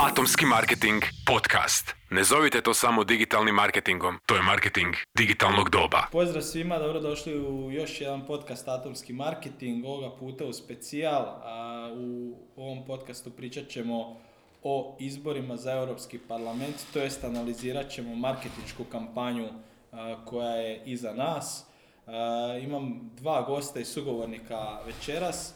Atomski marketing podcast. Ne zovite to samo digitalnim marketingom, to je marketing digitalnog doba. Pozdrav svima, dobrodošli u još jedan podcast Atomski marketing, ovoga puta u specijal. A u ovom podcastu pričat ćemo o izborima za Europski parlament, to jest analizirat ćemo marketinšku kampanju koja je iza nas. Imam dva gosta i sugovornika večeras.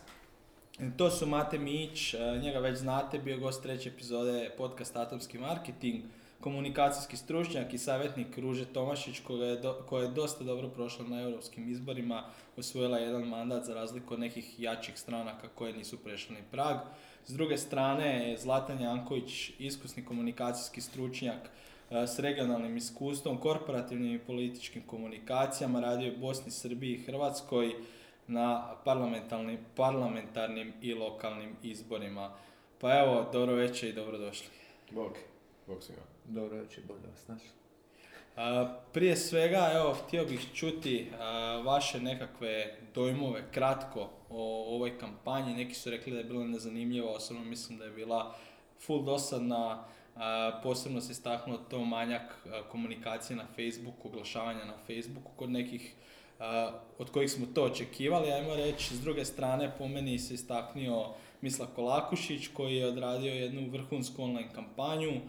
To su Mate Mić, e, njega već znate, bio gost treće epizode podcast Atomski marketing, komunikacijski stručnjak i savjetnik Ruže Tomašić koja je, do- koja je dosta dobro prošla na europskim izborima, osvojila jedan mandat za razliku od nekih jačih stranaka koje nisu prešli ni prag. S druge strane Zlatan Janković, iskusni komunikacijski stručnjak e, s regionalnim iskustvom, korporativnim i političkim komunikacijama, radio je u Bosni, Srbiji i Hrvatskoj, na parlamentarnim, parlamentarnim i lokalnim izborima. Pa evo, dobro večer i dobrodošli. Bog, Bog svima. Dobro večer, bolje vas našli. A, prije svega, evo, htio bih čuti a, vaše nekakve dojmove kratko o ovoj kampanji. Neki su rekli da je bila nezanimljiva, osobno mislim da je bila full dosadna. A, posebno se istaknuo to manjak a, komunikacije na Facebooku, oglašavanja na Facebooku kod nekih a, od kojih smo to očekivali, ajmo reći. S druge strane, po meni se istaknio Mislav Kolakušić koji je odradio jednu vrhunsku online kampanju.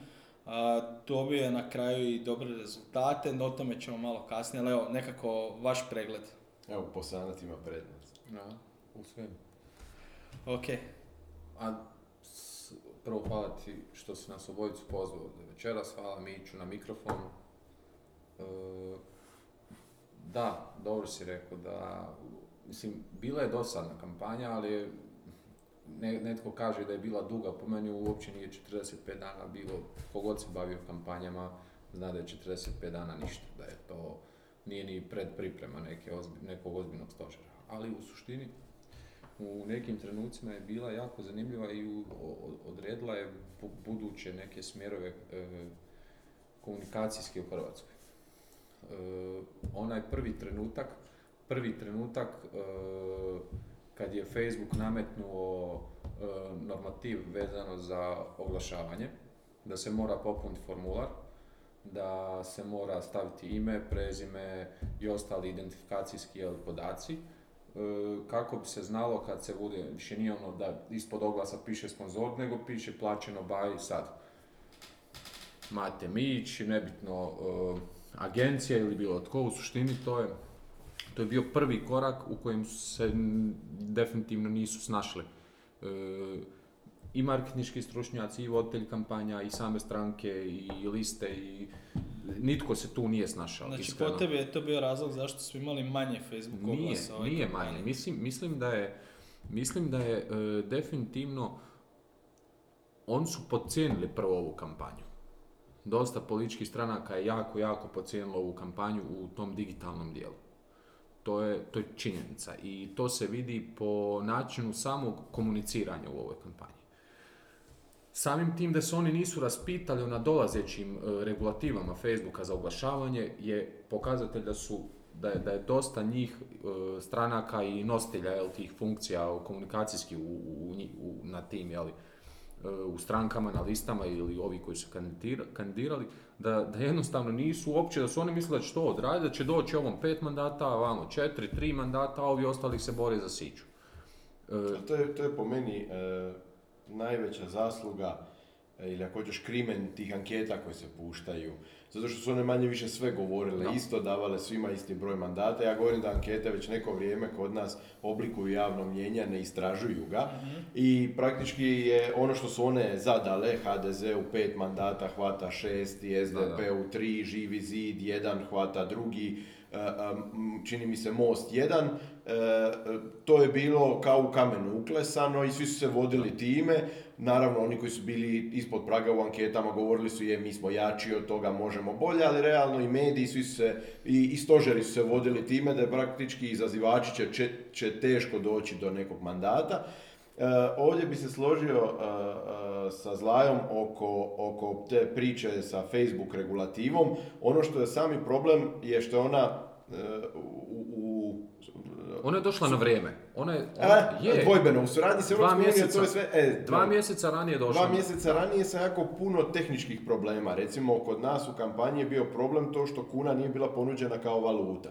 A, dobio je na kraju i dobre rezultate, no o tome ćemo malo kasnije, ali evo, nekako vaš pregled. Evo, Posanac ima prednost. Ja, u svemu. Ok, A s- prvo hvala ti što si nas obojicu pozvao ovdje večeras, hvala Miću na mikrofonu. E, da, dobro si rekao da, mislim, bila je dosadna kampanja, ali ne, netko kaže da je bila duga, po meni uopće nije 45 dana bilo, kogod se bavio kampanjama, zna da je 45 dana ništa, da je to, nije ni predpriprema neke ozbi- nekog ozbiljnog stožera. Ali u suštini, u nekim trenucima je bila jako zanimljiva i u- odredila je bu- buduće neke smjerove e, komunikacijske u Hrvatskoj. E, onaj prvi trenutak, prvi trenutak e, kad je Facebook nametnuo e, normativ vezano za oglašavanje, da se mora popuniti formular, da se mora staviti ime, prezime i ostali identifikacijski podaci, kako bi se znalo kad se bude, više nije ono da ispod oglasa piše sponzor, nego piše plaćeno by sad. Mate Mić, nebitno agencija ili bilo tko, u suštini to je, to je bio prvi korak u kojem se definitivno nisu snašli e, i marketinški stručnjaci, i voditelj kampanja, i same stranke, i liste, i nitko se tu nije snašao. znači iskreno. po tebi je to bio razlog zašto smo imali manje Facebook Nije, oglasa u ovoj nije kampanji. manje. Mislim, mislim da je, mislim da je e, definitivno, oni su podcijenili prvo ovu kampanju. Dosta političkih stranaka je jako, jako podcijenilo ovu kampanju u tom digitalnom dijelu. To je, to je činjenica i to se vidi po načinu samog komuniciranja u ovoj kampanji. Samim tim da se oni nisu raspitali o nadolazećim e, regulativama Facebooka za oglašavanje je pokazatelj da su da je, da je dosta njih e, stranaka i nositelja jel, tih funkcija komunikacijski u, na tim jel, u strankama, na listama ili ovi koji su kandidira- kandidirali, da, da jednostavno nisu uopće, da su oni mislili da će to odraditi, da će doći ovom pet mandata, a vamo četiri, tri mandata, a ovi ostali se bore za siću. E, To je, to je po meni e, najveća zasluga e, ili ako hoćeš krimen tih anketa koje se puštaju. Zato što su one manje više sve govorile Da. isto, davale svima isti broj mandata. Ja govorim da ankete već neko vrijeme kod nas oblikuju javno mnjenja, ne istražuju ga. I praktički je ono što su one zadale, HDZ u pet mandata hvata šest SDP Da, u tri, Živi zid jedan hvata drugi, čini mi se Most jedan. E, e, to je bilo kao u kamenu uklesano i svi su se vodili time. Naravno, oni koji su bili ispod praga u anketama govorili su je mi smo jači od toga, možemo bolje, ali realno i mediji, svi su se, i, i stožeri su se vodili time da je praktički izazivači će, će teško doći do nekog mandata. E, ovdje bi se složio e, e, sa Zlajom oko, oko te priče sa Facebook regulativom. Ono što je sami problem je što je ona u, u ona je došla na vrijeme. Ona je, A, ona je, dvojbeno, u suradnji s Dva Europskom mjeseca. to je sve... E, dva da. mjeseca ranije je došla. Dva mjeseca ranije sam jako puno tehničkih problema. Recimo, kod nas u kampanji je bio problem to što kuna nije bila ponuđena kao valuta.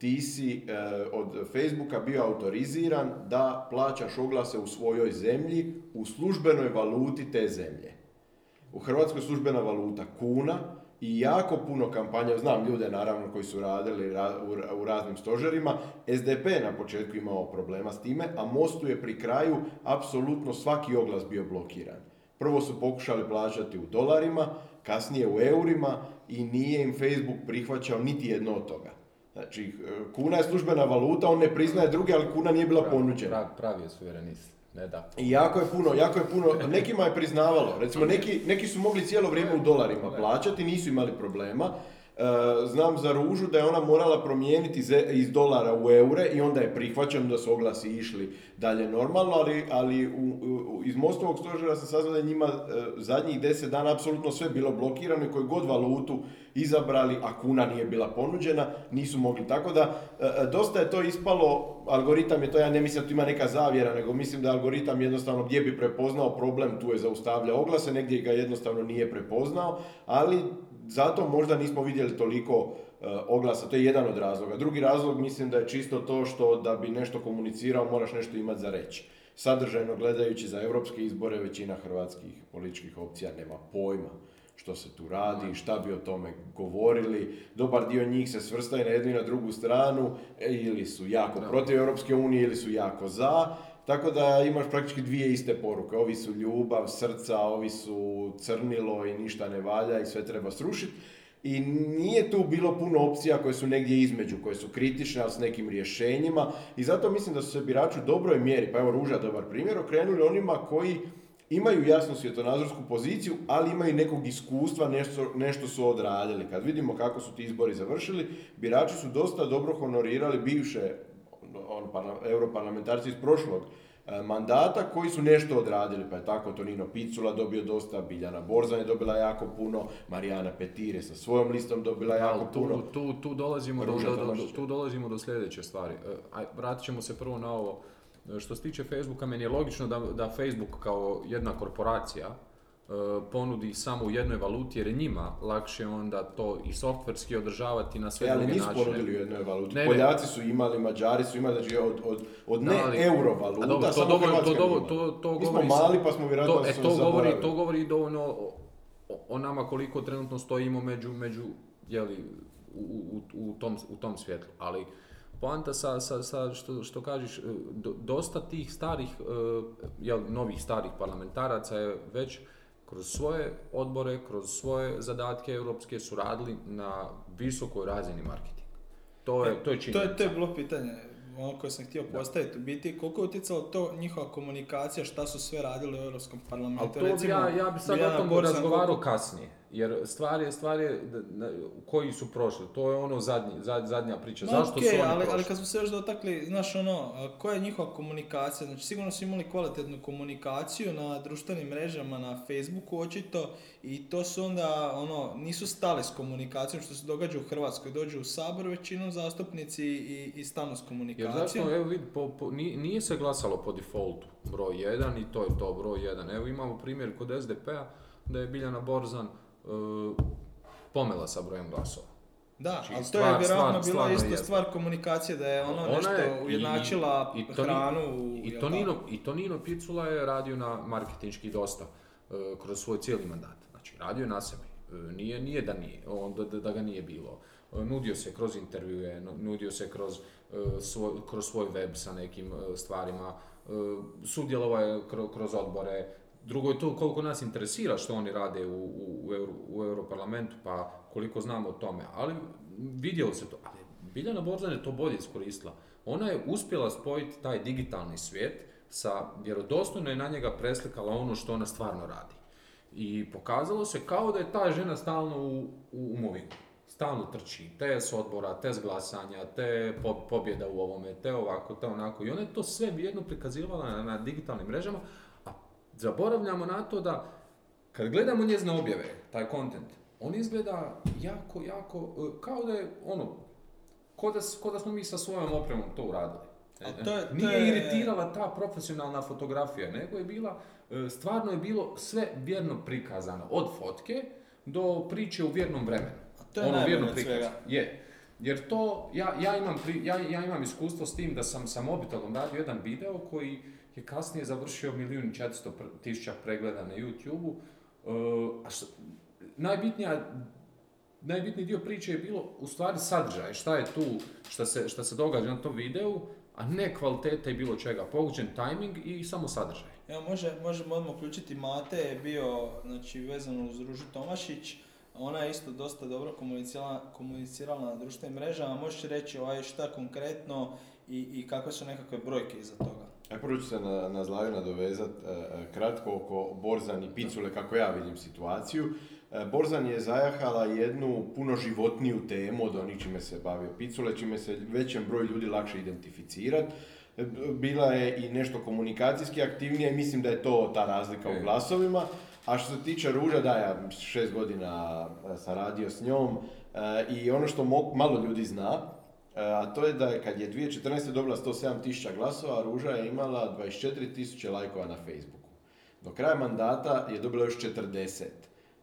Ti si e, od Facebooka bio autoriziran da plaćaš oglase u svojoj zemlji u službenoj valuti te zemlje. U Hrvatskoj službena valuta kuna i jako puno kampanja, znam ljude naravno koji su radili ra- u, u raznim stožerima, SDP je na početku imao problema s time, a Mostu je pri kraju apsolutno svaki oglas bio blokiran. Prvo su pokušali plaćati u dolarima, kasnije u eurima i nije im Facebook prihvaćao niti jedno od toga. Znači, e, kuna je službena valuta, on ne priznaje druge, ali kuna nije bila ponuđena. Pravi, pravi je suverenist. Ne da. I jako je puno, jako je puno, nekima je priznavalo, recimo neki, neki su mogli cijelo vrijeme u dolarima plaćati, nisu imali problema. E, znam za Ružu da je ona morala promijeniti iz dolara u eure i onda je prihvaćeno da su oglasi išli dalje normalno, ali, ali u, u- iz Mostovog stožera sam saznao da njima e, zadnjih deset dana apsolutno sve bilo blokirano i koju god valutu izabrali, a kuna nije bila ponuđena, nisu mogli. Tako da, e, e, dosta je to ispalo, algoritam je to, ja ne mislim da tu ima neka zavjera, nego mislim da algoritam jednostavno gdje bi prepoznao problem, tu je zaustavlja oglase, negdje ga jednostavno nije prepoznao, ali zato možda nismo vidjeli toliko e, oglasa, to je jedan od razloga. Drugi razlog mislim da je čisto to što da bi nešto komunicirao moraš nešto imati za reći. Sadržajno gledajući za europske izbore većina hrvatskih političkih opcija nema pojma što se tu radi, šta bi o tome govorili. Dobar dio njih se svrstaje na jednu i na drugu stranu, e, ili su jako protiv Europske unije, ili su jako za. Tako da imaš praktički dvije iste poruke. Ovi su ljubav, srca, ovi su crnilo i ništa ne valja i sve treba srušiti. I nije tu bilo puno opcija koje su negdje između, koje su kritične, ali s nekim rješenjima. I zato mislim da su se birači u dobroj mjeri, pa evo Ruža dobar primjer, okrenuli onima koji imaju jasnu svjetonazorsku poziciju, ali imaju nekog iskustva, nešto, nešto su odradili. Kad vidimo kako su ti izbori završili, birači su dosta dobro honorirali bivše on, parla- europarlamentarci iz prošlog e, mandata koji su nešto odradili, pa je tako Tonino Picula dobio dosta, Biljana Borzan je dobila jako puno, Marijana Petire sa svojom listom dobila jako Ali tu, puno. tu, tu, dolazimo do, do- tu dolazimo do sljedeće stvari. E, aj, vratit ćemo se prvo na ovo. E, Što se tiče Facebooka, meni je logično da, da Facebook kao jedna korporacija ponudi samo u jednoj valuti jer je njima lakše onda to i softverski održavati na sve E, ali druge nisu načine. ponudili u jednoj valuti. Ne. Poljaci su imali, Mađari su imali, znači od, od, od ne ali- euro valuta, dobro, to, Hrvatska to, ima. to, to Mi smo govori mali pa smo vjerojatno to, e, to govori, to govori dovoljno o, o- nama koliko trenutno stojimo među, među jeli, u, u, u, tom, u tom svjetlu. Ali poanta sa, sa, sa što, što kažeš, e, do- dosta tih starih, e, jel, novih starih parlamentaraca je već kroz svoje odbore, kroz svoje zadatke europske su radili na visokoj razini marketinga. To je, to je To činjenica. je, to je bilo pitanje ono koje sam htio postaviti. U biti, koliko je utjecalo to njihova komunikacija, šta su sve radili u Europskom parlamentu? Ali to Recimo, ja, ja bi sad o tom razgovarao kasnije. Jer stvar je, stvar je koji su prošli. To je ono zadnji, zad- zadnja priča. Ma Zašto okej, su oni ali, prošli? ali kad smo se još dotakli, znaš ono, koja je njihova komunikacija? Znači sigurno su imali kvalitetnu komunikaciju na društvenim mrežama, na Facebooku očito i to su onda, ono, nisu stali s komunikacijom što se događa u Hrvatskoj. Dođu u Sabor većinom zastupnici i, i stanu s Jer komunikacijom. zašto, evo vidi, po, po- nije, se glasalo po defaultu broj 1 i to je to broj 1. Evo imamo primjer kod SDP-a da je Biljana Borzan pomela sa brojem glasova. Da, Znači, ali to stvar- je vjerojatno stvar- bila isto je. stvar komunikacije, da je ono Ona nešto je i- ujednačila i Toni- hranu. u- I Tonino? I Tonino Picula je radio na marketinški dosta e, kroz svoj cijeli mandat. Znači, radio je na sebi. E, nije, nije da nije, on, da, da, ga nije bilo. E, nudio se kroz intervjue, nu- nudio se kroz, e, svoj, kroz svoj web sa nekim e, stvarima, e, sudjelovao je kro- kroz odbore. Drugo je to koliko nas interesira što oni rade u, u, u, Euro, u Europarlamentu, pa koliko znamo o tome. Ali vidjelo se to. Ali Biljana Borzan je to bolje iskoristila. Ona je uspjela spojiti taj digitalni svijet sa, vjerodostojno je na njega preslikala ono što ona stvarno radi. I pokazalo se kao da je ta žena stalno u, u umovinu. Stalno trči, te s odbora, te s glasanja, te po- pobjeda u ovome, te ovako, te onako. I ona je to sve jedno prikazivala na, na digitalnim mrežama, a zaboravljamo na to da kad gledamo njezine objave, taj content, on izgleda jako, jako, e, kao da je ono, ko da, ko da smo mi sa svojom opremom to uradili. Ali to je- to Nije je- iritirala ta profesionalna fotografija, nego je bila, e, stvarno je bilo sve vjerno prikazano, od fotke do priče u vjernom vremenu. A to je Ono vjerno od prikaz. svega. Je. Jer to, ja, ja, imam, pri- ja, ja imam iskustvo s tim da sam sa mobitelom radio jedan video koji je kasnije završio milijun i 400 pr- tisuća pregleda na YouTube-u. E, a najbitnija najbitniji dio priče je bilo u stvari sadržaj, šta je tu, šta se, šta se događa na tom videu, a ne kvaliteta i bilo čega. Pogođen timing i samo sadržaj. Evo, može, možemo odmah uključiti Mate, je bio znači, vezano uz Ružu Tomašić. Ona je isto dosta dobro komunicirala, komunicirala na društvenim mrežama. Možeš reći ovaj, šta konkretno i, i kakve su nekakve brojke iza toga? Ja prvo ću se na, na Zlaju nadovezat e, e, kratko oko Borzan i Picule kako ja vidim situaciju. E, Borzan je zajahala jednu puno životniju temu od onih čime se bavio Picule, čime se većem broju ljudi lakše identificirati. Bila je i nešto komunikacijski aktivnija i mislim da je to ta razlika u Ok. glasovima. A što se tiče Ruža, da, ja šest godina e, sam radio s njom e, i ono što mo- malo ljudi zna, E, a to je da je kad je 2014. dobila 107 tisuća glasova, Ruža je imala 24 tisuće lajkova na Facebooku. Do kraja mandata je dobila još 40.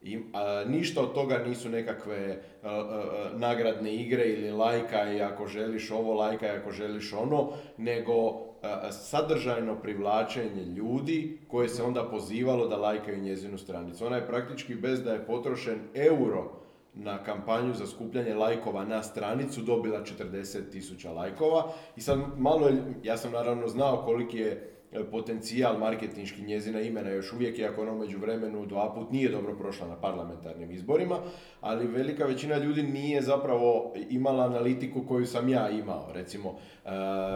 I, ništa od toga nisu nekakve a, a, nagradne igre ili lajka i ako želiš ovo, lajka i ako želiš ono, nego sadržajno privlačenje ljudi koje se onda pozivalo da lajkaju njezinu stranicu. Ona je praktički bez da je potrošen euro na kampanju za skupljanje lajkova na stranicu dobila 40 tisuća lajkova i sad malo ja sam naravno znao koliki je e, potencijal marketinški njezina imena još uvijek, iako ona među vremenu dva put nije dobro prošla na parlamentarnim izborima, ali velika većina ljudi nije zapravo imala analitiku koju sam ja imao. Recimo, e,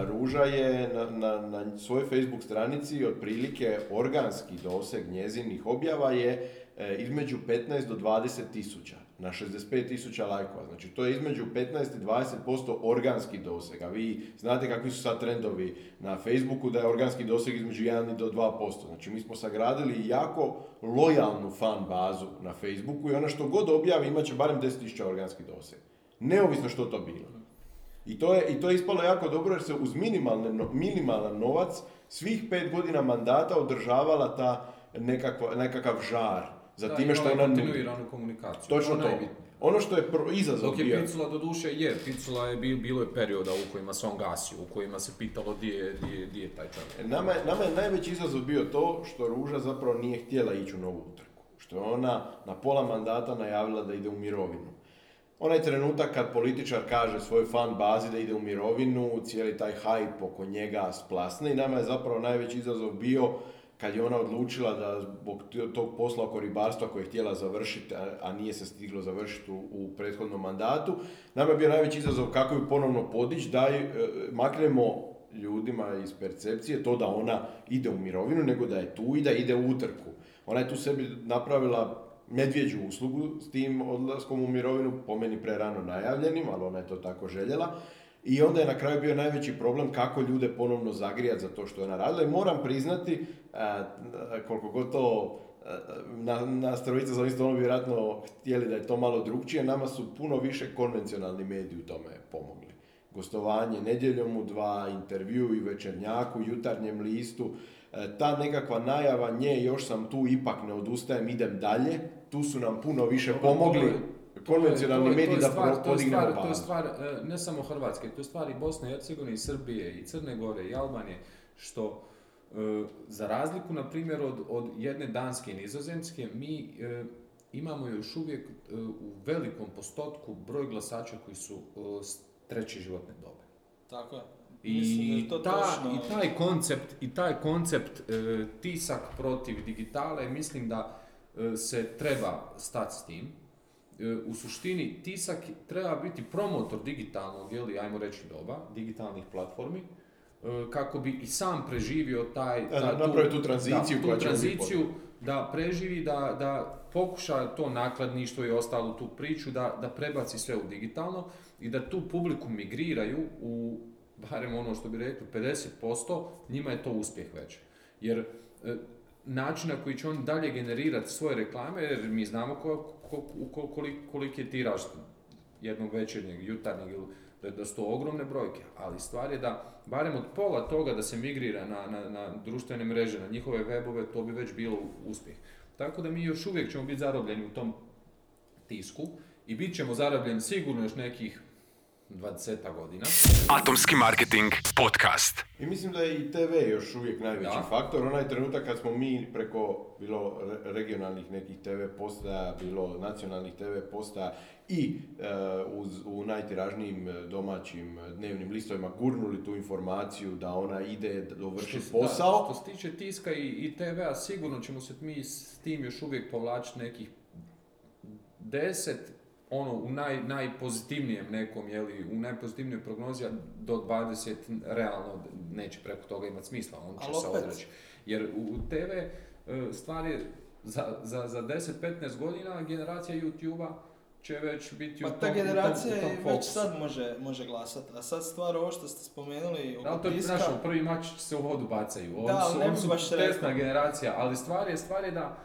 Ruža je na, na, na svojoj Facebook stranici otprilike organski doseg njezinih objava je e, između 15 do 20 tisuća na 65 tisuća lajkova. Znači to je između 15 i 20% organski doseg. A vi znate kakvi su sad trendovi na Facebooku da je organski doseg između 1 i do 2%. Znači mi smo sagradili jako lojalnu fan bazu na Facebooku i ona što god objavi imat će barem 10 tisuća organski doseg. Neovisno što to bilo. I to je, i to je ispalo jako dobro jer se uz minimalne, minimalan novac svih pet godina mandata održavala ta nekakva, nekakav žar za Da, time što je ona nudi. kontinuiranu komunikaciju. Točno je to. najbitnije. Ono što je pro, izazov Dok je bio... Picula do duše je, Picula je bil, bilo je perioda u kojima se on gasio, u kojima se pitalo di je, di je, di je taj čovjek. Nama, je- nama je najveći izazov bio to što Ruža zapravo nije htjela ići u novu utrku. Što je ona na pola mandata najavila da ide u mirovinu. Onaj trenutak kad političar kaže svojoj fan bazi da ide u mirovinu, cijeli taj hype oko njega splasne i nama je zapravo najveći izazov bio kad je ona odlučila da zbog tog posla oko ribarstva koje je htjela završiti, a, nije se stiglo završiti u, prethodnom mandatu, nama je bio najveći izazov kako ju ponovno podići, da e, maknemo ljudima iz percepcije to da ona ide u mirovinu, nego da je tu i da ide u utrku. Ona je tu sebi napravila medvjeđu uslugu s tim odlaskom u mirovinu, po meni prerano najavljenim, ali ona je to tako željela. I onda je na kraju bio najveći problem kako ljude ponovno zagrijati za to što je ona radila. I moram priznati, a, koliko god to a, na, na strojica za isto ono vjerojatno htjeli da je to malo drugčije, nama su puno više konvencionalni mediji u tome pomogli. Gostovanje nedjeljom u dva, intervju i večernjaku, jutarnjem listu, E, ta nekakva najava nje, još sam tu, ipak ne odustajem, idem dalje, tu su nam puno više pomogli konvencionalni mediji da stvar- pro- to je podignemo stvar- To je stvar e, ne samo Hrvatske, to je stvar i Bosne i Hercegovine, i Srbije, i Crne Gore, i Albanije, što e, za razliku, na primjer, od, od jedne Danske i Nizozemske, mi e, imamo još uvijek e, u velikom postotku broj glasača koji su s treće životne dobe. Tako je. I, je to ta, točno. I taj koncept, i taj koncept e, tisak protiv digitale, mislim da e, se treba stati s tim. E, u suštini tisak treba biti promotor digitalnog, ili ajmo reći doba, digitalnih platformi, e, kako bi i sam preživio taj... Da, napravi tu tranziciju da, koja tu tranziciju da preživi, da, da pokuša to nakladništvo i ostalu tu priču, da, da prebaci sve u digitalno i da tu publiku migriraju u, barem ono što bi rekli, 50%, njima je to uspjeh već. Jer e, način na koji će on dalje generirati svoje reklame, jer mi znamo ko- kolik- je tiraž jednog večernjeg, jutarnjeg ili da, da su to ogromne brojke, ali stvar je da barem od pola toga da se migrira na, na, na društvene mreže, na njihove webove, to bi već bilo uspjeh. Tako da mi još uvijek ćemo biti zarobljeni u tom tisku i bit ćemo zarobljeni sigurno još nekih 20 godina. Atomski marketing podcast. I mislim da je i TV još uvijek najveći Da. faktor. Onaj trenutak kad smo mi preko bilo re- regionalnih nekih TV postaja, bilo nacionalnih TV postaja i e, uz, u najtiražnijim e, domaćim e, dnevnim listovima gurnuli tu informaciju da ona ide dovrši posao. Da, što se tiče tiska i, i TV-a, sigurno ćemo se mi s tim još uvijek povlačiti nekih 10, ono, u naj, najpozitivnijem nekom, jeli, u najpozitivnijoj prognozi, do 20 realno neće preko toga imati smisla, on će se odreći. Jer u, TV e, stvar je za, za, za 10-15 godina generacija YouTube-a će već biti Pa u ta tom, u tom- generacija u tom već sad može, može glasati. A sad stvar ovo što ste spomenuli Da, oko to je, znaš, prvi mač se u vodu bacaju. Oni Da, su, bi su baš testna rekao. generacija, ali stvar je, stvar je da,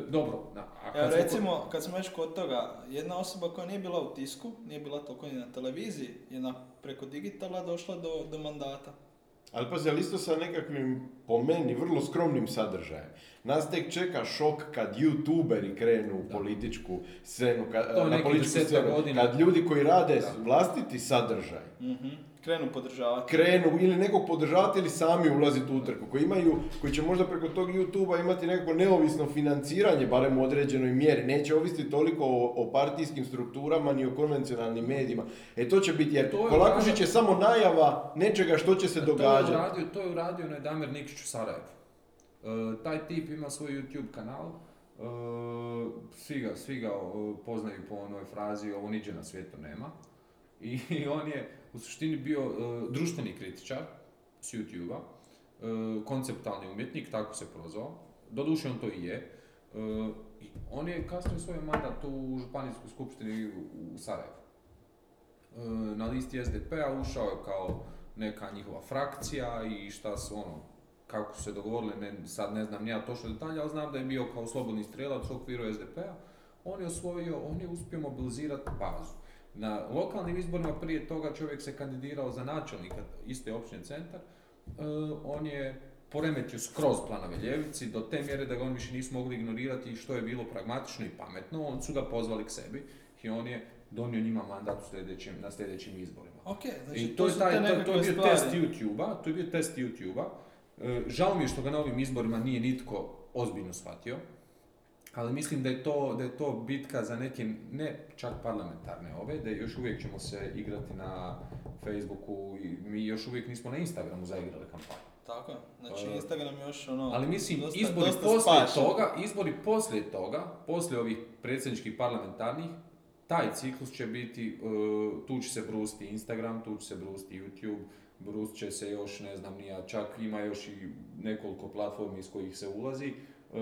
dobro, da, a Evo kad smo recimo, kad smo već kod toga, jedna osoba koja nije bila u tisku, nije bila toliko ni na televiziji, je na, preko digitala došla do, do mandata. Ali pazi, ali isto sa nekakvim, po meni, vrlo skromnim sadržajem. Nas tek čeka šok kad youtuberi krenu u političku scenu, kad, To na političku scenu, godina. kad ljudi koji rade Da. vlastiti sadržaj, Mhm. Krenu podržavati. krenu ili nekog podržavati ili sami ulaziti u utrku, koji imaju, koji će možda preko tog YouTube-a imati nekako neovisno financiranje, barem u određenoj mjeri, neće ovisiti toliko o, o partijskim strukturama ni o konvencionalnim medijima. E to će biti, jer To je Kolakušić uglavnom- je samo najava nečega što će se To je događati. uradio, to je uradio onaj Damir Nikić u Sarajevu. E, taj tip ima svoj YouTube kanal, e, svi ga, svi ga e, poznaju po onoj frazi ovo niđe na svijetu nema. I, on je u suštini bio e, društveni kritičar s YouTube-a, e, konceptualni umjetnik, tako se prozvao. Doduše on to i je. I on je kasnije svoj mandat u županijskoj skupštini u, Sarajevu. Na listi SDP-a ušao je kao neka njihova frakcija i šta su ono, kako su se dogovorili, ne, sad ne znam ja točno detalje, ali znam da je bio kao slobodni strelac u okviru SDP-a. On je osvojio, on je uspio mobilizirati bazu. Na lokalnim izborima prije toga čovjek se kandidirao za načelnika iste općine centar. E, on je poremetio skroz planove ljevici do te mjere da ga oni više nisu mogli ignorirati što je bilo pragmatično i pametno. On su ga pozvali k sebi i on je donio njima mandat u sljedećim, na sljedećim izborima. Ok, znači I to, je, taj, to, to je bio stvari. test YouTube-a, to je bio test YouTube-a. E, žao mi je što ga na ovim izborima nije nitko ozbiljno shvatio, ali mislim da je to, da je to bitka za neke, ne čak parlamentarne ove, da još uvijek ćemo se igrati na Facebooku i mi još uvijek nismo na Instagramu zaigrali kampanju. Tako je. Znači E, Instagram još ono... Ali mislim, dosta- izbori dosta poslije spašen. toga, izbori poslije toga, poslije ovih predsjedničkih parlamentarnih, taj ciklus će biti, uh, tu će se brusiti Instagram, tu će se brusiti YouTube, brust će se još, ne znam, nija, čak ima još i nekoliko platformi iz kojih se ulazi uh, u,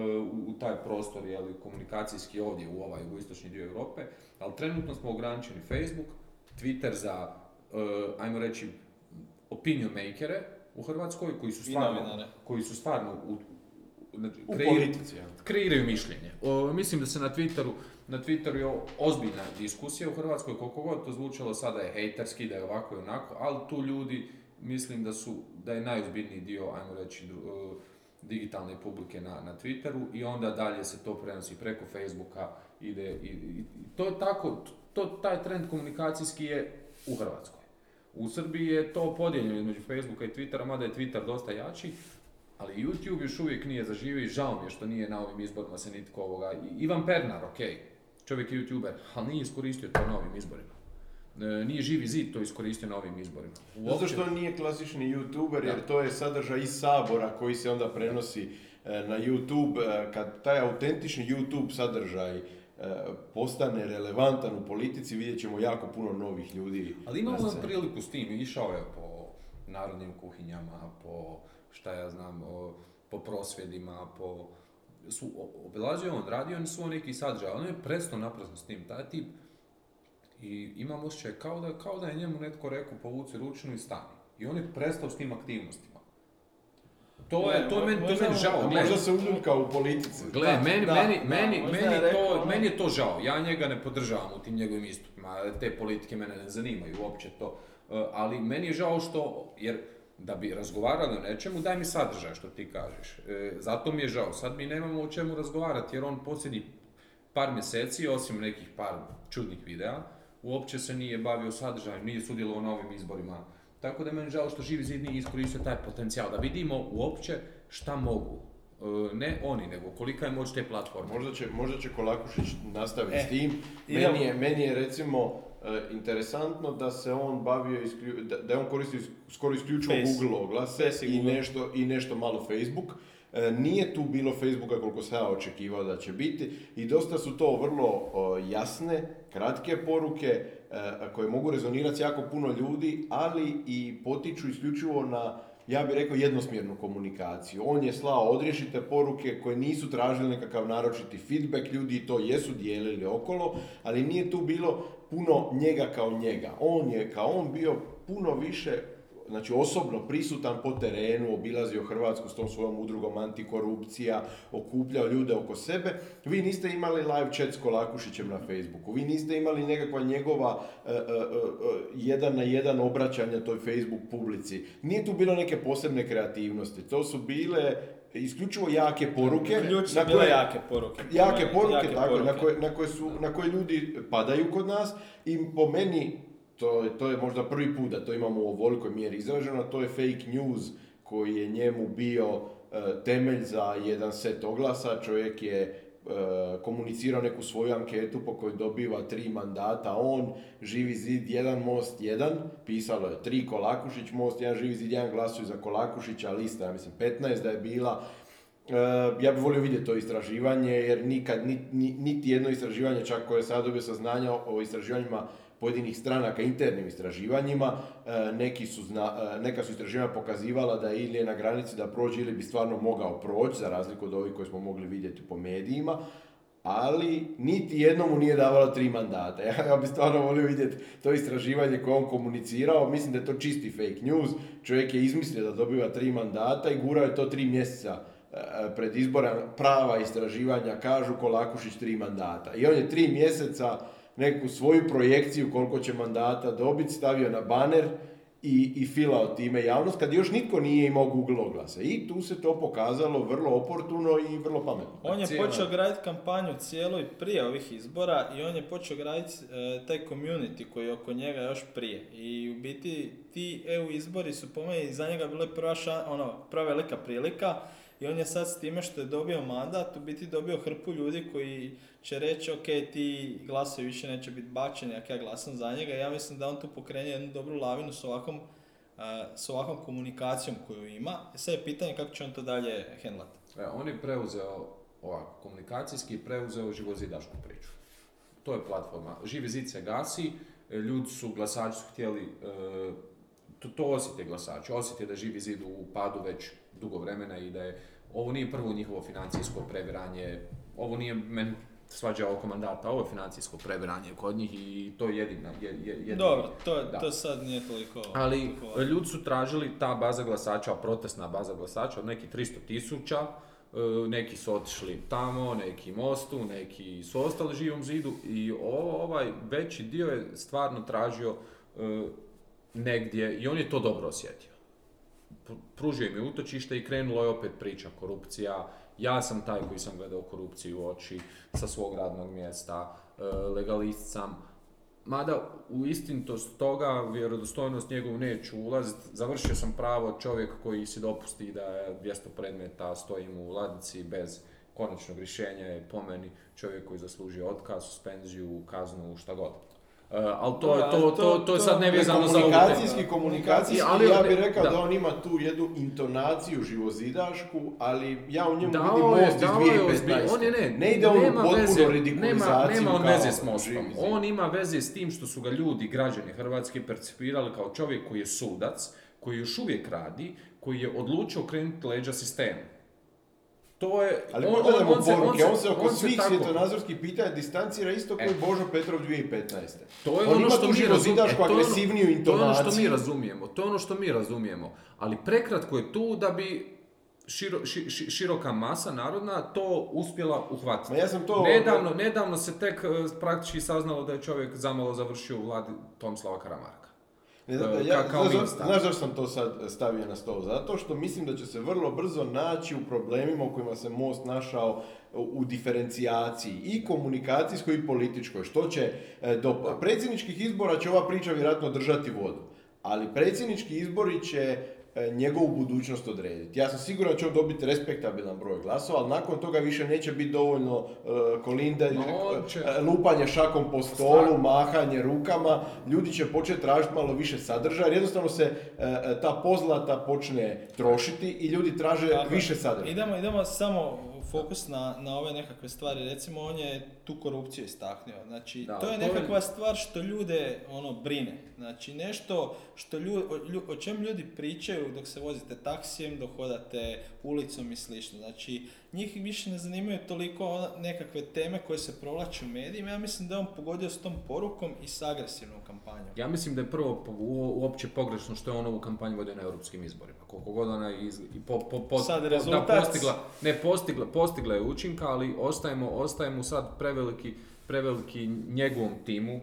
u taj prostor, je li, komunikacijski ovdje u ovaj jugoistočni dio Europe, ali trenutno smo ograničeni Facebook, Twitter za, uh, ajmo reći, opinion makere u Hrvatskoj, koji su stvarno, koji su stvarno u, znači, U kreiraju- politici, ja. kreiraju mišljenje. O, mislim da se na Twitteru, na Twitteru je ozbiljna diskusija u Hrvatskoj, koliko god to zvučalo sada je hejterski, da je ovako i onako, ali tu ljudi mislim da su, da je najozbiljniji dio, ajmo reći, dru- e, digitalne publike na, na Twitteru i onda dalje se to prenosi preko Facebooka, ide i, i- to je tako, to, taj trend komunikacijski je u Hrvatskoj. U Srbiji je to podijeljeno između Facebooka i Twittera, mada je Twitter dosta jači, ali YouTube još uvijek nije zaživio i žao mi je što nije na ovim izborima se nitko ovoga... Ivan Pernar, ok, čovjek je YouTuber, ali nije iskoristio to na ovim izborima. E, nije živi zid to iskoristio na ovim izborima. Zato Uopće. što on nije klasični youtuber, jer Da. to je sadržaj iz Sabora koji se onda prenosi e, na YouTube. E, Kad taj autentični YouTube sadržaj postane relevantan u politici, vidjet ćemo jako puno novih ljudi. Ali sceni. priliku s tim, išao je po narodnim kuhinjama, po šta ja znam, po prosvjedima, po... Su, obilazio on, radio on svoj neki sadržaj, on je prestao naprasno s tim, taj tip. I imam osjećaj kao da, kao da je njemu netko rekao povuci ručnu i stani. I on je prestao s tim aktivnostima. To je, to je meni, to meni žao. Možda se uljuljka u politici. Gle, meni, meni, meni, meni, je to, meni je to žao. Ja njega ne podržavam u tim njegovim istupima. Te politike mene ne zanimaju uopće to. E, ali meni je žao što, jer da bi razgovarali o nečemu, daj mi sadržaj što ti kažeš. E, zato mi je žao. Sad mi nemamo o čemu razgovarati jer on posljednji par mjeseci, osim nekih par čudnih videa, uopće se nije bavio sadržajem, nije sudjelovao na ovim izborima. Tako da je meni žao što Živi zid nije iskoristio taj potencijal, da vidimo uopće šta mogu. E, ne oni, nego kolika je moć te platforme. Možda će, možda će Kolakušić nastaviti E, s tim. idemo. Meni je, meni je recimo e, interesantno da se on bavio, isklju- da, da je on koristio is- skoro isključivo Face. Google oglase Face i Google. nešto, i nešto malo Facebook. E, nije tu bilo Facebooka koliko sam ja očekivao da će biti i dosta su to vrlo jasne, kratke poruke e, koje mogu rezonirati jako puno ljudi, ali i potiču isključivo na ja bih rekao jednosmjernu komunikaciju. On je slao odriješite poruke koje nisu tražili nekakav naročiti feedback, ljudi to jesu dijelili okolo, ali nije tu bilo puno njega kao njega. On je kao on bio puno više znači osobno prisutan po terenu, obilazio Hrvatsku s tom svojom udrugom antikorupcija, okupljao ljude oko sebe. Vi niste imali live chat s Kolakušićem na Facebooku, vi niste imali nekakva njegova e, e, e, jedan na jedan obraćanja toj Facebook publici. Nije tu bilo neke posebne kreativnosti, to su bile isključivo jake poruke. Na koje- jake poruke. jake poruke, Jake tako, poruke. Na, koje, na, koje su, na koje ljudi padaju kod nas i po meni, to, to je možda prvi put da to imamo u ovolikoj mjeri izraženo, to je fake news koji je njemu bio e, temelj za jedan set oglasa, čovjek je e, komunicirao neku svoju anketu po kojoj dobiva tri mandata, on, Živi zid, jedan most, jedan, pisalo je tri Kolakušić most, jedan Živi zid, jedan glasuju za Kolakušića, lista, ja mislim 15 da je bila, E, ja bih volio vidjeti to istraživanje, jer nikad, ni- ni- niti jedno istraživanje, čak koje sad dobio saznanja o istraživanjima pojedinih stranaka, internim istraživanjima, e, neki su zna- e, neka su istraživanja pokazivala da ili je na granici da prođe ili bi stvarno mogao proći, za razliku od ovih koje smo mogli vidjeti po medijima, ali niti jednom mu nije davalo tri mandata. Ja, ja bih stvarno volio vidjeti to istraživanje koje on komunicirao. Mislim da je to čisti fake news. Čovjek je izmislio da dobiva tri mandata i gurao je to tri mjeseca e, pred izbora. Prava istraživanja kažu Kolakušić tri mandata. I on je tri mjeseca neku svoju projekciju koliko će mandata dobiti stavio na baner i, i filao time javnost kad još nitko nije imao Google oglase. I tu se to pokazalo vrlo oportuno i vrlo pametno. On je Cijela- počeo graditi kampanju cijelo i prije ovih izbora i on je počeo graditi e, taj community koji je oko njega još prije. I u biti ti EU izbori su po meni za njega bile prva, ša- ono, prva velika prilika i on je sad s time što je dobio mandat u biti dobio hrpu ljudi koji će reći ok ti glasovi više neće biti bačeni ako ja glasam za njega. Ja mislim da on tu pokrenje jednu dobru lavinu s ovakvom, e, s ovakvom komunikacijom koju ima. I sad je pitanje kako će on to dalje hendlati. E, on je preuzeo, ovako, komunikacijski preuzeo živozidašku priču. To je platforma. Živi zid se gasi, e, ljudi su, glasači su htjeli, e, to, to osjete glasači, osjete da živi zid u padu već dugo vremena i da je, ovo nije prvo njihovo financijsko previranje, ovo nije meni svađa oko mandata, ovo je financijsko previranje kod njih i to je jedina, je, je, jedina- Dobro, to, Da. to sad nije toliko... ali toliko ljudi su tražili ta baza glasača, protestna baza glasača od nekih 300 tisuća, e, neki su otišli tamo, neki mostu, neki su ostali živom zidu i ovo, ovaj veći dio je stvarno tražio e, negdje i on je to dobro osjetio. Pr- Pružio im je utočište i krenulo je opet priča korupcija. Ja sam taj koji sam gledao korupciju u oči sa svog radnog mjesta, e, legalist sam. Mada u istinitost toga, vjerodostojnost njegovu neću ulaziti. Završio sam pravo čovjek koji si dopusti da je 200 predmeta stoji mu u ladici bez konačnog rješenja je po čovjek koji zaslužio otkaz, suspenziju, kaznu, šta god. E, ali to, je- to, to, to je sad nevezano za ovu komunikacijski, komunikacijski, Ali ja bih rekao da. da. on ima tu jednu intonaciju živozidašku, ali ja u njemu Dao vidim most iz dao je 2015. ozbilj- on je ne, ne ide on nema veze, nema, nema on veze s mostom. On ima veze s tim što su ga ljudi, građani Hrvatske, percipirali kao čovjek koji je sudac, koji još uvijek radi, koji je odlučio krenuti leđa sistemu. To je... Ali pogledajmo poruke, on se oko on se svih tako- svjetonazorskih pitanja distancira isto kao E. i Božo Petrov 2015. To je On ono ima što tu mi razumijemo. E, to je ono- agresivniju To je ono što mi razumijemo. To je ono što mi razumijemo. Ali prekratko je tu da bi širo- ši- ši- široka masa narodna to uspjela uhvatiti. Ma ja sam to- Nedavno, nedavno se tek e, praktički saznalo da je čovjek zamalo završio u vladi Tomislava Karamarka. Ne, da, ja, ka- kao znaš, znaš zašto sam to sad stavio na stol? Zato što mislim da će se vrlo brzo naći u problemima u kojima se Most našao u diferencijaciji i komunikacijskoj i političkoj. Što će, e, do predsjedničkih izbora će ova priča vjerojatno držati vodu. Ali predsjednički izbori će njegovu budućnost odrediti. Ja sam siguran da će on dobiti respektabilan broj glasova, ali nakon toga više neće biti dovoljno e, kolinde, No, će- e, lupanje šakom po stolu, mahanje rukama, ljudi će početi tražiti malo više sadržaja, jer jednostavno se e, e, ta pozlata počne trošiti i ljudi traže Tako više sadržaja. Idemo, idemo samo fokus na, na ove nekakve stvari. Recimo, on je tu korupciju istaknuo. Znači, Da, to je to je- nekakva stvar što ljude ono brine. Znači, nešto što lju, o, lju- o čem ljudi pričaju dok se vozite taksijem, dok hodate ulicom i slično. Znači, njih više ne zanimaju toliko ona- nekakve teme koje se provlače u medijima. Ja mislim da je on pogodio s tom porukom i s agresivnom kampanjom. Ja mislim da je prvo uopće pogrešno što je on ovu kampanju vodio na europskim izborima. Koliko god ona iz, i po, po, po- Sad da, rezultat. postigla, ne postigla, postigla je učinka, ali ostajemo, ostajemo sad preveliki, preveliki njegovom timu,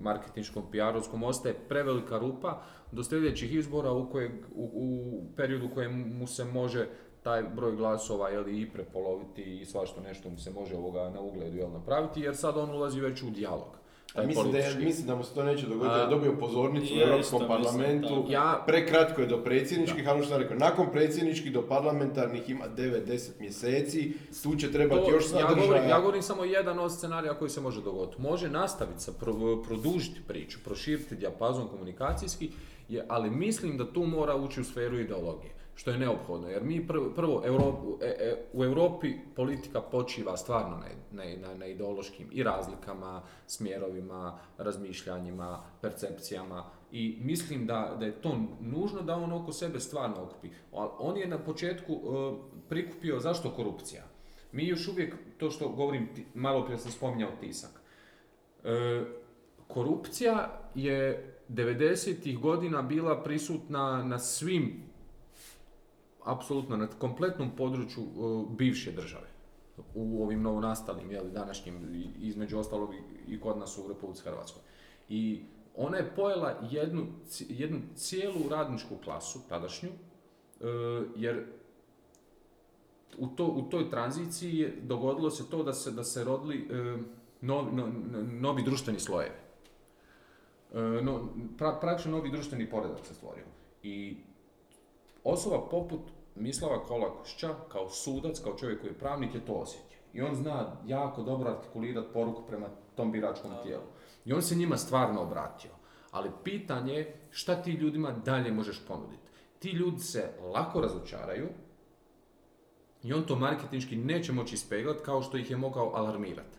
marketinškom, PR-ovskom, ostaje prevelika rupa do sljedećih izbora u, kojeg, u, u periodu u kojem mu se može taj broj glasova jel, i prepoloviti i svašta nešto mu se može ovoga na ugledu jel, napraviti, jer sad on ulazi već u dijalog. Mislim da, je, mislim da mu se to neće dogoditi, da je dobio pozornicu u Europskom isto mislim, parlamentu. tako. Ja- Prekratko je do predsjedničkih, ali ono što sam rekao, nakon predsjedničkih do parlamentarnih ima 9-10 mjeseci, tu će trebati To- još ja sadržaja. govorim, ja govorim samo jedan od scenarija koji se može dogoditi. Može nastaviti sa, pro- produžiti priču, proširiti dijapazon komunikacijski, je, ali mislim da tu mora ući u sferu ideologije, što je neophodno. Jer mi prvo, prvo Europu- e- e, u Europi politika počiva stvarno na, na, na, ideološkim i razlikama, smjerovima, razmišljanjima, percepcijama i mislim da, da je to nužno da on oko sebe stvarno okupi. On je na početku e, prikupio, zašto korupcija? Mi još uvijek, to što govorim, malo prije sam spominjao tisak. E, korupcija je 90-ih godina bila prisutna na svim, apsolutno na kompletnom području e, bivše države. U ovim novonastalim, jeli, današnjim, između ostalog i- kod nas u Republici Hrvatskoj. I ona je pojela jednu, jednu cijelu radničku klasu, tadašnju, e, jer u, to, u toj tranziciji je dogodilo se to da se, da se rodili e, novi, no- no- novi društveni slojevi. No, pra, praktično novi društveni poredak se stvorio. I osoba poput Mislava Kolakušća, kao sudac, kao čovjek koji je pravnik, je to osjetio. I on zna jako dobro artikulirati poruku prema tom biračkom tijelu. I on se njima stvarno obratio. Ali pitanje je šta ti ljudima dalje možeš ponuditi. Ti ljudi se lako razočaraju, i on to marketinški neće moći ispeglat kao što ih je mogao alarmirati.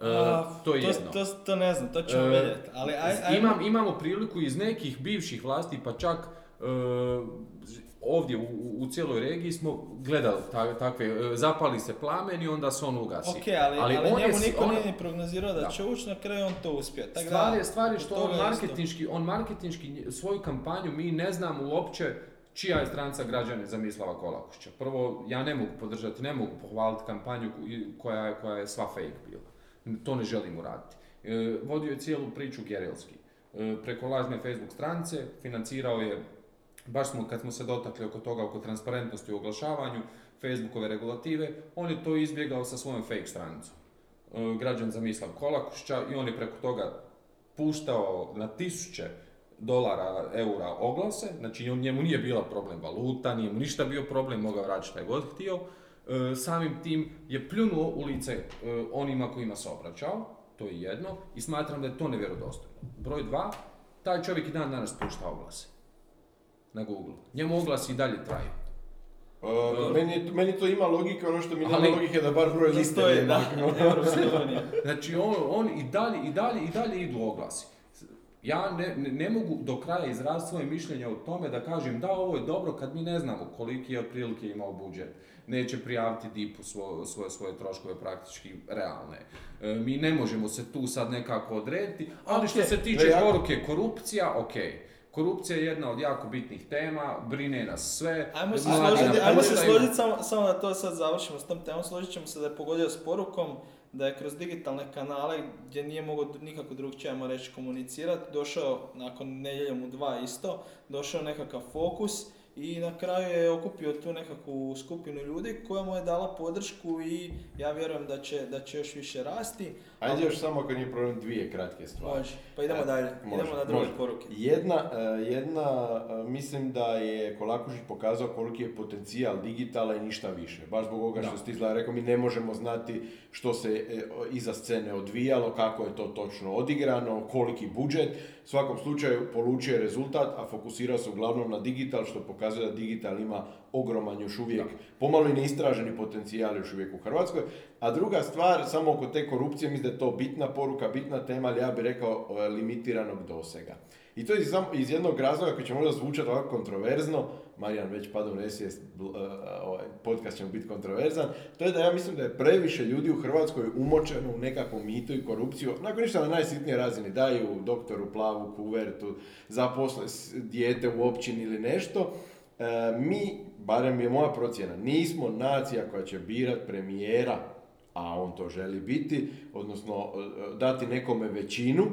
E, A, to je to, jedno. to, to ne znam, to ćemo E, vidjeti. Ali aj, aj, Imam, imamo priliku iz nekih bivših vlasti, pa čak e, ovdje u, u- cijeloj regiji smo gledali ta- takve, e, zapali se plamen i onda se on ugasi. Ok, ali, ali, on je njemu niko on- nije ni prognozirao da, Da. će ući, na kraju on to uspio. Da, Stvar je, stvar je što on marketinški, on marketinški svoju kampanju, mi ne znamo uopće čija je stranca građane za Mislava Kolakušća. Prvo, ja ne mogu podržati, ne mogu pohvaliti kampanju ko- koja, je- koja je sva fake bila. To ne želim uraditi. E, vodio je cijelu priču gerilski. E, preko lažne Facebook stranice financirao je, baš smo kad smo se dotakli oko toga, oko transparentnosti u oglašavanju, Facebookove regulative, on je to izbjegao sa svojom fake stranicom. E, građan za Mislav Kolakušća i on je preko toga puštao na tisuće dolara, eura oglase, znači njemu nije bila problem valuta, nije mu ništa bio problem, mogao raditi šta je god htio. E, samim tim je pljunuo u lice e, onima kojima se obraćao, to je jedno, i smatram da je to nevjerodostojno. Broj dva, taj čovjek i dan danas pušta oglase na Google. Njemu oglasi i dalje traju. E, meni, je- meni to ima logike, ono što mi nema logike da bar broj Da liste ne da. Znači on, on i dalje, i dalje, i dalje idu oglasi. Ja ne, ne, mogu do kraja izraziti svoje mišljenje o tome da kažem da ovo je dobro kad mi ne znamo koliki je otprilike imao budžet. Neće prijaviti DIP-u svo- svoje, svoje troškove praktički realne. E, mi ne možemo se tu sad nekako odrediti, ali što Ok. se tiče ja- poruke korupcija, ok. Korupcija je jedna od jako bitnih tema, brine nas sve. Ajmo se složiti, ajmo se složiti samo, samo da to sad završimo s tom temom, složit ćemo se da je pogodio s porukom da je kroz digitalne kanale gdje nije mogao nikako drugčije ajmo reći komunicirati, došao nakon nedjeljom u dva isto, došao nekakav fokus i na kraju je okupio tu nekakvu skupinu ljudi koja mu je dala podršku i ja vjerujem da će, da će još više rasti. Ajde još samo ako nije problem dvije kratke stvari. Može, pa idemo dalje, Može, idemo na druge može. poruke. Jedna, e, jedna, e, mislim da je Kolakušić pokazao koliki je potencijal digitala i ništa više. Baš zbog ovoga što ste izgleda rekao, mi ne možemo znati što se e, iza scene odvijalo, kako je to točno odigrano, koliki budžet. U svakom slučaju polučio je rezultat, a fokusirao se uglavnom na digital, što pokazuje da digital ima ogroman još uvijek, pomalo i neistraženi potencijal još uvijek u Hrvatskoj. A druga stvar, samo oko te korupcije, mislim da je to bitna poruka, bitna tema, ali ja bih rekao e, limitiranog dosega. I to je iz, jednog razloga koji će možda zvučati ovako kontroverzno, Marijan već pada u nesvijest, e, ovaj podcast će mu biti kontroverzan, to je da ja mislim da je previše ljudi u Hrvatskoj umočeno u nekakvu mitu i korupciju, nakon ništa na najsitnije razini, daju doktoru plavu kuvertu, zaposle dijete u općini ili nešto, E, mi, barem je moja procjena, nismo nacija koja će birat premijera, a on to želi biti, odnosno e, dati nekome većinu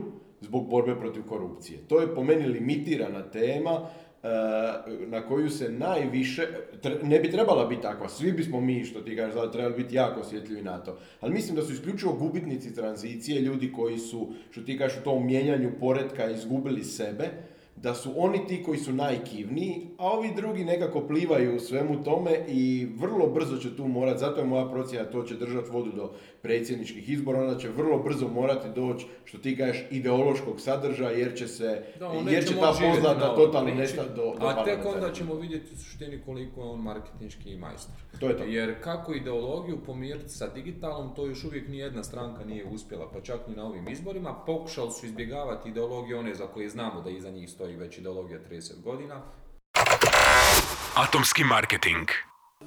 zbog borbe protiv korupcije. To je po meni limitirana tema e, na koju se najviše, ne bi trebala biti takva, svi bismo mi, što ti kažeš, trebali biti jako osjetljivi na to, ali mislim da su isključivo gubitnici tranzicije, ljudi koji su, što ti kažeš, u tom mijenjanju poretka izgubili sebe, da su oni ti koji su najkivniji, a ovi drugi nekako plivaju u svemu tome i vrlo brzo će tu morati, zato je moja procjena, to će držati vodu do predsjedničkih izbora, onda će vrlo brzo morati doći, što ti kažeš, ideološkog sadržaja, jer će se, Da, jer će ta poznata totalno nestati do, do A tek onda ćemo vidjeti u suštini koliko je on marketinški majstor. To je to. Jer kako ideologiju pomiriti sa digitalom, to još uvijek ni jedna stranka nije uspjela, pa čak ni na ovim izborima. Pokušali su izbjegavati ideologije one za koje znamo da iza njih stoji već ideologija 30 godina. Atomski marketing.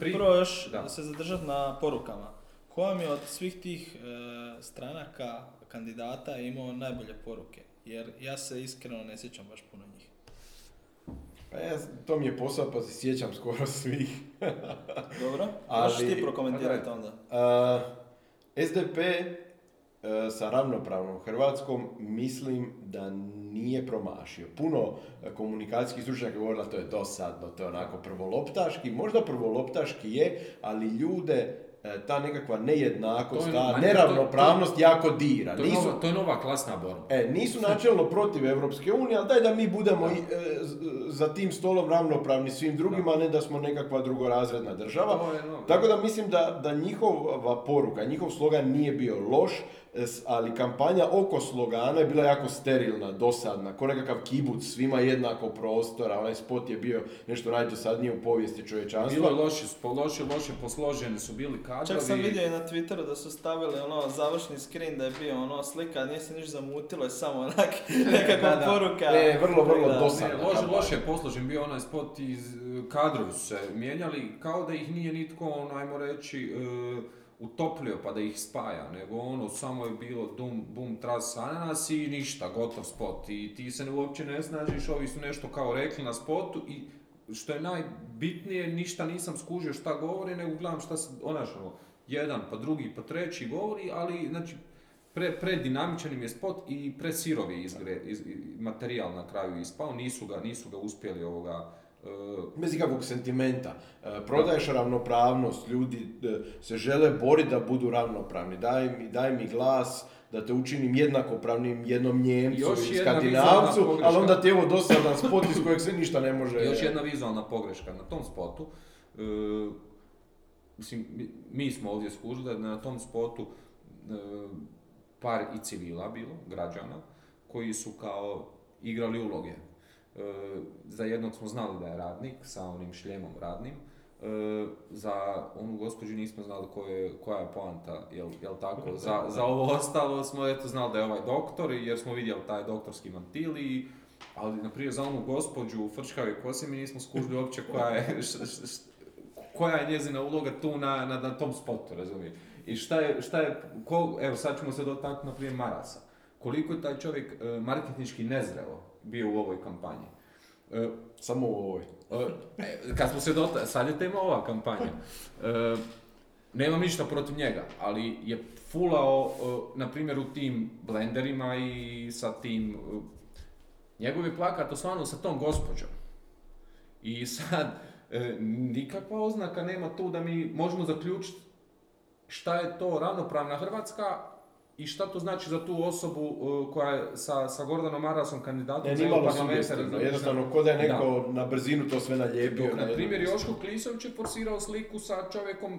Prvo još Da. se zadržati na porukama. Ko vam je od svih tih e, stranaka, kandidata imao najbolje poruke? Jer ja se iskreno ne sjećam baš puno njih. Pa ja, to mi je posao, pa se sjećam skoro svih. Dobro? Ali- Možeš ti prokomentirati onda. Uh, SDP uh, sa ravnopravnom Hrvatskom mislim da nije promašio. Puno uh, komunikacijskih stručnjaka govorila to je dosadno, to je onako prvoloptaški. Možda prvoloptaški je, ali ljude ta nekakva nejednakost, To je- ta neravnopravnost jako dira. To je, Nisu, nova, to je nova klasna borba. E, nisu načelno protiv Europske unije, ali daj da mi budemo i, e, za tim stolom ravnopravni svim drugima, a ne da smo nekakva drugorazredna država. To je. Tako da mislim da, da njihova poruka, njihov slogan nije bio loš, e, ali kampanja oko slogana je bila jako sterilna, dosadna, ko nekakav kibuc, svima jednako prostora, onaj spot je bio nešto najdosadnije u povijesti čovječanstva. Bilo je loše, loše, loše posloženi su bili kadrovi. Čak sam vidio i na Twitteru da su stavili ono završni screen da je bio ono slika, nije se ništa zamutilo, je samo onak nekakva Da, da. poruka. E, vrlo, vrlo Da. dosadno. Ne, loše, je posložen bio onaj spot iz e, kadrovi su se mijenjali kao da ih nije nitko, ono, ajmo reći, e, utoplio pa da ih spaja, nego ono samo je bilo dum, bum, tras, ananas i ništa, gotov spot. I ti se uopće ne snažiš, ovi su nešto kao rekli na spotu i što je najbitnije, ništa nisam skužio šta govori, nego gledam šta se, onaš, ono, jedan pa drugi pa treći govori, ali znači pre, im je spot i presirovi izgre, iz, materijal na kraju ispao, nisu ga, nisu ga uspjeli ovoga, Bez ikakvog sentimenta. E, Prodaješ ravnopravnost, ljudi e, se žele boriti da budu ravnopravni. Daj mi, daj mi glas da te učinim jednakopravnim jednom Njemcu Još i Skandinavcu, ali onda ti je ovo dosadan spot iz kojeg se ništa ne može... Još jedna vizualna pogreška na tom spotu. e, mislim, mi, mi smo ovdje skužili da je na tom spotu e, par i civila bilo, građana, koji su kao igrali uloge. E, za jednog smo znali da je radnik sa onim šljemom radnim, e, za onu gospođu nismo znali ko je, koja je poanta, jel, jel tako? Za, za ovo ostalo smo eto znali da je ovaj doktor, jer smo vidjeli taj doktorski mantil i ali, na primjer, za onu gospođu u frčkavoj kosi mi nismo skužili uopće koja je, š- š- š- koja je njezina uloga tu na, na, na tom spotu, razumije? I šta je, šta je, ko, evo sad ćemo se dotaknuti na primjer Marasa. Koliko je taj čovjek e, marketinški nezrelo bio u ovoj kampanji? E, Samo u ovoj. E, kad smo se dota, sad je tema ova kampanja. E, Nemam ništa protiv njega, ali je fulao, e, na primjer, u tim blenderima i sa tim... e, Njegov je plakat osvano sa tom gospođom. I sad, e, nikakva oznaka nema tu da mi možemo zaključiti šta je to ravnopravna Hrvatska i šta to znači za tu osobu e, koja je sa, sa Gordanom Marasom kandidatom Ne, za EU nimalo parlament. sugestivno, jednostavno ko da je neko na brzinu to sve nalijepio. Dok, na primjer. Joško Klisović je forsirao sliku sa čovjekom e,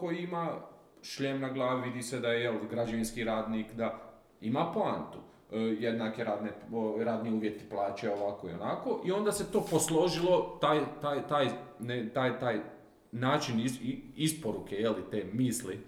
koji ima šljem na glavi, vidi se da je jel, građevinski radnik, da ima poantu. E, jednake radne, radni uvjeti plaće ovako i onako i onda se to posložilo, taj, taj, taj, ne, taj, taj način is- isporuke, jeli, te misli,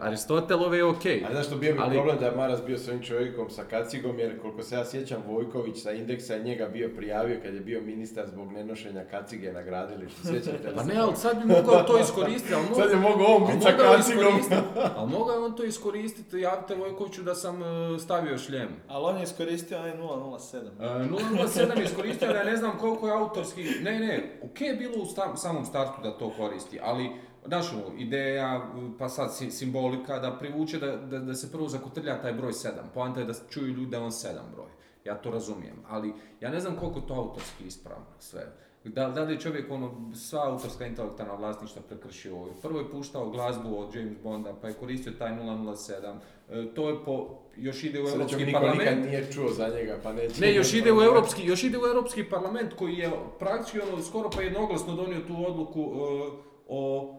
Aristotelove je okej. A znaš što bio mi Ali- problem da je Maras bio s ovim čovjekom sa kacigom, jer koliko se ja sjećam Vojković sa indeksa je njega bio prijavio kad je bio ministar zbog nenošenja kacige na gradilištu. Sjećate li Pa ne, ali sad bi mogao to iskoristiti, ali Sad je mogao- on biti sa kacigom. Ali mogao je on to iskoristiti, javite Vojkoviću da sam e, stavio šljem. Ali on je iskoristio onaj 007. E, 007 je iskoristio da ja ne znam koliko je autorski, ne, ne, ok je bilo u sta- samom startu da to koristi, ali Znaš, ono, ideja, pa sad si- simbolika, da privuče da, da, da se prvo zakotrlja taj broj 7. Poanta je da čuju ljudi da on 7 broj. Ja to razumijem, ali ja ne znam koliko to autorski ispravno sve. Da, da li je čovjek ono, sva autorska intelektualna vlasništva prekršio? Prvo je puštao glazbu od James Bonda, pa je koristio taj 007. E, to je po, još ide u Srećom, Europski niko parlament. nikad nije čuo za njega, pa neće. Ne, još ide u europski, još ide u europski parlament koji je praktički ono skoro pa jednoglasno donio tu odluku e, o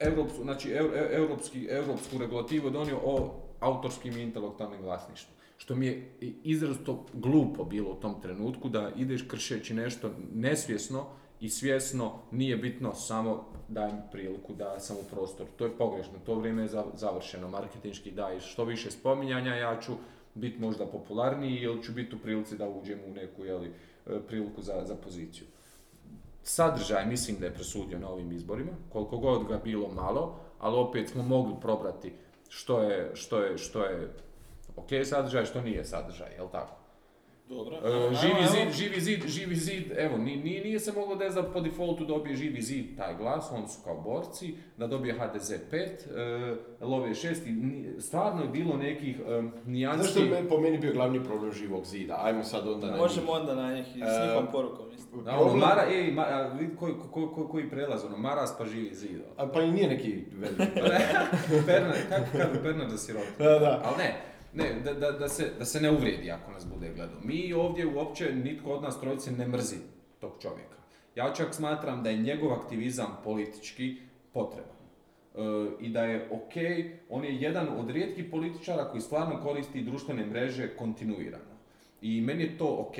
europsku, znači eu- eu- europski, europsku regulativu donio o autorskim i intelektualnim vlasništvu. Što mi je izrazito glupo bilo u tom trenutku da ideš kršeći nešto nesvjesno i svjesno nije bitno samo daj mi priliku da sam u prostoru. To je pogrešno, to vrijeme je za- završeno. Marketinški daj što više spominjanja, ja ću biti možda popularniji ili ću biti u prilici da uđem u neku jeli, e, priliku za, za poziciju. Sadržaj mislim da je presudio na ovim izborima, koliko god ga bilo malo, ali opet smo mogli probrati što je, što je, što je ok sadržaj, što nije sadržaj, jel tako? Dobro. E, živi ajmo. zid, živi zid, živi zid, evo, ni- ni- nije se moglo da je za po defaultu dobije živi zid taj glas, oni su kao borci, da dobije HDZ 5, e, love 6 i ni- stvarno je bilo nekih e, nijansi. Zašto je meni- po meni bio glavni problem živog zida? Ajmo sad onda na njih. Možemo onda na njih i s E, njihovom porukom. Da, ono, Mara, ej, ma, a, vidi koji, ko, ko, koji prelaz, ono, Maras pa živi zid. ono. A, pa i nije neki veliki. Pernar, kako kažu Pernar da si rodi? Da, da. Ali ne, ne, da, da, da, se, da se ne uvrijedi ako nas bude gledao. Mi ovdje uopće, nitko od nas trojice ne mrzi tog čovjeka. Ja čak smatram da je njegov aktivizam politički potreban. E, I da je ok, on je jedan od rijetkih političara koji stvarno koristi društvene mreže kontinuirano. I meni je to ok.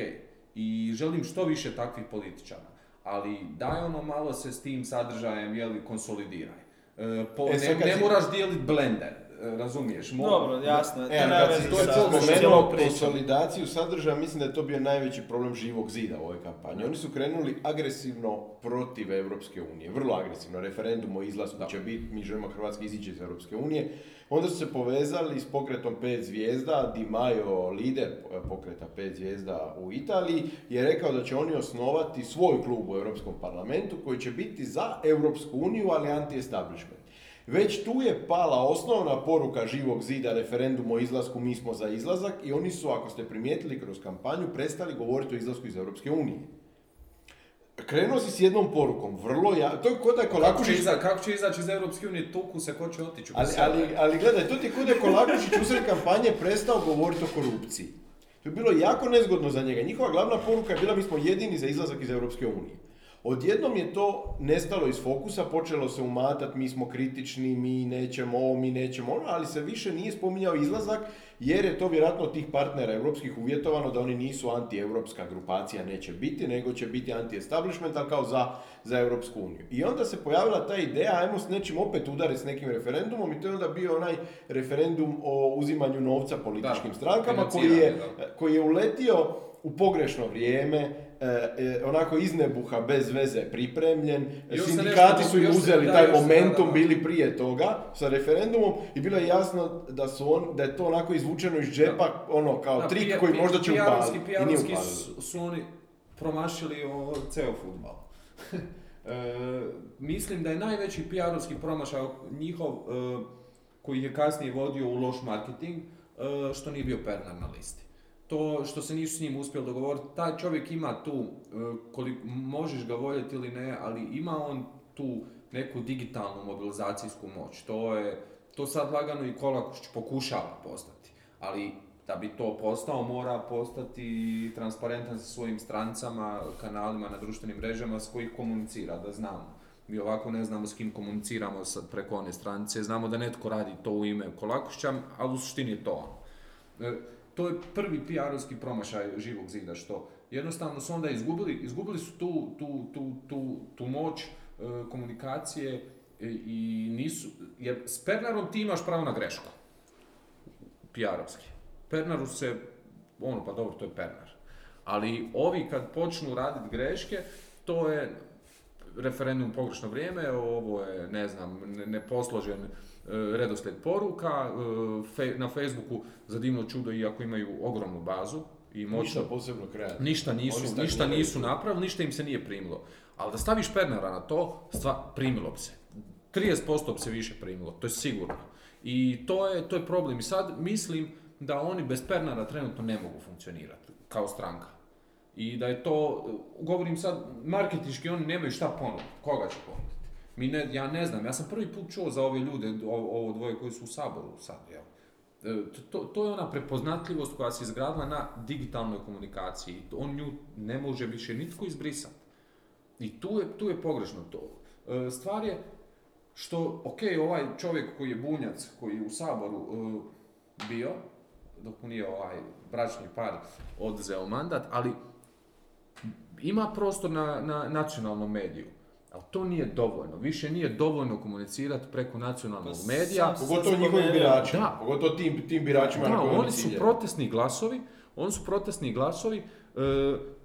I želim što više takvih političara. Ali daj ono malo se s tim sadržajem, jeli, konsolidiraj. E, po, E, ne, ne si- moraš dijeliti blender, razumiješ? Mo- Dobro, jasno. E, kad si to spomenuo konsolidaciju sadržaja, mislim da je to bio najveći problem živog zida u ovoj kampanji. Oni su krenuli agresivno protiv Europske unije, vrlo agresivno. Referendum o izlasku će biti, mi želimo Hrvatska izići iz Europske unije. Onda su se povezali s pokretom pet zvijezda, Di Maio, lider pokreta pet zvijezda u Italiji, je rekao da će oni osnovati svoj klub u Europskom parlamentu koji će biti za Europsku uniju, ali anti-establishment. Već tu je pala osnovna poruka živog zida referendum o izlasku, mi smo za izlazak i oni su, ako ste primijetili kroz kampanju, prestali govoriti o izlasku iz Europske unije. Krenuo si s jednom porukom, vrlo ja, to je kod da je Kako će, Kolakušić kako će izaći iz Europske unije, tuku se, ko će otići u ali, ali, ali gledaj, to ti kod da Kolakušić usred kampanje prestao govoriti o korupciji. To je bilo jako nezgodno za njega. Njihova glavna poruka je bila mi smo jedini za izlazak iz Europske unije. Odjednom je to nestalo iz fokusa, počelo se umatat, mi smo kritični, mi nećemo ovo, mi nećemo ono, ali se više nije spominjao izlazak, jer je to vjerojatno od tih partnera europskih uvjetovano da oni nisu anti-europska grupacija, neće biti, nego će biti anti-establishment, ali kao za, za Europsku uniju. I onda se pojavila ta ideja, ajmo s nečim opet udariti s nekim referendumom i to je onda bio onaj referendum o uzimanju novca političkim Da, strankama koji je, koji je uletio u pogrešno vrijeme, e, e, onako iz nebuha, bez veze pripremljen. Još Sindikati su im uzeli da, taj momentum, da, da. bili prije toga sa referendumom i bilo je jasno da su on, da je to onako izvučeno iz džepa, ono kao trik koji možda će upaliti. I nije upalilo. su, su oni promašili o, ceo futbal. E, mislim da je najveći PR-ovski promašaj njihov e, koji je kasnije vodio u loš marketing, što nije bio Pernar na listi. To što se nisu s njim uspjeli dogovoriti, taj čovjek ima tu, e, koliko možeš ga voljeti ili ne, ali ima on tu neku digitalnu mobilizacijsku moć. To je, to sad lagano i Kolakušić pokušava postati, ali da bi to postao mora postati transparentan sa svojim strancama, kanalima na društvenim mrežama s kojih komunicira, da znamo. Mi ovako ne znamo s kim komuniciramo sad preko one stranice, znamo da netko radi to u ime Kolakušića, ali u suštini je to on. To je prvi PR-ovski promašaj živog zida, što jednostavno su onda izgubili, izgubili su tu, tu, tu, tu, tu moć e, komunikacije e, i nisu, jer s Pernarom ti imaš pravo na grešku. PR-ovski. Pernaru se, ono pa dobro, to je Pernar. Ali ovi kad počnu raditi greške, to je referendum pogrešno vrijeme, ovo je, ne znam, ne- neposložen redoslijed poruka, e, na Facebooku za divno čudo, iako imaju ogromnu bazu i moćno, Ništa posebno kreativno. ništa nisu, ništa nisu napravili, ništa im se nije primilo. Ali da staviš Pernara na to, stva, primilo bi se. 30% bi se više primilo, to je sigurno. I to je, to je problem. I sad mislim da oni bez Pernara trenutno ne mogu funkcionirati kao stranka. I da je to, govorim sad, marketinški oni nemaju šta ponuditi. Koga će ponuditi? Mi ne, ja ne znam, ja sam prvi put čuo za ove ljude, ovo dvoje koji su u Saboru sad, jel? E, To, to je ona prepoznatljivost koja se izgradila na digitalnoj komunikaciji. On nju ne može više nitko izbrisati. I tu je, tu je pogrešno to. E, Stvar je što, ok, ovaj čovjek koji je bunjac, koji je u Saboru e, bio, dok mu nije ovaj bračni par oduzeo mandat, ali ima prostor na, na nacionalnom mediju. Ali to nije dovoljno. Više nije dovoljno komunicirati preko nacionalnog Pa medija. sam- Pogotovo njihovim biračima. Da. Pogotovo tim, tim biračima Da, oni su protestni glasovi, oni su protestni glasovi e,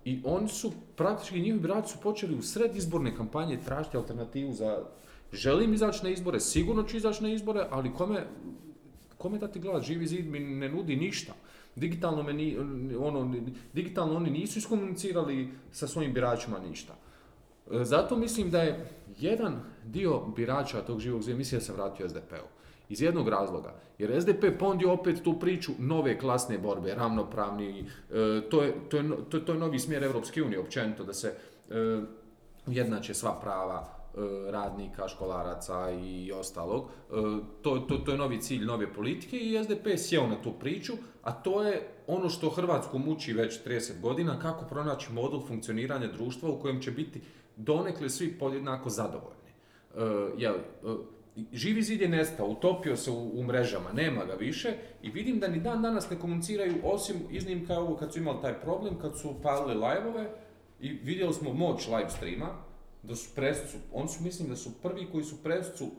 i oni su, praktički njihovi birači su počeli u sred izborne kampanje tražiti alternativu za želim izaći na izbore, sigurno ću izaći na izbore, ali kome, kome dati glas, živi zid mi ne nudi ništa. Digitalno, me ni, ono, digitalno oni nisu iskomunicirali sa svojim biračima ništa. E, Zato mislim da je jedan dio birača tog živog zida, mislim da se vratio SDP-u. Iz jednog razloga. Jer SDP pondio opet tu priču nove klasne borbe, ravnopravni, e, to, je, to, je, to, to novi smjer Europske unije općenito, da se e, ujednače sva prava radnika, školaraca i ostalog. To, to, to je novi cilj nove politike i SDP je sjeo na tu priču, a to je ono što Hrvatsku muči već 30 godina, kako pronaći model funkcioniranja društva u kojem će biti donekle svi podjednako zadovoljni. E, jel, e, Živi zid je nestao, utopio se u, u mrežama, nema ga više i vidim da ni dan danas ne komuniciraju osim iznimka ovo kad su imali taj problem, kad su palili live-ove i vidjeli smo moć live streama, da su prescu, oni su mislim da su prvi koji su prescu e,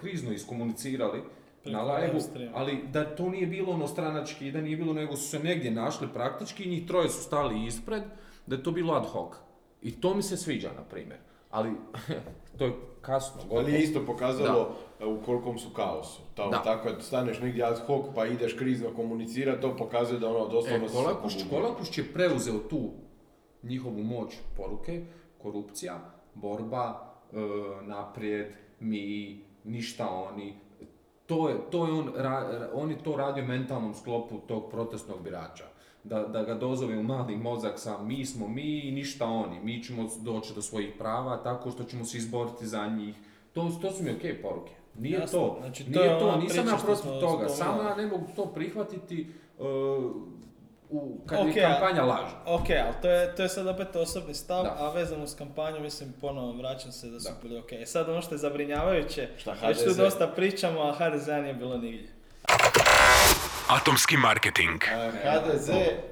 krizno iskomunicirali Preko na live live ali da to nije bilo ono stranački, da nije bilo nego su se negdje našli praktički i njih troje su stali ispred, da je to bilo ad hoc. I to mi se sviđa, na primjer. Ali, to je kasno, Ali gotovo. je isto pokazalo e, u kolikom su kaosu. Ta, Da. Tako kad staneš negdje ad hoc pa ideš krizno komunicirati, to pokazuje da ono E, doslovno se Kolakuš, pogubio. Kolakuš je preuzeo tu njihovu moć poruke, korupcija, borba, e, naprijed, mi, ništa oni. To je, to je on, ra- on je to radio mentalnom sklopu tog protestnog birača. Da, da ga dozove u mali mozak sa mi smo mi i ništa oni. Mi ćemo doći do svojih prava tako što ćemo se izboriti za njih. To, to su mi okej poruke. Nije Jasno, to. znači to nije je to. Nisam ja protiv toga. Samo ja ne mogu to prihvatiti uh, u, kad Ok, je kampanja lažna. Ok, ali to je, to je sad opet osobni stav, Da. a vezano uz kampanju, mislim, ponovo vraćam se da su Da. bili ok. Sad ono što je zabrinjavajuće, Šta već tu HDZ? dosta pričamo, a HDZ-a nije bilo nigdje. Atomski marketing. E, HDZ,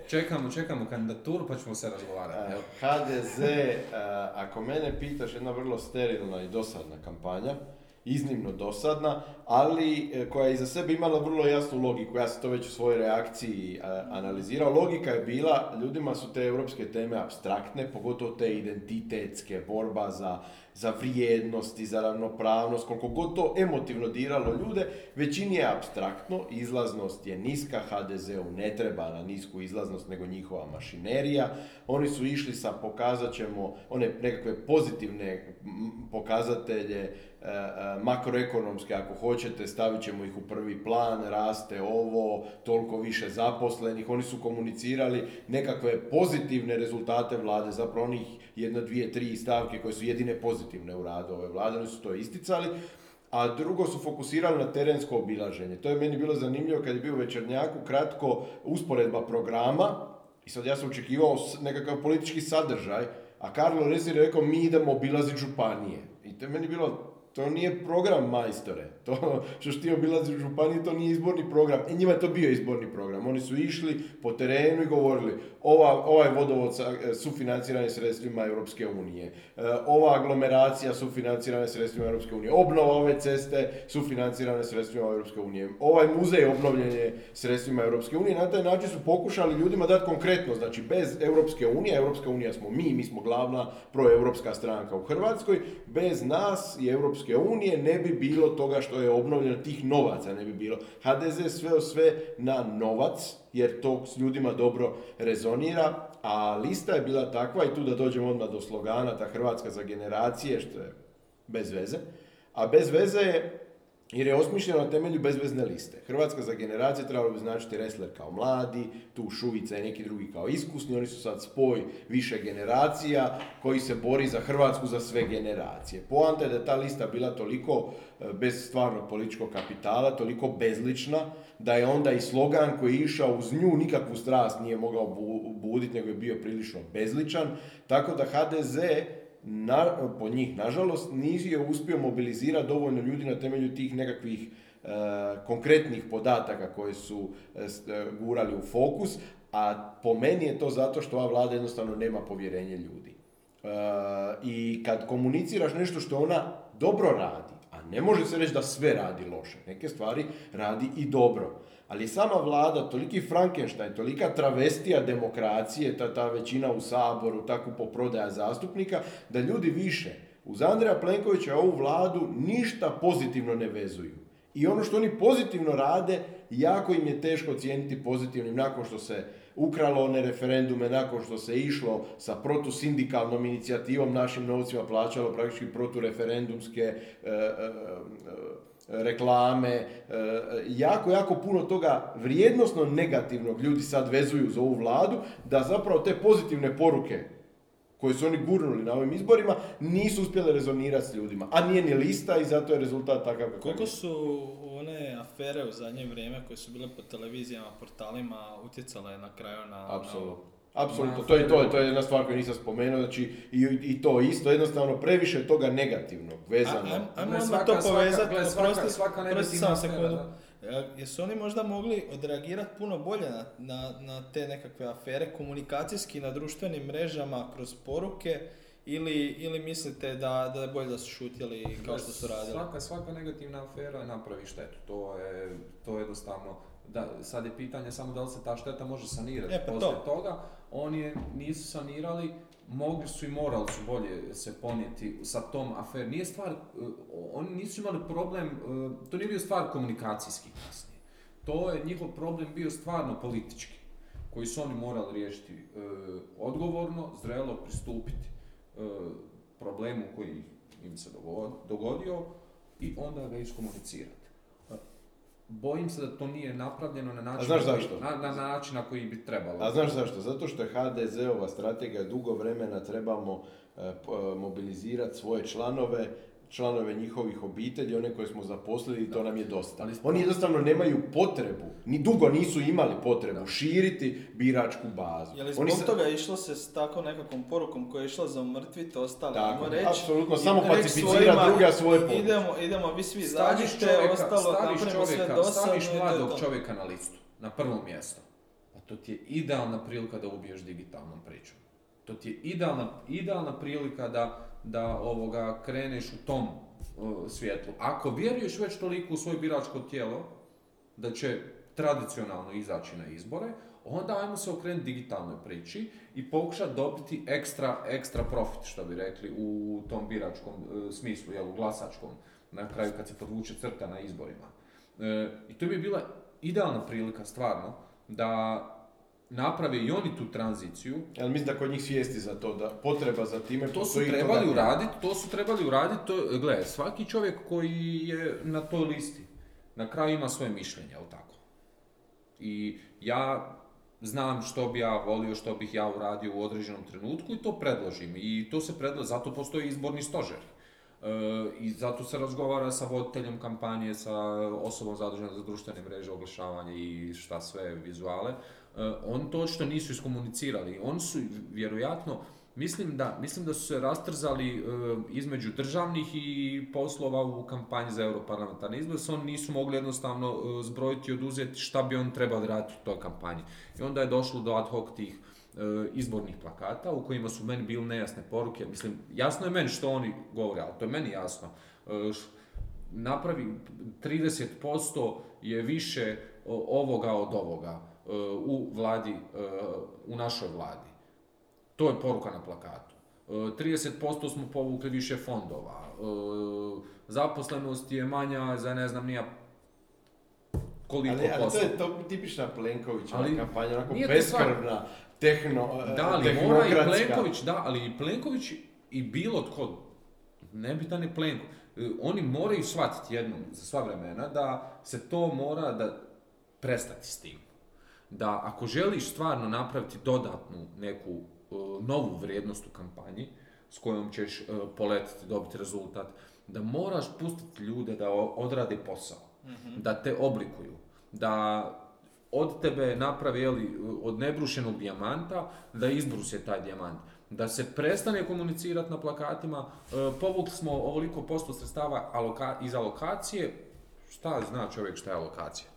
Čekamo, čekamo kandidaturu pa ćemo se razgovarati. e? HDZ, e, ako mene pitaš, jedna vrlo sterilna i dosadna kampanja, iznimno dosadna, ali e, koja je iza sebe imala vrlo jasnu logiku. Ja sam to već u svojoj reakciji e, analizirao. Logika je bila, ljudima su te europske teme abstraktne, pogotovo te identitetske, borba za za vrijednosti, za ravnopravnost, koliko god to emotivno diralo ljude, većini je abstraktno, izlaznost je niska, HDZ-u ne treba na nisku izlaznost, nego njihova mašinerija. Oni su išli sa, pokazat ćemo, one nekakve pozitivne pokazatelje, makroekonomske, ako hoćete, stavit ćemo ih u prvi plan, raste ovo, toliko više zaposlenih, oni su komunicirali nekakve pozitivne rezultate vlade, zapravo onih jedna, dvije, tri stavke koje su jedine pozitivne u radu ove vlade, oni su to isticali, a drugo su fokusirali na terensko obilaženje. To je meni bilo zanimljivo kad je bio u Večernjaku, kratko usporedba programa, i sad ja sam očekivao nekakav politički sadržaj, a Karlo Rezir je rekao mi idemo obilaziti županije. I to je meni bilo to nije program majstore. To što ti obilazi županije, to nije izborni program. I njima je to bio izborni program. Oni su išli po terenu i govorili ova, ovaj vodovod e, sufinanciran sredstvima Europske unije. E, ova aglomeracija sufinancirana sredstvima Europske unije. Obnova ove ceste sufinancirane sredstvima Europske unije. Ovaj muzej obnovljen je sredstvima Europske unije. Na taj način su pokušali ljudima dati konkretno, znači bez Europske unije, Europska unija smo mi, mi smo glavna proeuropska stranka u Hrvatskoj, bez nas i Europske unije ne bi bilo toga što je obnovljeno, tih novaca ne bi bilo. HDZ sve sve na novac, jer to s ljudima dobro rezonira, a lista je bila takva i tu da dođemo odmah do slogana, ta Hrvatska za generacije, što je bez veze. A bez veze je jer je osmišljeno na temelju bezvezne liste. Hrvatska za generacije trebalo bi značiti Resler kao mladi, tu Šuvica i neki drugi kao iskusni, oni su sad spoj više generacija koji se bori za Hrvatsku za sve generacije. Poanta je da je ta lista bila toliko e, bez stvarnog političkog kapitala, toliko bezlična, da je onda i slogan koji je išao uz nju nikakvu strast nije mogao buditi, nego je bio prilično bezličan, tako da HDZ na, po njih, nažalost, nije uspio mobilizirati dovoljno ljudi na temelju tih nekakvih e, konkretnih podataka koje su e, e, gurali u fokus, a po meni je to zato što ova vlada jednostavno nema povjerenje ljudi. I kad komuniciraš nešto što ona dobro radi, a ne može se reći da sve radi loše, neke stvari radi i dobro ali sama vlada, toliki Frankenstein, tolika travestija demokracije, ta, ta većina u saboru, tako poprodaja zastupnika, da ljudi više uz Andreja Plenkovića ovu vladu ništa pozitivno ne vezuju. I ono što oni pozitivno rade, jako im je teško ocijeniti pozitivnim nakon što se ukralo one referendume, nakon što se išlo sa protusindikalnom inicijativom našim novcima plaćalo praktički protureferendumske e, e, e reklame, e, jako, jako puno toga vrijednosno negativnog ljudi sad vezuju za ovu vladu, da zapravo te pozitivne poruke koje su oni gurnuli na ovim izborima, nisu uspjele rezonirati s ljudima. A nije ni lista i zato je rezultat takav kakav Koliko su one afere u zadnje vrijeme koje su bile po televizijama, portalima utjecale na kraju na... Apsolutno. Apsolutno, to je to, to je jedna stvar koju nisam spomenuo, znači i, i to isto, jednostavno previše toga negativnog vezano. Ajmo to povezati, svaka, svaka negativna sekundu. Jesu oni možda mogli odreagirati puno bolje na, na, na, te nekakve afere komunikacijski na društvenim mrežama kroz poruke ili, ili mislite da, da je bolje da su šutjeli kao što su radili? Svaka, svaka negativna afera napravi štetu, to je, to je jednostavno da, sad je pitanje samo da li se ta šteta može sanirati e, pa poslije toga. Oni je nisu sanirali, mogli su i morali su bolje se ponijeti sa tom afer. Nije stvar, uh, oni nisu imali problem, uh, to nije bio stvar komunikacijski kasnije. To je njihov problem bio stvarno politički, koji su oni morali riješiti uh, odgovorno, zrelo pristupiti problemu koji im se dogodio i onda ga iskomunicirati bojim se da to nije napravljeno na način, znaš zašto? Na, na način na koji bi trebalo. A znaš zašto? Zato što je HDZ-ova strategija dugo vremena trebamo e, mobilizirati svoje članove članove njihovih obitelji, one koje smo zaposlili, to nam je dosta. Oni jednostavno nemaju potrebu, ni dugo nisu imali potrebu širiti biračku bazu. Je li zbog Oni toga išlo se s tako nekakvom porukom koja je išla za umrtviti ostali, tako, reći, apsolutno, samo pacificira druge, a svoje. Idemo, idemo, vi svi zađite, ostalo, napravimo sve dosadno. Staviš mladog čovjeka na listu, na prvo mjesto. A to ti je idealna prilika da ubiješ digitalnom pričom. To ti je idealna, idealna prilika da da ovoga kreneš u tom uh, svijetlu. Ako vjeruješ već toliko u svoje biračko tijelo, da će tradicionalno izaći na izbore, onda ajmo se okrenuti digitalnoj priči i pokušati dobiti ekstra, ekstra profit, što bi rekli, u tom biračkom e, smislu, jel, u glasačkom, na kraju kad se podvuče crta na izborima. E, I to bi bila idealna prilika, stvarno, da naprave i oni tu tranziciju. Ja mislim da kod njih svijesti za to, da potreba za time To su trebali uraditi, to su trebali uraditi, to, gle, svaki čovjek koji je na toj listi, na kraju ima svoje mišljenje, jel tako? I ja znam što bi ja volio, što bih ja uradio u određenom trenutku i to predložim. I to se predlaže, zato postoji izborni stožer. E, I zato se razgovara sa voditeljem kampanje, sa osobom zaduženom za društvene mreže, oglašavanje i šta sve, vizuale. E, on to što nisu iskomunicirali. Oni su vjerojatno, mislim da, mislim da su se rastrzali e, između državnih i poslova u kampanji za europarlamentarne izbore, se oni nisu mogli jednostavno e, zbrojiti i oduzeti šta bi on trebali raditi u toj kampanji. I onda je došlo do ad hoc tih izbornih plakata u kojima su meni bile nejasne poruke. Mislim, jasno je meni što oni govore, ali to je meni jasno. Napravi 30% je više ovoga od ovoga u vladi, e, u našoj vladi. To je poruka na plakatu. E, 30% smo povukli više fondova. Zaposlenost je manja za ne znam nija koliko Ali, ali to je to tipična Plenkovićeva kampanja, onako beskrvna, tehno, Da, ali mora i. Plenković, da, ali i Plenković i bilo tko, nebitan je Plenko, e, oni moraju shvatiti jednom za sva vremena da se to mora da prestati s tim. Da ako želiš stvarno napraviti dodatnu neku e, novu vrijednost u kampanji s kojom ćeš e, poletiti, dobiti rezultat, da moraš pustiti ljude da odrade posao, da te oblikuju, da od tebe napravi jeli, od nebrušenog dijamanta, da izbruse taj dijamant. Da se prestane komunicirati na plakatima, e, povukli smo ovoliko posto sredstava aloka- iz alokacije, šta zna čovjek šta je alokacija?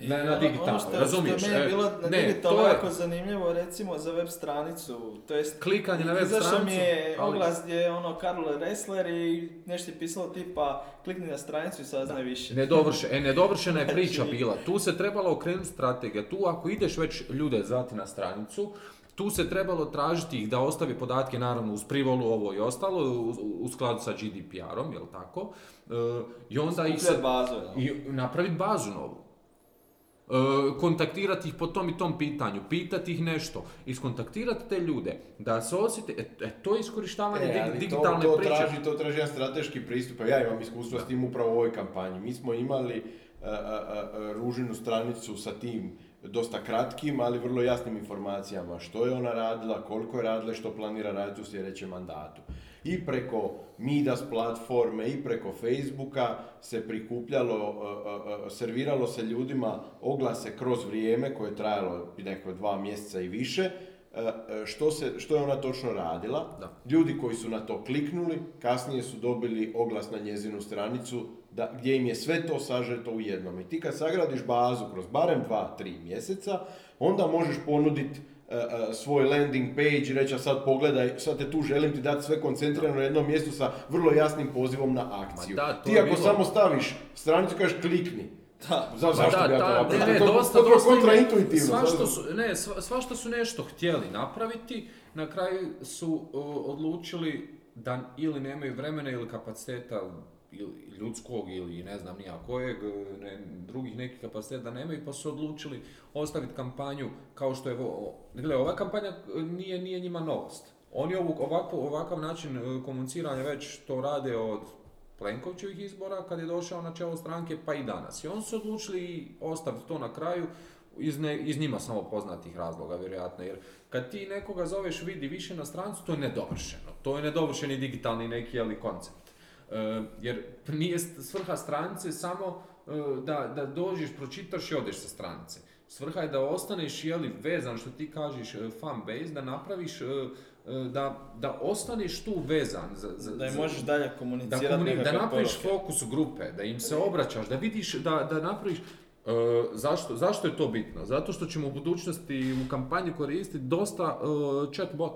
Na, na Ono- digitalno, ono što, razumiješ? Što je meni E, bilo na ne, digitalno to je- jako zanimljivo, recimo za web stranicu, to jest Klikanje na web izašao mi stranicu, je oglas gdje je ono Karl Ressler i nešto je pisalo tipa klikni na stranicu i saznaj više. Nedovrše, e, nedovršena je priča Znači- bila. Tu se trebalo okrenuti strategija. Tu ako ideš već ljude zvati na stranicu, tu se trebalo tražiti ih da ostavi podatke, naravno uz privolu ovo i ostalo, u, u skladu sa GDPR-om, jel tako? E, I onda ih se... Bazu? I napraviti bazu novu. E, kontaktirati ih po tom i tom pitanju, pitati ih nešto, iskontaktirati te ljude, da se osjete, e, e, to je iskorištavanje E, dig- digitalne to, to priče. traži, to traži jedan strateški pristup, ja imam iskustvo s tim upravo u ovoj kampanji. Mi smo imali a, a, a, a, ružinu stranicu sa tim dosta kratkim, ali vrlo jasnim informacijama što je ona radila, koliko je radila, i što planira raditi u sljedećem mandatu. I preko Midas platforme i preko Facebooka se prikupljalo, a, a, a, serviralo se ljudima oglase kroz vrijeme koje je trajalo neko dva mjeseca i više, što, se, što je ona točno radila. Da. Ljudi koji su na to kliknuli, kasnije su dobili oglas na njezinu stranicu da, gdje im je sve to sažeto u jednom. I ti kad sagradiš bazu kroz barem 2-3 mjeseca, onda možeš ponuditi svoj landing page i reći, a sad pogledaj, sad te tu želim ti dati sve koncentrirano na jednom mjestu sa vrlo jasnim pozivom na akciju. Da, ti ako bilo- samo staviš stranicu, kažeš klikni. Da. Za, zašto bi ja to da, napravio? ne, ne, To dosta, kontraintuitivno. Svašta su, ne, sva, svašta su nešto htjeli napraviti, na kraju su o, odlučili da ili nemaju vremena ili kapaciteta ili ljudskog ili ne znam nija kojeg, ne, drugih nekih kapaciteta nemaju, pa su odlučili ostaviti kampanju kao što je, gle, ova kampanja e, nije, nije njima novost. Oni ovu, ovako, ovakav način e, komuniciranja već to rade od Plenkovićevih izbora kad je došao na čelo stranke pa i danas. I oni su odlučili ostaviti to na kraju iz, ne, iz njima samo poznatih razloga vjerojatno. Jer kad ti nekoga zoveš vidi više na strancu to je nedovršeno. To je nedovršeni digitalni neki ali koncept. E, jer nije svrha stranice samo e, da, da dođeš, pročitaš i odeš sa stranice. Svrha je da ostaneš jeli, vezan, što ti kažeš, e, fan base, da napraviš, da, da ostaneš tu vezan. Za, za, Da za- možeš dalje da, komunicirati komuni- da napraviš poruke. fokus grupe, da im se obraćaš, da vidiš, da, da napraviš e, zašto, zašto je to bitno? Zato što ćemo u budućnosti u kampanji koristiti dosta e, chatbot.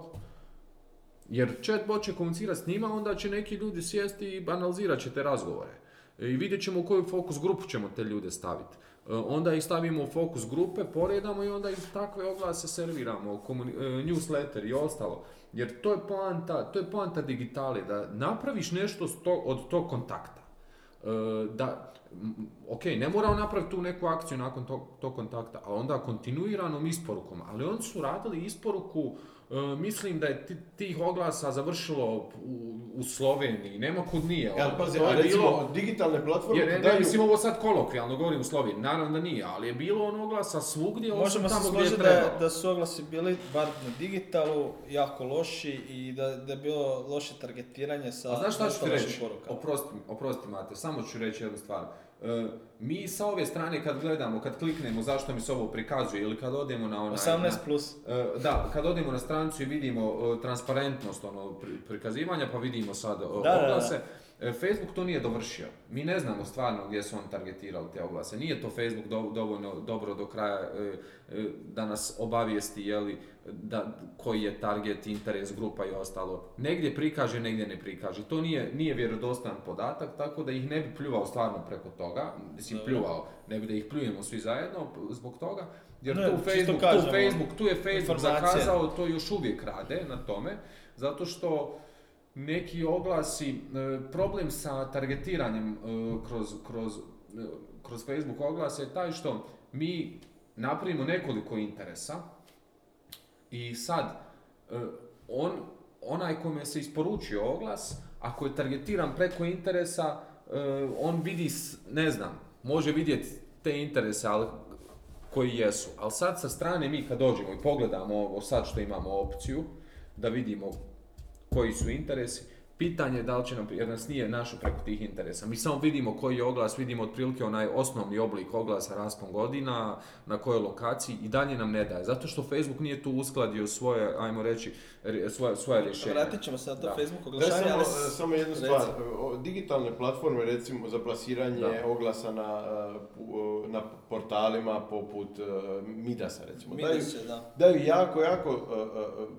Jer chatbot će komunicirati s njima, onda će neki ljudi sjesti i analizirat će te razgovore. I vidjet ćemo u koju fokus grupu ćemo te ljude staviti. E, onda ih stavimo u fokus grupe, poredamo i onda iz takve oglase serviramo, e, newsletter i ostalo. Jer to je poanta, to je poanta digitali, da napraviš nešto od tog kontakta. E, da, ok, ne mora on napraviti tu neku akciju nakon tog, tog kontakta, ali onda kontinuiranom isporukom. Ali oni su radili isporuku, e, mislim da je ti- tih oglasa završilo u, u Sloveniji, nema kud nije. Ja, ono, pazi, to a je recimo, bilo- digitalne platforme jer, ne, daju... mislim ovo sad kolokvijalno govorim u Sloveniji, naravno da nije, ali je bilo ono oglasa svugdje, osim Možemo se tamo gdje je složiti da, da su oglasi bili, bar na digitalu, jako loši i da, da je bilo loše targetiranje sa A znaš šta ću ti reći? porukama. Oprosti, oprosti Mate, samo ću reći jednu stvar. E, mi sa ove strane kad gledamo, kad kliknemo zašto mi se ovo prikazuje ili kad odemo na onaj... 18 na- plus. E, Da, kad odemo na stranicu i vidimo e, transparentnost ono, pri- prikazivanja, pa vidimo sad Da, da, da. E, Facebook to nije dovršio. Mi ne znamo stvarno gdje su on targetirali te oglase. Nije to Facebook do- dovoljno dobro do kraja e, e, da nas obavijesti jeli, da, koji je target, interes, grupa i ostalo. Negdje prikaže, negdje ne prikaže. To nije, nije vjerodostojan podatak, tako da ih ne bi pljuvao stvarno preko toga. Mislim, pljuvao, ne bi da ih pljujemo svi zajedno zbog toga. Jer Ne, tu, Facebook, tu, kažemo, Facebook, tu je Facebook zakazao, to još uvijek rade na tome, zato što neki oglasi, e, problem sa targetiranjem e, kroz, kroz, e, kroz Facebook oglase je taj što mi napravimo nekoliko interesa i sad on, onaj kome se isporučio oglas, ako je targetiran preko interesa, on vidi, ne znam, može vidjeti te interese, ali koji jesu. Ali sad sa strane mi kad dođemo i pogledamo ovo sad što imamo opciju, da vidimo koji su interesi, pitanje je da li će nam, jer nas nije našo preko tih interesa. Mi samo vidimo koji je oglas, vidimo otprilike onaj osnovni oblik oglasa raspon godina, na kojoj lokaciji i dalje nam ne daje. Zato što Facebook nije tu uskladio svoje, ajmo reći, re- svoje, svoje rješenje. Vratit ćemo se na to Da. Facebook oglašanje, samo, ali... e, samo jednu stvar. Digitalne platforme, recimo, za plasiranje Da. oglasa na, e, na portalima poput e, Midasa, recimo. Mi daju, da se, da. daju jako, jako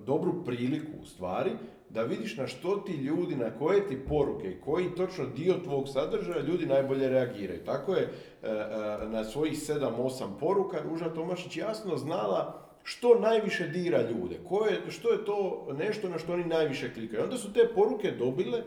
dobru priliku, u stvari, da vidiš na što ti ljudi, na koje ti poruke i koji točno dio tvog sadržaja ljudi najbolje reagiraju. Tako je e, e, na svojih 7-8 poruka Ruža Tomašić jasno znala što najviše dira ljude, ko je, što je to nešto na što oni najviše klikaju. Onda su te poruke dobile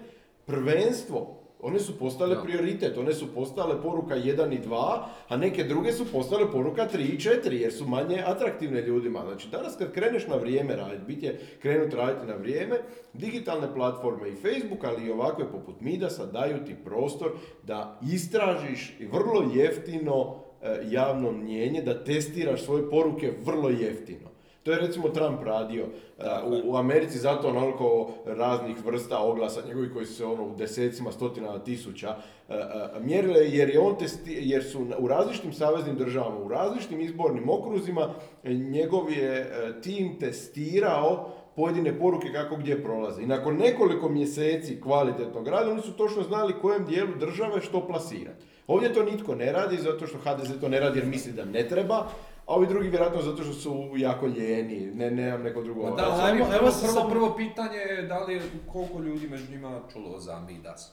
prvenstvo. One su postale Da. prioritet, one su postale poruka 1 i 2, a neke druge su postale poruka 3 i 4, jer su manje atraktivne ljudima. Znači, danas kad kreneš na vrijeme raditi, bit je krenut raditi na vrijeme, digitalne platforme i Facebook, ali i ovakve poput Midasa daju ti prostor da istražiš i vrlo jeftino e, javno mnjenje, da testiraš svoje poruke vrlo jeftino. To je recimo Trump radio je. u, u Americi, zato onoliko raznih vrsta oglasa njegovi koji su se ono u desecima, stotinama tisuća e, e, mjerile, jer, je on testi, jer su u različitim saveznim državama, u različitim izbornim okruzima, e, njegov je e, tim testirao pojedine poruke kako gdje prolaze. I nakon nekoliko mjeseci kvalitetnog rada, oni su točno znali kojem dijelu države što plasirati. Ovdje to nitko ne radi, zato što HDZ to ne radi jer misli da ne treba, a ovi drugi vjerojatno zato što su jako lijeni, ne, nemam neko drugo. Pa da, Ajmo- ajmo, ajmo prvo, se prvo, samo- prvo pitanje je da li je, koliko ljudi među njima čulo za Midas.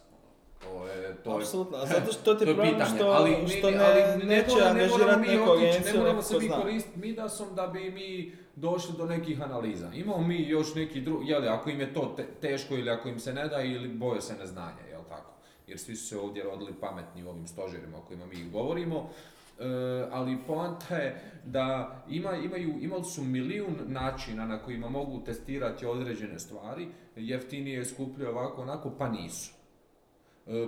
To je, to je, Apsolutno, a zato što je problem pitanje, što, ali, ne- što ne, ne, ali ne, neće ne angažirati neku otići, agenciju, ne moramo se mi koristiti Midasom da bi mi došli do nekih analiza. Imamo mi još neki drugi, jeli, ako im je to te- teško ili ako im se ne da ili boje se neznanja, jel tako? Jer svi su se ovdje rodili pametni u ovim stožerima o kojima mi govorimo. E, ali poanta je da ima, imaju, imali su milijun načina na kojima mogu testirati određene stvari, jeftinije, skuplje, ovako, onako, pa nisu. E,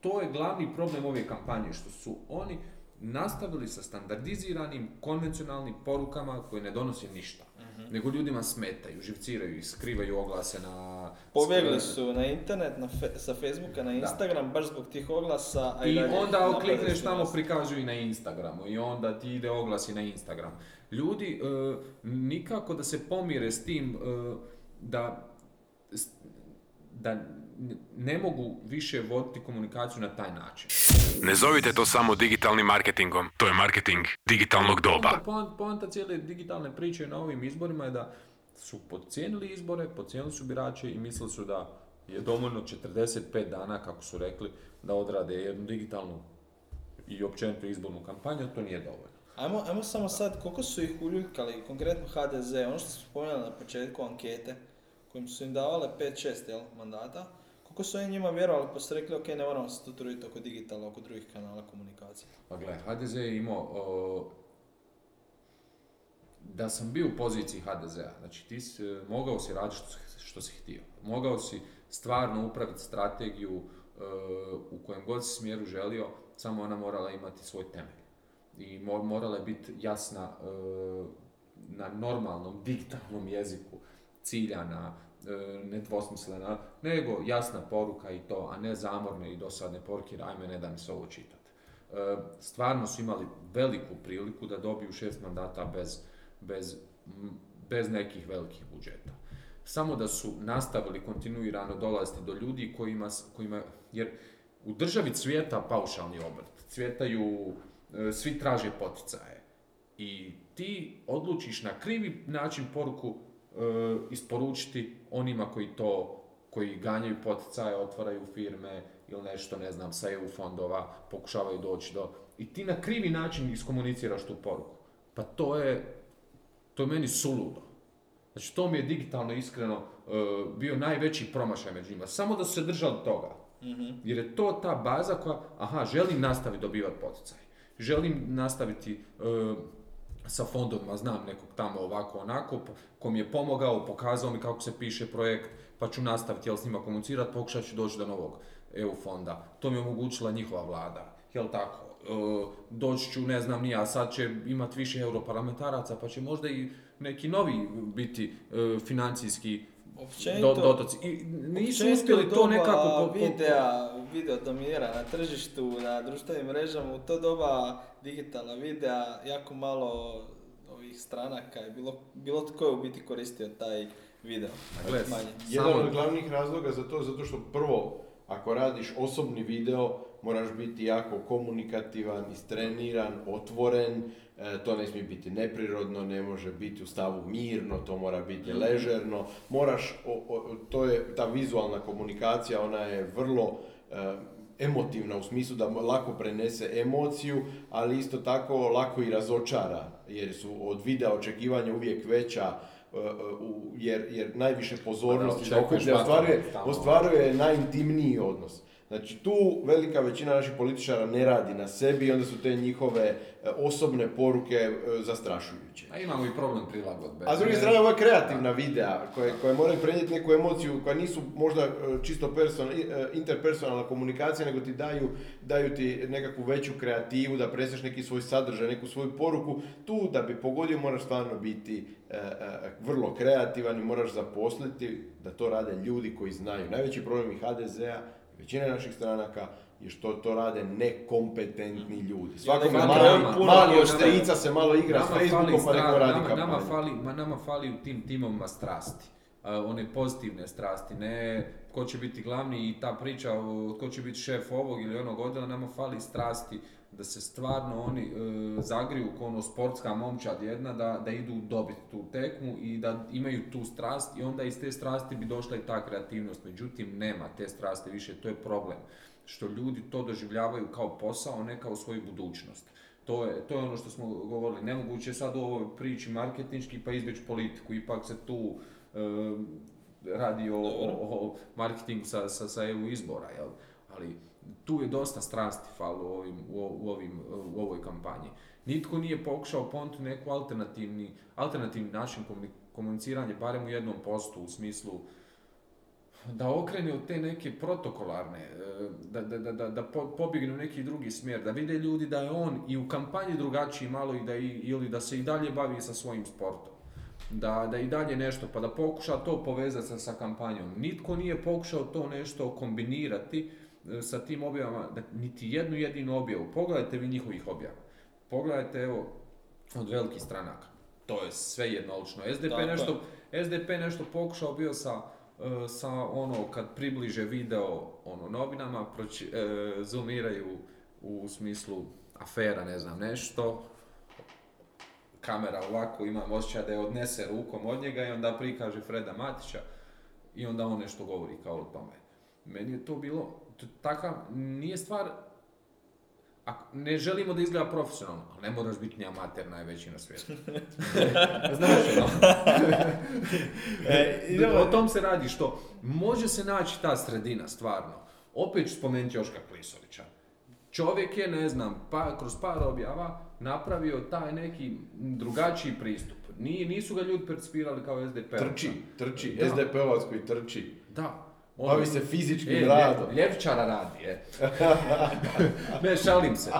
to je glavni problem ove kampanje, što su oni nastavili sa standardiziranim, konvencionalnim porukama koje ne donose ništa. Nego ljudima smetaju, živciraju ih, skrivaju oglase na... Pobjegli su na internet, na fe- sa Facebooka na Instagram, baš zbog tih oglasa. A I dalje onda klikneš tamo prikazuju i na Instagramu i onda ti ide oglasi na Instagram. Ljudi e, nikako da se pomire s tim e, da, da ne mogu više voditi komunikaciju na taj način. Ne zovite to samo digitalnim marketingom, to je marketing digitalnog doba. Poanta, cijele digitalne priče na ovim izborima je da su podcijenili izbore, podcijenili su birače i mislili su da je dovoljno 45 dana, kako su rekli, da odrade jednu digitalnu i općenito izbornu kampanju, to nije dovoljno. Ajmo, ajmo samo sad, koliko su ih uljuljkali, konkretno HDZ, ono što su spomenuli na početku ankete, kojim su im davale 5-6 jel, mandata, koliko su oni njima vjerovali pa su rekli, ok, ne moramo se tu truditi oko digitalno, oko drugih kanala komunikacije. Pa gle, HDZ je imao, da sam bio u poziciji HDZ-a, znači ti si, mogao si raditi što, što si htio. Mogao si stvarno upraviti strategiju u kojem god si smjeru želio, samo ona morala imati svoj temelj. I mo- morala je biti jasna na normalnom, digitalnom jeziku, ciljana, nedvosmislena, nego jasna poruka i to, a ne zamorne i dosadne poruke, ajme ne da mi se ovo čitati. E, stvarno su imali veliku priliku da dobiju šest mandata bez, bez, bez nekih velikih budžeta. Samo da su nastavili kontinuirano dolaziti do ljudi kojima, kojima jer u državi cvjeta paušalni obrt, cvjetaju, e, svi traže poticaje. I ti odlučiš na krivi način poruku e, isporučiti onima koji to, koji ganjaju poticaje, otvaraju firme ili nešto, ne znam, sa EU fondova, pokušavaju doći do... I ti na krivi način iskomuniciraš tu poruku. Pa to je, to je meni suludo. Znači, to mi je digitalno iskreno e, bio najveći promašaj među njima. Samo da su se držali toga. Jer je to ta baza koja, aha, želim nastaviti dobivati poticaj. Želim nastaviti e, sa fondovima, znam nekog tamo ovako onako, ko mi je pomogao, pokazao mi kako se piše projekt, pa ću nastaviti jel, s njima komunicirati, pokušat ću doći do novog EU fonda. To mi je omogućila njihova vlada, jel tako? E, doći ću, ne znam ni ja, sad će imati više europarlamentaraca, pa će možda i neki novi biti e, financijski Općenito, do, dotoci. I nisu uspjeli to nekako po, po, videa, video dominira na tržištu, na društvenim mrežama, u to doba digitalna videa, jako malo ovih stranaka je bilo, bilo tko je u biti koristio taj video. Manje. Jedan od glavnih razloga za to, zato što prvo, ako radiš osobni video, moraš biti jako komunikativan, istreniran, otvoren, e, to ne smije biti neprirodno, ne može biti u stavu mirno, to mora biti ležerno, moraš, o- o- to je ta vizualna komunikacija, ona je vrlo e, emotivna u smislu da lako prenese emociju, ali isto tako lako i razočara, jer su od videa očekivanja uvijek veća, jer, jer najviše pozornosti Pa da, okuplja, ostvaruje, ostvaruje najintimniji odnos. Znači tu velika većina naših političara ne radi na sebi i onda su te njihove e, osobne poruke e, zastrašujuće. A imamo i problem prilagodbe. A s druge Ne- strane, ova kreativna videa koje, koje moraju prenijeti neku emociju, koja nisu možda e, čisto person, interpersonalna komunikacija, nego ti daju, daju ti nekakvu veću kreativu, da preseš neki svoj sadržaj, neku svoju poruku. Tu da bi pogodio moraš stvarno biti vrlo kreativan i moraš zaposliti da to rade ljudi koji znaju. Najveći problem i HDZ-a, i većine naših stranaka, je što to rade nekompetentni ljudi. Svakome na mali, kraju puno mali ljudi- od strica se malo igra s Facebookom pa neko radi nama, nama, fali, ma nama fali u tim timovima strasti. A, one pozitivne strasti, ne ko će biti glavni i ta priča ko će biti šef ovog ili onog odjela, nama fali strasti da se stvarno oni e, zagriju kao ono sportska momčad jedna, da, da idu dobiti tu tekmu i da imaju tu strast i onda iz te strasti bi došla i ta kreativnost. Međutim, nema te strasti više, to je problem. Što ljudi to doživljavaju kao posao, ne kao svoju budućnost. To je, to je ono što smo govorili. Nemoguće je sad u ovoj priči marketinški pa izbjeći politiku. Ipak se tu e, radi o, o, o marketingu sa, sa, sa EU izbora, jel? Ali tu je dosta strasti falo u, ovim, u, ovim, u ovoj kampanji. Nitko nije pokušao ponti neku alternativni, alternativni način komuni- komuniciranja, barem u jednom postu, u smislu da okrene od te neke protokolarne, e, da, da, da, da, da po- pobjegne u neki drugi smjer, da vide ljudi da je on i u kampanji drugačiji malo i da, i, ili da se i dalje bavi sa svojim sportom. Da, da i dalje nešto, pa da pokuša to povezati sa, sa kampanjom. Nitko nije pokušao to nešto kombinirati sa tim objavama, da, niti jednu jedinu objavu. Pogledajte vi njihovih objava. Pogledajte evo od velikih stranaka. To je sve jednolično. SDP Tako je. nešto, SDP nešto pokušao bio sa, e, sa ono kad približe video ono novinama, proči, e, zoomiraju u smislu afera, ne znam, nešto, kamera ovako, imam osjećaj da je odnese rukom od njega i onda prikaže Freda Matića i onda on nešto govori kao o tome. Meni je to bilo, takav, nije stvar Ako ne želimo da izgleda profesionalno, ali ne moraš biti ni amater najveći na svijetu. Znaš, ono, E, idemo- o tom se radi što može se naći ta sredina, stvarno. Opet ću spomenuti Joška Klisovića. Čovjek je, ne znam, pa, kroz par objava napravio taj neki drugačiji pristup. Nije, nisu ga ljudi percipirali kao SDP. Trči, trči. SDP-ovac koji trči. Da. On- Bavi se fizičkim E, radom. lje- ljevčara radi, je. ne, šalim se.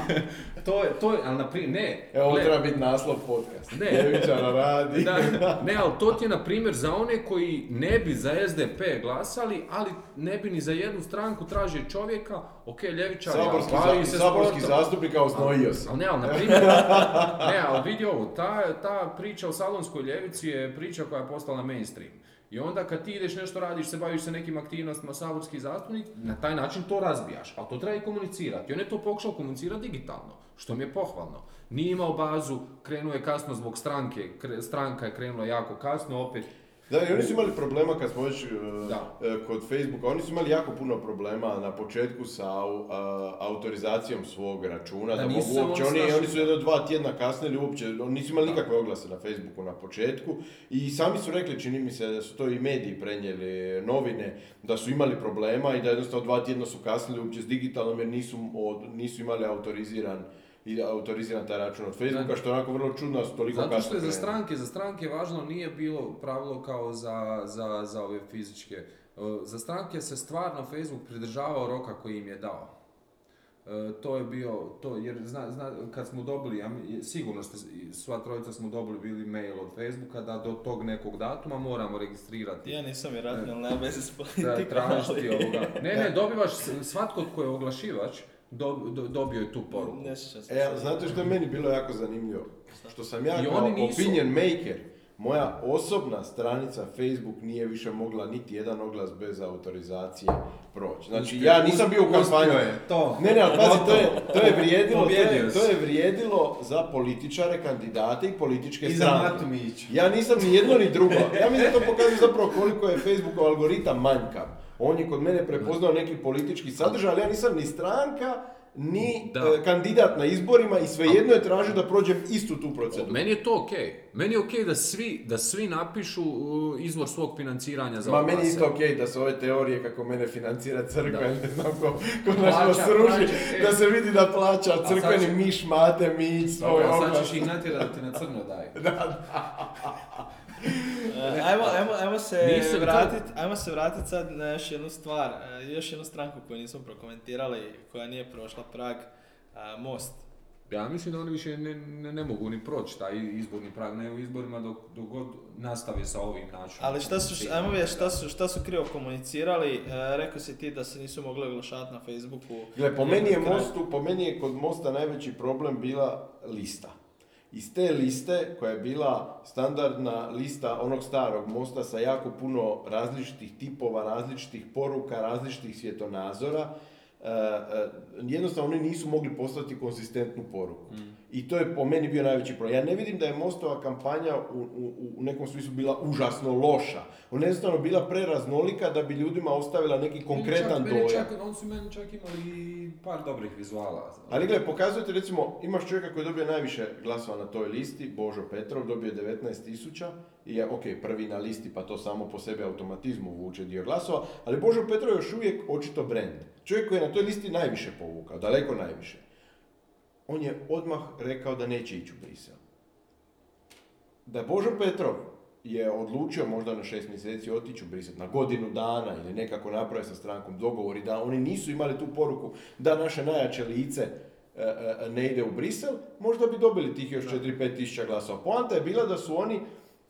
to je, to je, ali na primjer, ne. Evo, ovo treba biti naslov podcasta. Ne. Ljevičara radi. da, ne, ali to ti je na primjer za one koji ne bi za SDP glasali, ali ne bi ni za jednu stranku traže čovjeka, ok, ljevičar, Saborski, bavi se saborski zastupnik, a osnojio se. Ali ne, ali na primjer, ne, ali vidi ovo, ta, ta priča o salonskoj ljevici je priča koja je postala mainstream. I onda kad ti ideš nešto radiš, se baviš se nekim aktivnostima saborski zastupnik, na taj način to razbijaš, ali to treba i komunicirati. I on je to pokušao komunicirati digitalno, što mi je pohvalno. Nije imao bazu, krenuo je kasno zbog stranke, stranka je krenula jako kasno, opet Da, i oni su imali problema kad smo već e, Da. e, kod Facebooka, oni su imali jako puno problema na početku sa a, autorizacijom svog računa, Da da, mogu uopće, oni oni, su jedno dva tjedna kasnili uopće, oni nisu imali nikakve oglase na Facebooku na početku i sami su rekli, čini mi se da su to i mediji prenijeli, novine, da su imali problema i da jednostavno dva tjedna su kasnili uopće s digitalnom jer nisu, od- nisu imali autoriziran i autoriziran taj račun od Facebooka, što je onako vrlo čudno toliko Zato što je za stranke, za stranke važno nije bilo pravilo kao za, za, za ove fizičke. E, Za stranke se stvarno Facebook pridržavao roka koji im je dao. E, to je bio, to, jer zna, zna, kad smo dobili, sigurno ste, sva trojica smo dobili bili mail od Facebooka da do tog nekog datuma moramo registrirati. Ja nisam vjerojatno, ali nema veze s politikom, tražiti ali- ovoga. Ne, ne, dobivaš, svatko tko je oglašivač, do, do- dobio je tu poruku. Ne se. E, znate što je meni bilo jako zanimljivo? Što sam ja I kao oni nisu- opinion maker, moja osobna stranica Facebook nije više mogla niti jedan oglas bez autorizacije proći. Znači, Uspio- ja nisam bio u uspio kampanji. je, to. Ne, ne, ali pazi, to je, to je vrijedilo, to je, to je vrijedilo za političare, kandidate i političke I stranke. Ja nisam ni jedno ni drugo. Ja mislim da to pokazuje zapravo koliko je Facebookov algoritam manjkav. On je kod mene prepoznao neki politički sadržaj, ali ja nisam ni stranka, ni Da. e, kandidat na izborima i svejedno je tražio da prođem istu tu proceduru. Meni je to okej. Meni je okej da svi, da svi napišu uh, izvor svog financiranja za Ma meni je isto okej da su ove teorije kako mene financira crkva, Da. ne znam ko, ko Plaća, nas sruši, plaća, e. da se vidi da plaća crkveni će- miš, mate, mić, svoj Dobro, sad ćeš ih natjerati da ti na crno daju. E, Ajmo, ajmo, ajmo se vratit, ajmo se vratit sad na još jednu stvar, e, još jednu stranku koju nismo prokomentirali, koja nije prošla prag, a, Most. Ja mislim da oni više ne, ne, ne mogu ni proći taj izborni prag, ne u izborima dok, dok god nastave sa ovim načinom. Ali šta su, ajmo vidjeti šta su, šta su krivo komunicirali, e, rekao si ti da se nisu mogli oglašavati na Facebooku. Gle, po meni je Kraj. Mostu, po meni je kod Mosta najveći problem bila lista. Iz te liste, koja je bila standardna lista onog starog Mosta sa jako puno različitih tipova, različitih poruka, različitih svjetonazora, e, e, jednostavno oni nisu mogli poslati konzistentnu poruku. I to je po meni bio najveći problem. Ja ne vidim da je Mostova kampanja u, u, u nekom smislu bila užasno loša. Ona je jednostavno bila preraznolika da bi ljudima ostavila neki konkretan čak, dojam. Čak, oni su meni čak imali par dobrih vizuala. Ali gledaj, pokazujete recimo, imaš čovjeka koji dobije najviše glasova na toj listi, Božo Petrov, dobio 19 tisuća i je, ok, prvi na listi, pa to samo po sebi automatizmu vuče dio glasova, ali Božo Petrov je još uvijek očito brand. Čovjek koji je na toj listi najviše povukao, daleko najviše. On je odmah rekao da neće ići u Brisel. Da Božo Petrov je odlučio možda na šest mjeseci otići u Brisel, na godinu dana ili nekako napraviti sa strankom dogovor i da oni nisu imali tu poruku da naše najjače lice e, e, ne ide u Brisel, možda bi dobili tih još 4-5 tisuća glasova. Poanta je bila da su oni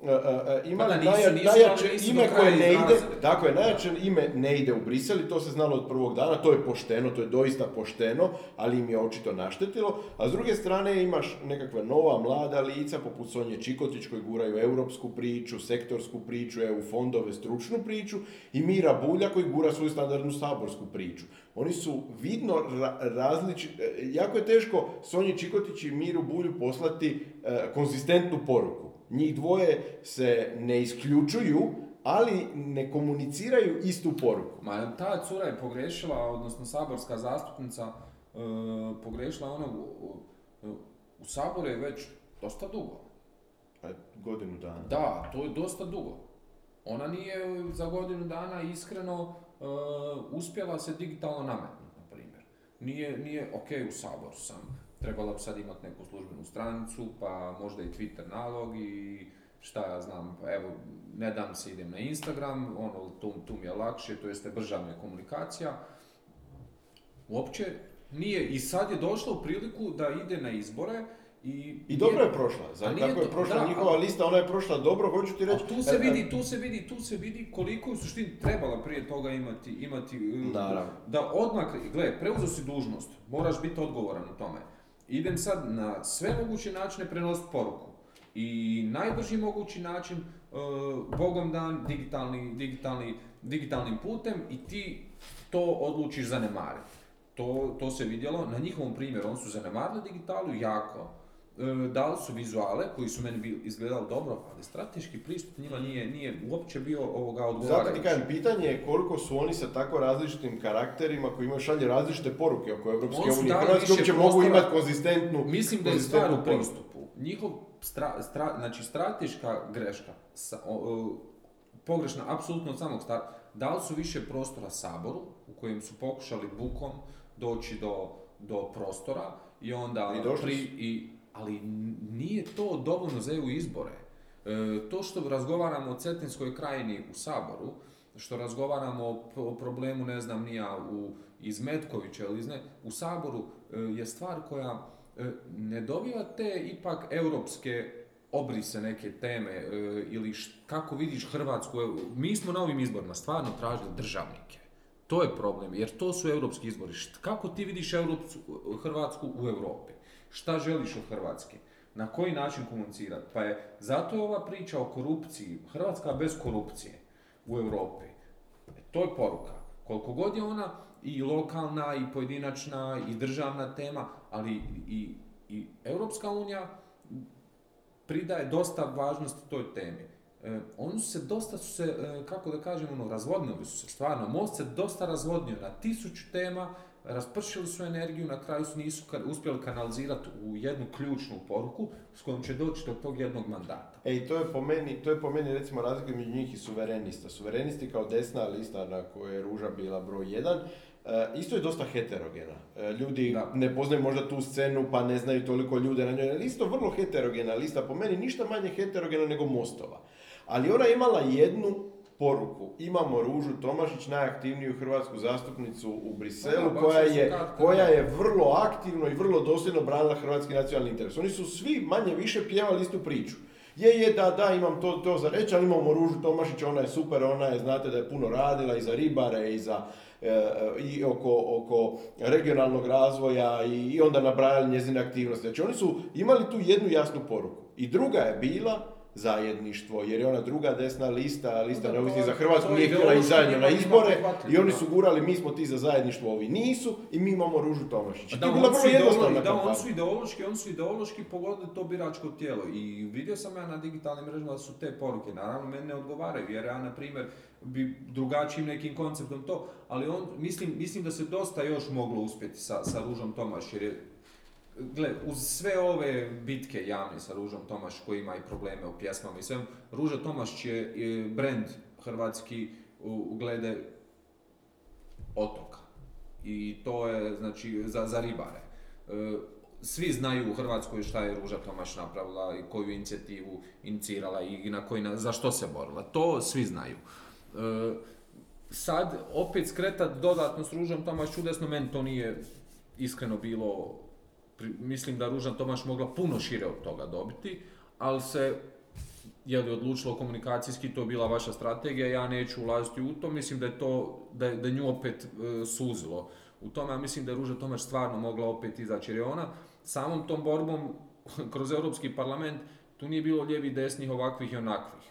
e, e, e, imali da, nisu- najja- nisu- najjače nisu ime koje ne ide, tako je, najjače ime ne ide u Brisel i to se znalo od prvog dana, to je pošteno, to je doista pošteno, ali im je očito naštetilo. A s druge strane imaš nekakva nova, mlada lica, poput Sonje Čikotić koji guraju europsku priču, sektorsku priču, EU fondove, stručnu priču i Mira Bulja koji gura svoju standardnu saborsku priču. Oni su vidno ra- različiti, jako je teško Sonji Čikotić i Miru Bulju poslati konzistentnu poruku. Njih dvoje se ne isključuju, ali ne komuniciraju istu poruku. Ma ta cura je pogrešila, odnosno saborska zastupnica, pogrešila ono, u, u- u Saboru je već dosta dugo. Pa, godinu dana. Da, to je dosta dugo. Ona nije za godinu dana iskreno e, uspjela se digitalno nametnuti, na primjer. Nije, nije, ok, u Saboru sam, треба да сад имат некој службену страницу, па можда и Твитер налог и шта ја знам, ево, не дам се идем на Инстаграм, оно, ту, ту ми е лакше, тоест е брža ми е комуникација. Уопче, ние, и сад е дошло прилику да иде на изборе, И, и добро е прошла, за како е прошла да, никова листа, она е прошла добро, хочу ти речи. Ту се види, ту се види, ту се види колико у суштини требала прије тога имати, имати, да, да. да одмак, гле, преузо си должност, мораш бити одговорен на тоа. Idem sad na sve moguće načine prenositi poruku. I najbrži mogući način, uh, bogom dan, digitalni, digitalni, digitalnim putem i ti to odlučiš zanemariti. To, to se vidjelo na njihovom primjeru, oni su zanemarili digitalu jako. E, dali su vizuale koji su meni izgledali dobro, ali strateški pristup njima nije, nije uopće bio ovoga Zato odgovarajući. ti kažem, pitanje je koliko su oni sa tako različitim karakterima koji imaju šalje različite poruke oko su unije. više uopće mogu imati konzistentnu Mislim da je stvar u pristupu. Njihov stra, stra- znači strateška greška, sa, o- o, pogrešna apsolutno od samog starta, dali su više prostora Saboru, u kojem su pokušali bukom doći do, do prostora i onda I došli su. i, ali nije to dovoljno za EU izbore. E, to što razgovaramo o Cetinskoj krajini u Saboru, što razgovaramo o, problemu, ne znam, nija u, iz Metkovića ili ne, u Saboru e, je stvar koja e, ne dobiva te ipak europske obrise neke teme e, ili š- kako vidiš Hrvatsku. Mi smo na ovim izborima stvarno tražili državnike. To je problem, jer to su europski izbori. Št- Kako ti vidiš Hrvatsku u Europi? Šta želiš od Hrvatske? Na koji način komunicirati? Pa je, zato ova priča o korupciji, Hrvatska bez korupcije u Europi. E, To je poruka. Koliko god je ona i lokalna, i pojedinačna, i državna tema, ali i, i Europska unija pridaje dosta važnosti toj temi. E, oni su se dosta su se, e, kako da kažem, ono, razvodnili su se, stvarno. Most se dosta razvodnio na tisuću tema, raspršili su energiju, na kraju su nisu uspjeli kanalizirati u jednu ključnu poruku s kojom će doći do tog jednog mandata. Ej, to je po meni, to je po meni recimo razlika između njih i suverenista. Suverenisti kao desna lista na kojoj je Ruža bila broj jedan, e, isto je dosta heterogena. E, ljudi Da. ne poznaju možda tu scenu pa ne znaju toliko ljude na njoj. Isto vrlo heterogena lista, po meni ništa manje heterogena nego Mostova. Ali ona je imala jednu poruku. Imamo Ružu Tomašić, najaktivniju hrvatsku zastupnicu u Briselu, koja, je, koja je vrlo aktivno i vrlo dosljedno branila hrvatski nacionalni interes. Oni su svi manje više pjevali istu priču. Je, je, da, da, imam to, to za reći, ali imamo Ružu Tomašić, ona je super, ona je, znate da je puno radila i za ribare i za e, e, i oko, oko regionalnog razvoja i, i onda nabrajali njezine aktivnosti. Znači oni su imali tu jednu jasnu poruku. I druga je bila zajedništvo, jer je ona druga desna lista, lista Da, neovisnih za Hrvatsku, nije htjela i zajedno na njima izbore i oni su gurali, mi smo ti za zajedništvo, ovi nisu i mi imamo Ružu Tomašić. Da, bila vrlo jednostavna da, oni kampanja. su ideološki, oni su ideološki pogodili to biračko tijelo i vidio sam ja na digitalnim mrežama da su te poruke, naravno meni ne odgovaraju jer ja na primjer bi drugačijim nekim konceptom to, ali on, mislim, mislim da se dosta još moglo uspjeti sa, sa Ružom Tomaš jer je Gle, uz sve ove bitke javne sa Ružom Tomaš koji ima i probleme o pjesmama i sve, Ruža Tomaš je e, brand hrvatski u, u glede otoka. I to je, znači, za, za ribare. E, svi znaju u Hrvatskoj šta je Ruža Tomaš napravila i koju inicijativu inicirala i na koji, na- za što se borila. To svi znaju. E, sad, opet skretat dodatno s Ružom Tomaš čudesno, meni to nije iskreno bilo, mislim da Ruža Tomaš mogla puno šire od toga dobiti, ali se je li odlučilo komunikacijski, to je bila vaša strategija, ja neću ulaziti u to, mislim da je to, da da nju opet e, suzilo u tome, a mislim da je Ruža Tomaš stvarno mogla opet izaći, jer je ona samom tom borbom kroz Europski parlament, tu nije bilo lijevi desnih ovakvih i onakvih.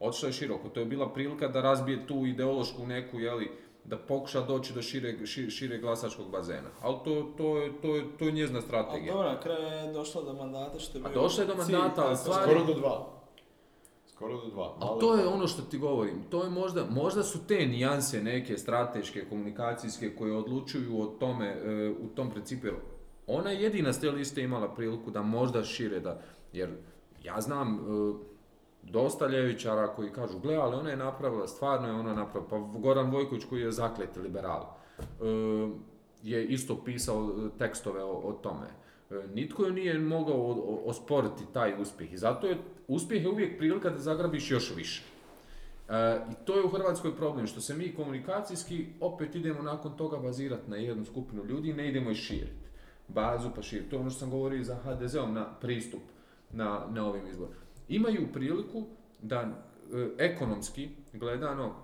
Otišla je široko, to je bila prilika da razbije tu ideološku neku, jeli, da pokuša doći do šire, ši- šire glasačkog bazena. Ali to, to, je, to, je, to je njezina Ali strategija. dobro, na kraju je došlo do mandata što je A bio došlo je do mandata, ali stvari- Skoro do dva. Skoro do dva. A malo to je ono što ti govorim, to je možda, možda su te nijanse neke strateške, komunikacijske koje odlučuju o tome, e, u tom principu, jer ona je jedina s te liste imala priliku da možda šire da, jer ja znam e, dosta ljevičara koji kažu, gle, ali ona je napravila, stvarno je ona napravila, pa Goran Vojković koji je zakleti liberal, e, je isto pisao e, tekstove o, tome. E, Nitko joj nije mogao osporiti taj uspjeh i zato je uspjeh je uvijek prilika da zagrabiš još više. E, I to je u Hrvatskoj problem, što se mi komunikacijski opet idemo nakon toga bazirati na jednu skupinu ljudi i ne idemo ih širiti. Bazu pa širiti. To je ono što sam govorio i za HDZ-om na pristup na, na ovim izborima. Imaju priliku da e, ekonomski gledano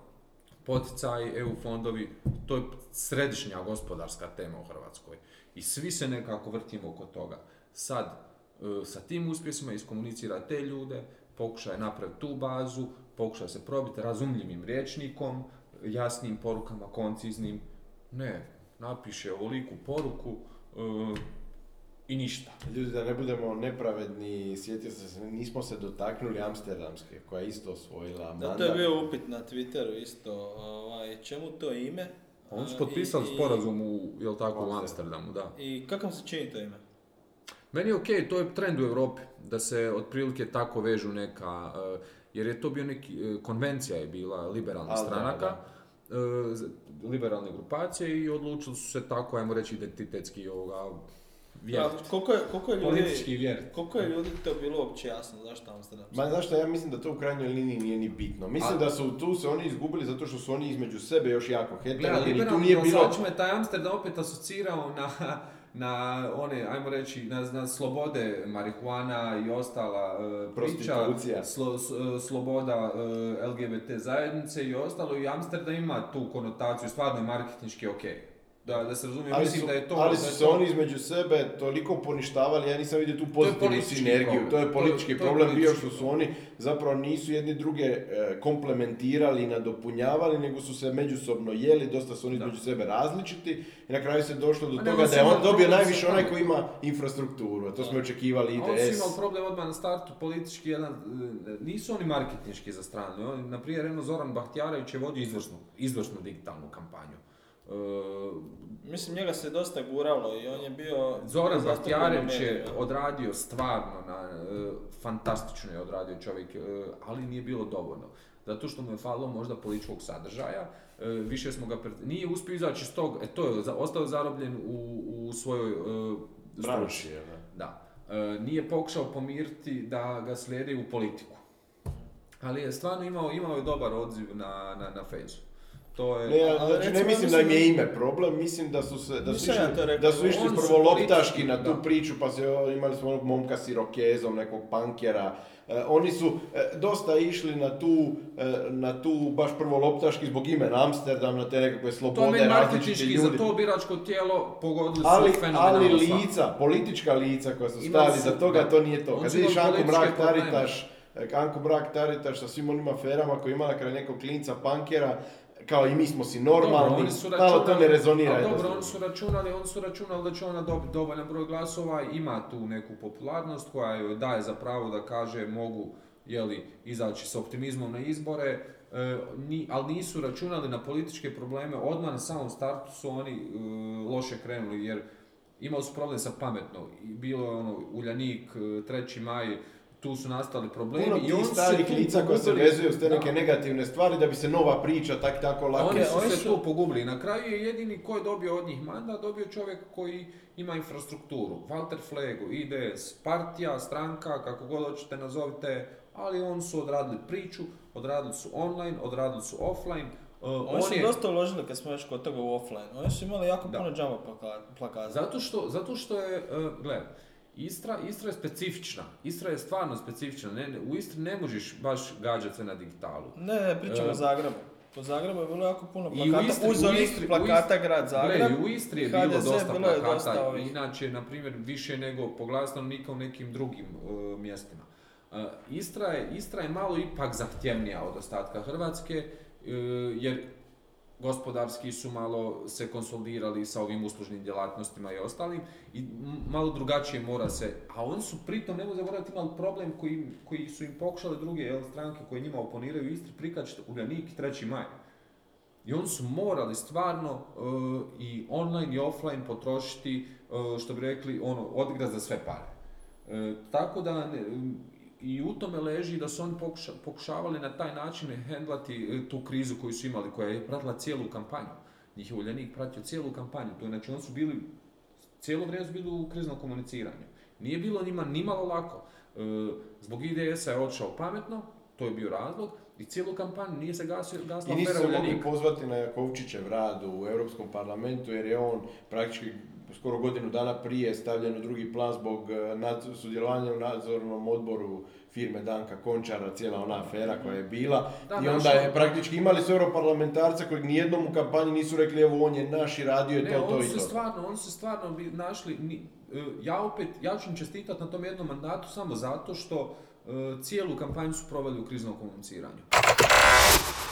poticaji, EU fondovi, to je središnja gospodarska tema u Hrvatskoj. I svi se nekako vrtimo oko toga. Sad, e, sa tim uspjesima iskomunicira te ljude, pokušaj napraviti tu bazu, pokušaj se probiti razumljivim rječnikom, jasnim porukama, konciznim. Ne, napiše ovoliku poruku e, i ništa. Ljudi, da ne budemo nepravedni, sjetio se, nismo se dotaknuli Amsterdamske, koja je isto osvojila Da, mandat. to je bio upit na Twitteru isto, ovaj, čemu to ime? Oni su A, potpisali i- sporazum u, jel tako, u Amsterdamu, da. I kako vam se čini to ime? Meni je okej, to je trend u Europi, da se otprilike tako vežu neka, eh, jer je to bio neki, eh, konvencija je bila liberalnih Al, da, stranaka, eh, z- liberalne grupacije i odlučili su se tako, ajmo reći, identitetski ovoga, vjerit. A, koliko je, koliko je ljudi, Politički vjerit. koliko je ljudi to bilo uopće jasno zašto Amsterdam? Ma znaš šta, ja mislim da to u krajnjoj liniji nije ni bitno. Mislim A- da su tu se oni izgubili zato što su oni između sebe još jako heterogeni i tu nije bilo... me taj Amsterdam opet asocirao na, na one, ajmo reći, na, na slobode marihuana i ostala e, priča, Prostitucija. slo- s- e, sloboda e, LGBT zajednice i ostalo i Amsterdam ima tu konotaciju, stvarno je marketinški ok. Da, da se razumije, Ali mislim su, da je to... ali da su se to- oni između sebe toliko poništavali, ja nisam vidio tu pozitivnu sinergiju. To je politički to problem bio politički što su oni zapravo nisu jedni druge e, komplementirali i nadopunjavali, nego su se međusobno jeli, dosta su oni Da. između sebe različiti i na kraju se došlo do A ne, toga on da je on dobio najviše onaj koji ima infrastrukturu, a to smo očekivali A Oni su IDS. imali problem odmah na startu politički, jedan, e, nisu oni marketinški za stranu. Na primjer, Zoran Bahtjarević je vodio izvršnu, izvršnu digitalnu kampanju. E, Mislim, njega se dosta guralo i on je bio... Zoran u je odradio stvarno, na, e, fantastično je odradio čovjek, e, ali nije bilo dovoljno. Zato što mu je falilo možda političkog sadržaja, više smo ga, pred- nije uspio izaći iz tog, e, to je, za- ostao je zarobljen u, u svojoj Branši, je, da. Da. Nije pokušao pomiriti da ga slijedi u politiku. Ali je stvarno imao, imao je dobar odziv na, na, na fejzu. To je... Ne, ja, ali znači, ne recimo, mislim da im je ime problem, mislim da su se da su ja išli, to rekao. da su išli prvo loptaški na tu da. priču, pa se o, imali smo onog momka s irokezom, nekog pankera. E, oni su e, dosta išli na tu, e, na tu baš prvo loptaški zbog imena Amsterdam, na te nekakve To slobode, meni različiti marketinški, za ljudi. to biračko tijelo pogodili su Ali, ali lica, politička lica koja su stali za toga, da. to nije to. Kad vidiš političke Mrak Taritaš, e, Anku Mrak Taritaš sa svim onim aferama koje je imala kraj nekog klinca pankera, kao i mi smo si normalni, Dobro, oni su malo to računali- ne rezonira. dobro, oni su računali, oni su računali da će ona dobiti dovoljan broj glasova, ima tu neku popularnost koja joj daje za pravo da kaže mogu jeli, izaći s optimizmom na izbore, e, ni, ali nisu računali na političke probleme, odmah na samom startu su oni e, loše krenuli jer imali su problem sa pametno, bilo je ono Uljanik, e, 3. maj, tu su nastali problemi Puno i tih oni su starih tu lica koja se vezuju s te neke Da. negativne stvari da bi se nova priča tak tako lako... Oni su oni se su- tu pogubili. Na kraju je jedini ko je dobio od njih mandat, dobio čovjek koji ima infrastrukturu. Walter Flego, IDS, partija, stranka, kako god hoćete nazovite, ali oni su odradili priču, odradili su online, odradili su offline. Uh, Oni on su je- dosta uložili kad smo još kod toga u offline. Oni su imali jako Da. puno džamba plaka- plakata. Zato što, zato što je, uh, gle, Istra, Istra je specifična. Istra je stvarno specifična. Ne, ne- u Istri ne možeš baš gađati se na digitalu. Ne, ne, pričamo E, o Zagrebu. Po Zagrebu je bilo jako puno I u plakata. Istri- Uz u Istri- u plakata Istri- grad Zagreb. Gle, u Istri je bilo HDZ dosta bilo je plakata, dosta ovih. inače, na primjer, više nego po glavi stanovnika u nekim drugim uh, mjestima. Uh, Istra, je, Istra je malo ipak zahtjevnija od ostatka Hrvatske, uh, jer gospodarski su malo se konsolidirali sa ovim uslužnim djelatnostima i ostalim i malo drugačije mora se, a oni su pritom, nemoj zaboraviti, imali problem koji, koji su im pokušale druge jel, stranke koje njima oponiraju Istri prikačiti Uljanik i 3. maj. I oni su morali stvarno e, i online i offline potrošiti, e, što bi rekli, ono, odigrati za sve pare. E, tako da ne- i u tome leži da su oni pokuša- pokušavali na taj način hendlati e, tu krizu koju su imali, koja je pratila cijelu kampanju. Njih je Uljanik pratio cijelu kampanju, to je, znači oni su bili, cijelo vrijeme su bili u kriznom komuniciranju. Nije bilo njima nimalo lako. E, zbog IDS-a je otišao pametno, to je bio razlog, i cijelu kampanju nije se gasio, gasila I nisu se mogli pozvati na Jakovčićev rad u Europskom parlamentu jer je on praktički skoro godinu dana prije stavljen u drugi plan zbog nad- sudjelovanja u nadzornom odboru firme Danka Končara, cijela ona afera koja je bila. Da, I onda je praktički imali su europarlamentarca kojeg nijednom u kampanji nisu rekli evo on je naš i radio je Ne, to, to oni i to. stvarno, oni su stvarno bi našli, ni- e, ja opet, ja ću im čestitati na tom jednom mandatu samo zato što e, cijelu kampanju su proveli u kriznom komuniciranju.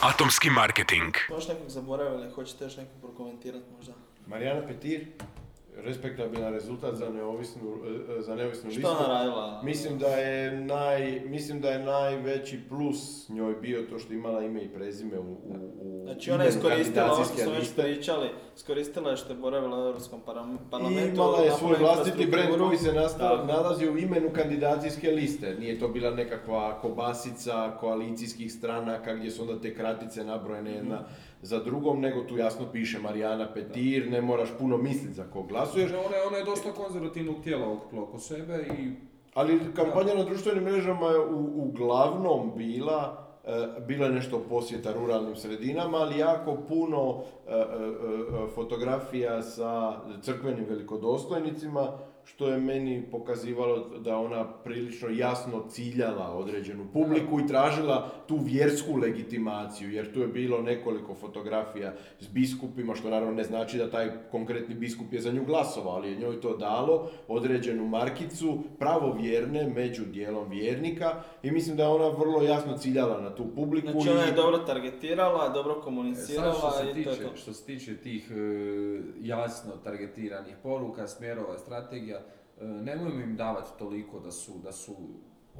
Atomski marketing. Možda nekog zaboravili, hoćete još nekog prokomentirati možda? Marijana Petir, respektabilan rezultat za neovisnu, eh, za neovisnu Što listu. radila? Mislim da je naj, mislim da je najveći plus njoj bio to što je imala ime i prezime u, u, u Znači ona je iskoristila ono što smo već pričali, iskoristila je što je boravila u Europskom param- I parlamentu. imala je svoj vlastiti infrastrukturu. koji se nasta- Da. nalazi u imenu kandidacijske liste. Nije to bila nekakva kobasica koalicijskih stranaka gdje su onda te kratice nabrojene jedna za drugom, nego tu jasno piše Marijana Petir, ne moraš puno misliti za kog glasuješ. Jer ona je, ona je dosta konzervativnog tijela oko sebe i Ali kampanja na društvenim mrežama je u, uglavnom bila, e, bilo je nešto posjeta ruralnim sredinama, ali jako puno e, e, e, fotografija sa crkvenim velikodostojnicima, što je meni pokazivalo da ona prilično jasno ciljala određenu publiku i tražila tu vjersku legitimaciju, jer tu je bilo nekoliko fotografija s biskupima, što naravno ne znači da taj konkretni biskup je za nju glasovao, ali je njoj to dalo određenu markicu pravovjerne među dijelom vjernika i mislim da je ona vrlo jasno ciljala na tu publiku. Znači ona je i- dobro targetirala, dobro sad što komunicirala se, i to je tiče, to. što se tiče tih e, jasno targetiranih poruka, smjerova, strategija, e, nemojmo im davati toliko da su, da su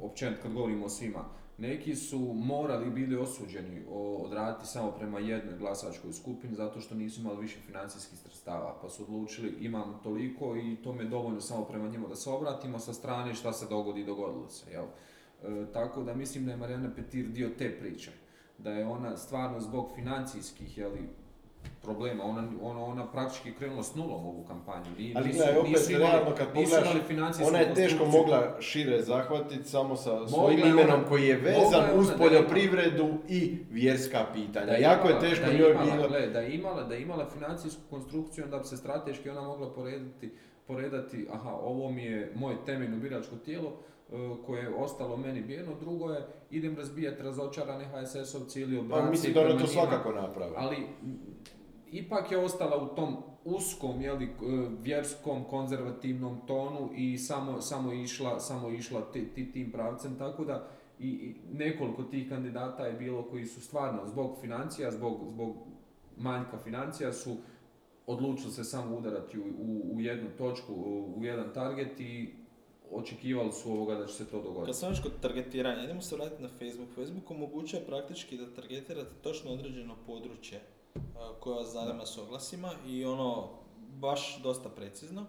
općenito kad govorimo o svima, neki su morali bili osuđeni odraditi samo prema jednoj glasačkoj skupini zato što nisu imali više financijskih sredstava, pa su odlučili imam toliko i to mi je dovoljno samo prema njima da se obratimo sa strane šta se dogodi, dogodilo se, jel? E, tako da mislim da je Marijana Petir dio te priče. Da je ona stvarno zbog financijskih jeli, problema, ona, ona, ona praktički krenula s nulom ovu kampanju. Ni- Ali nisu- gledaj, opet nisu imali- realno kad pogledaš, ona je teško mogla šire zahvatiti samo sa svojim je imenom ona- koji je mogla vezan je uz ona poljoprivredu i vjerska pitanja. Da jako je teško da je njoj imala, bilo... gle, da je imala, da je imala financijsku konstrukciju, onda bi se strateški ona mogla porediti, poredati, aha, ovo mi je moje temeljno biračko tijelo, e, koje je ostalo meni bijeno, drugo je idem razbijati razočarane HSS-ovci ili Pa obranci mislim da ona to njima. svakako napravila. ali ipak je ostala u tom uskom, jeli, k- vjerskom, konzervativnom tonu i samo, samo išla, samo išla ti, ti- tim pravcem, tako da i, nekoliko tih kandidata je bilo koji su stvarno zbog financija, zbog, zbog manjka financija su odlučili se samo udarati u, u, u jednu točku, u jedan target i očekivali su ovoga da će se to dogoditi. Kad sam već kod targetiranja, idemo se vratiti na Facebook. Facebook omogućuje praktički da targetirate točno određeno područje a, koje vas zanima s oglasima i ono baš dosta precizno.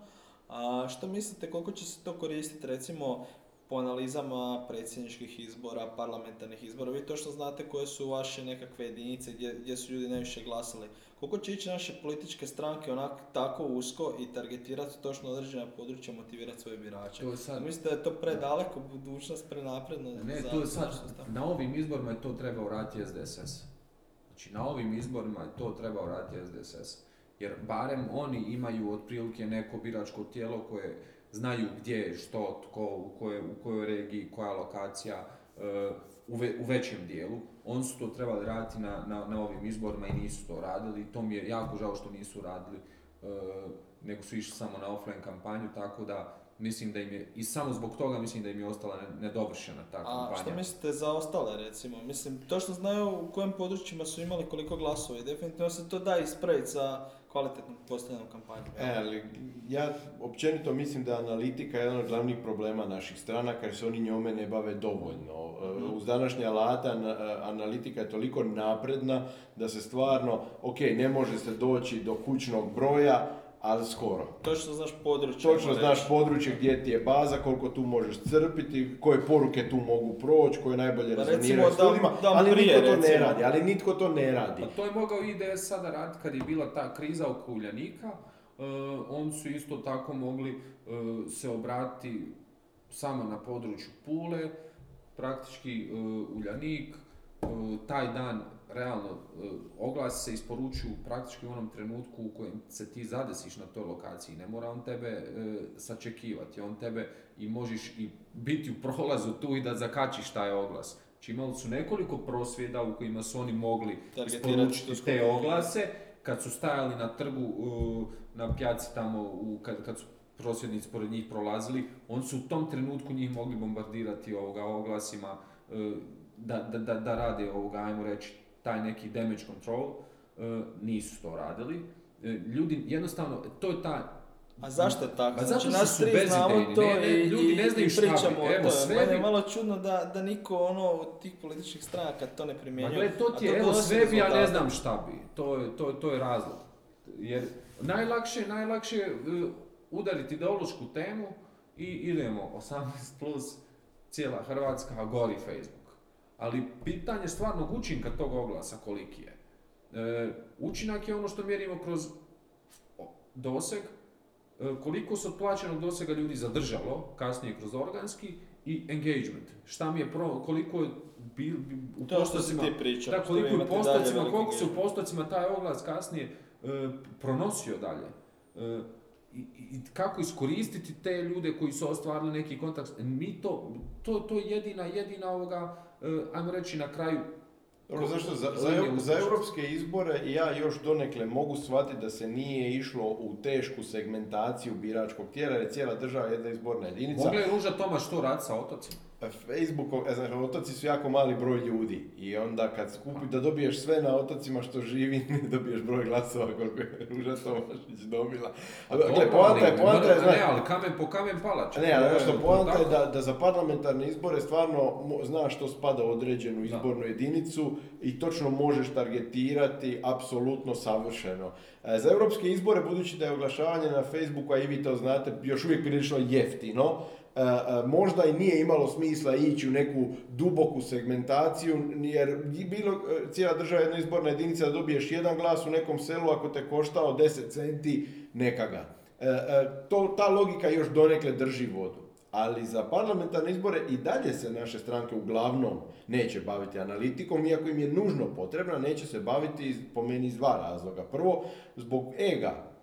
A što mislite koliko će se to koristiti recimo po analizama predsjedničkih izbora, parlamentarnih izbora, vi točno znate koje su vaše nekakve jedinice gdje, gdje su ljudi najviše glasali. Koliko će ići naše političke stranke onak tako usko i targetirati točno određena područja, motivirati svoje birače? To sad- Mislite da je to predaleko, budućnost prenapredna? Ne, za- to sad, na ovim izborima je to trebao raditi SDSS. Znači, na ovim izborima je to trebao raditi SDSS. Jer barem oni imaju otprilike neko biračko tijelo koje znaju gdje je što, tko, u kojoj, u kojoj regiji, koja lokacija, e, u, ve- u većem dijelu. Oni su to trebali raditi na, na, na ovim izborima i nisu to radili. To mi je jako žao što nisu radili, e, nego su išli samo na offline kampanju, tako da mislim da im je, i samo zbog toga mislim da im je ostala ne- nedovršena ta A kampanja. što mislite za ostale recimo? Mislim, točno znaju u kojim područjima su imali koliko glasova i definitivno se to da ispraviti sa kvalitetnom postavljenom kampanjom. E, ali ja općenito mislim da je analitika jedan od glavnih problema naših stranaka jer se oni njome ne bave dovoljno. E, Uz današnje alata ana- analitika je toliko napredna da se stvarno, ok, ne može se doći do kućnog broja, ali skoro. Točno znaš područje. Točno znaš reći. područje gdje ti je baza, koliko tu možeš crpiti, koje poruke tu mogu proći, koje najbolje Pa rezoniraju s ljudima, da ali prije, nitko to ne recimo. radi, ali nitko to ne radi. Pa to je mogao IDS sada raditi kad je bila ta kriza oko Uljanika. E, oni su isto tako mogli e, se obratiti samo na području Pule, praktički e, Uljanik, taj dan realno e, oglas se isporučuju praktički u onom trenutku u kojem se ti zadesiš na toj lokaciji. Ne mora on tebe e, sačekivati, on tebe i možeš i biti u prolazu tu i da zakačiš taj oglas. Znači imali su nekoliko prosvjeda u kojima su oni mogli isporučiti te oglase, kad su stajali na trgu uh, na pjaci tamo, u, kad, kad su prosvjednici pored njih prolazili, oni su u tom trenutku njih mogli bombardirati ovoga oglasima da, da, da, da rade ovoga, ajmo reći, taj neki damage control, uh, nisu to radili. Uh, ljudi, jednostavno, to je ta A zašto je tako? Pa znači, nas tri znamo to ne, ne, i, ljudi i- ne znaju i pričamo o Evo, sve bi- je malo čudno da, da niko ono od tih političkih stranaka to ne Ma primjenjuje. gle, to ti je, evo sve bi, ja ne znam šta bi. To je, to, to je razlog. Jer najlakše, najlakše je uh, udariti ideološku temu i idemo 18 plus cijela Hrvatska, a gori Facebook. Ali pitanje stvarnog učinka tog oglasa koliki je. E, učinak je ono što mjerimo kroz doseg, e, koliko se od plaćenog dosega ljudi zadržalo, kasnije kroz organski, i engagement. Šta mi je pro, koliko je bil, bi- u To što si postocima- ti pričao. da, što koliko postocima, veliki koliko se u postocima taj oglas kasnije e, pronosio dalje. E, i, i kako iskoristiti te ljude koji su ostvarili neki kontakt. Mi to, to, to je jedina, jedina ovoga, ajmo reći na kraju, Dobro, zašto? Za, za, za europske izbore ja još donekle mogu shvatiti da se nije išlo u tešku segmentaciju biračkog tijela, jer je cijela država jedna izborna jedinica. mogla je Ruža Tomaš to raditi sa otocima. Facebook, e, znači, otoci su jako mali broj ljudi i onda kad skupi da dobiješ sve na otocima što živi, ne dobiješ broj glasova koliko je Ruža Tomašić dobila. A, gle, poanta je, poanta je, ne, ali kamen po kamen palač. ne, ali što poanta je da, da za parlamentarne izbore stvarno znaš što spada u određenu izbornu jedinicu i točno možeš targetirati apsolutno savršeno. E, Za europske izbore, budući da je oglašavanje na Facebooku, a i vi to znate, još uvijek prilično jeftino, e, e, možda i nije imalo smisla ići u neku duboku segmentaciju, jer je bilo e, cijela država jedna izborna jedinica da dobiješ jedan glas u nekom selu, ako te koštao 10 centi, neka ga. E, e, to, ta logika još donekle drži vodu. Ali za parlamentarne izbore i dalje se naše stranke uglavnom neće baviti analitikom, iako im je nužno potrebna, neće se baviti po meni iz dva razloga. Prvo, zbog ega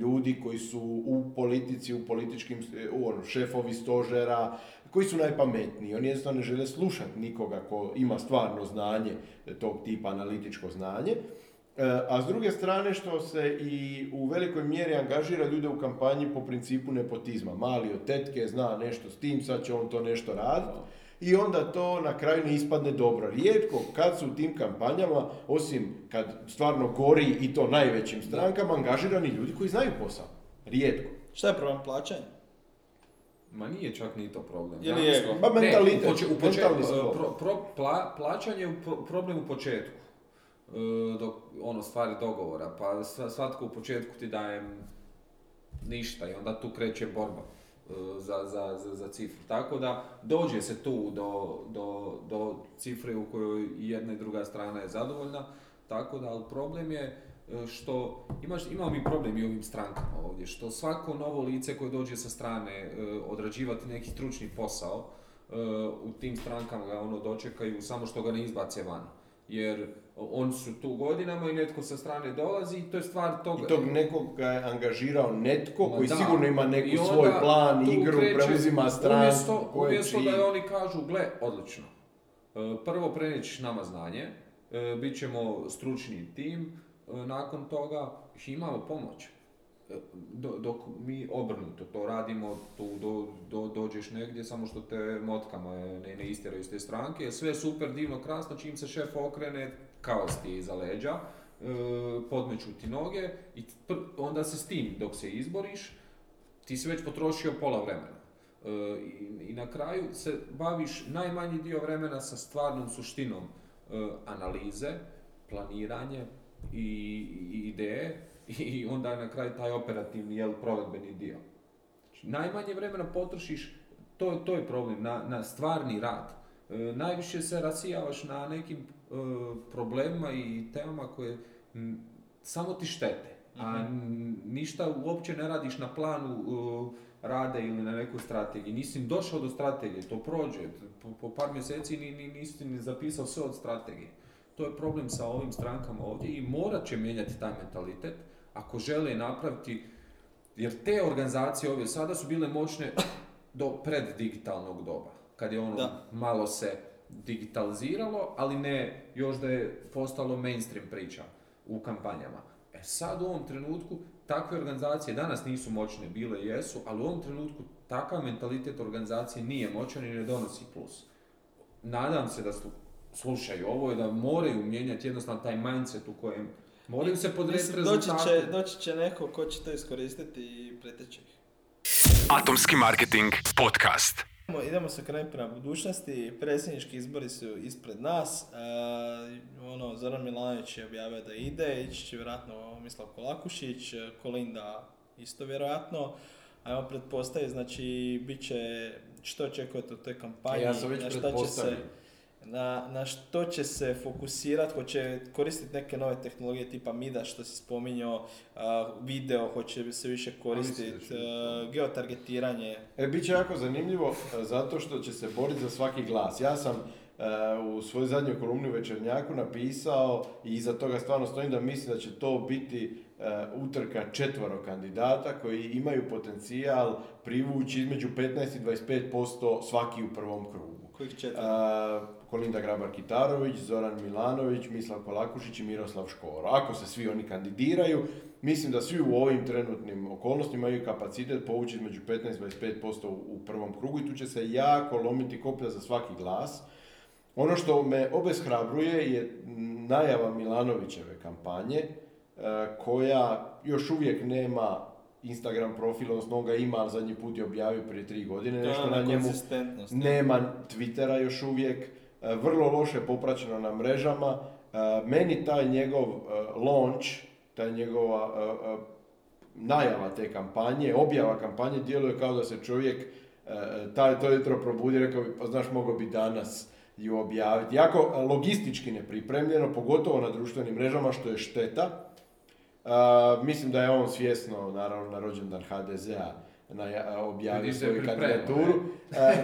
ljudi koji su u politici, u političkim, ono, šefovi stožera, koji su najpametniji. Oni jednostavno ne žele slušati nikoga ko ima stvarno znanje, e, tog tipa analitičko znanje. E, A s druge strane što se i u velikoj mjeri angažira ljude u kampanji po principu nepotizma. Mali od tetke zna nešto s tim, sad će on to nešto raditi. I onda to na kraju ne ispadne dobro. Rijetko kad su u tim kampanjama, osim kad stvarno gori i to najvećim strankama, angažirani ljudi koji znaju posao. Rijetko. Šta je problem plaćanja? Ma nije čak ni to problem. Ili Ja mislim- ego? Pa Ne, mentalitet, u, poče- u pro- pro- pla- plaćanje je pro- problem u početku. E, dok, ono, stvari dogovora, pa sva- svatko u početku ti daje ništa i onda tu kreće borba e, za, za, za, za cifru. Tako da dođe se tu do, do, do cifre u kojoj jedna i druga strana je zadovoljna, tako da, ali problem je e, što, imaš, imamo mi problem i ovim strankama ovdje, što svako novo lice koje dođe sa strane e, odrađivati neki stručni posao, e, u tim strankama ga ono dočekaju samo što ga ne izbace van. Jer oni su tu godinama i netko sa strane dolazi i to je stvar toga. I tog nekog ga je angažirao netko Ma koji da. sigurno ima neku I onda svoj plan, igru, kreće- preuzima stranu. Umjesto, je umjesto da oni kažu, gle, odlično. E, Prvo prenijećeš nama znanje, e, bit ćemo stručni tim, e, nakon toga imamo pomoć. E, do- dok mi obrnuto to radimo, tu do, do- dođeš negdje samo što te motkama ne, ne istjeraju iz te stranke, sve super, divno, krasno, čim se šef okrene, kaos ti iza leđa, e, podmeću ti noge i onda se s tim dok se izboriš, ti si već potrošio pola vremena. E, i, I na kraju se baviš najmanji dio vremena sa stvarnom suštinom e, analize, planiranje i ideje i onda na kraju taj operativni, jel, provedbeni dio. Znači, najmanje vremena potrošiš, to, to je problem, na, na stvarni rad. E, najviše se rasijavaš na nekim e, problemima i temama koje m, samo ti štete, a n- ništa uopće ne radiš na planu e, rada ili na nekoj strategiji. Nisi ni došao do strategije, to prođe, po, po par mjeseci ni, ni, nisi ni zapisao sve od strategije. To je problem sa ovim strankama ovdje i morat će mijenjati taj mentalitet ako žele napraviti, jer te organizacije ove sada su bile moćne do preddigitalnog doba, kad je ono Da. malo se digitaliziralo, ali ne još da je postalo mainstream priča u kampanjama. E sad u ovom trenutku takve organizacije danas nisu moćne, bile jesu, ali u ovom trenutku takav mentalitet organizacije nije moćan i ne donosi plus. Nadam se da slušaju ovo i da moraju mijenjati jednostavno taj mindset u kojem moraju se podrediti Mislim, doći rezultatu. će, doći će neko ko će to iskoristiti i preteći ih. Atomski marketing podcast. Idemo- Idemo se krenuti prema budućnosti, predsjednički izbori su ispred nas, e, ono, Zoran Milanović je objavio da ide, ići će vjerojatno Mislav Kolakušić, Kolinda isto vjerojatno, ajmo pretpostaviti, znači, bit će, što očekujete u toj kampanji, Ja sam već na šta će se, pretpostavio. Na, na što će se fokusirati, hoće koristiti neke nove tehnologije tipa MIDA što si spominjao, video hoće se više koristiti, e, geotargetiranje, E, bit će jako zanimljivo e, zato što će se boriti za svaki glas. Ja sam e, u svojoj zadnjoj kolumni u Večernjaku napisao i iza toga stvarno stojim da mislim da će to biti e, utrka četvoro kandidata koji imaju potencijal privući između 15 i 25% svaki u prvom krugu. Kojih četiri. Kolinda Grabar-Kitarović, Zoran Milanović, Mislav Kolakušić i Miroslav Škoro. Ako se svi oni kandidiraju, mislim da svi u ovim trenutnim okolnostima imaju kapacitet povući između 15 i 25% u, u prvom krugu i tu će se jako lomiti koplja za svaki glas. Ono što me obeshrabruje je najava Milanovićeve kampanje, e, koja još uvijek nema Instagram profil, odnosno on ga ima, ali zadnji put je objavio prije tri godine, je nešto na njemu nema Twittera još uvijek, e, vrlo loše popraćeno na mrežama. E, Meni taj njegov e, launch, taj njegova najava te kampanje, objava kampanje, djeluje kao da se čovjek taj to jutro probudi rekao bi, pa znaš, mogao bi danas ju objaviti. Jako logistički nepripremljeno, pogotovo na društvenim mrežama, što je šteta. Mislim da je on svjesno, naravno, na rođendan HDZ-a naja- objavio svoju kandidaturu.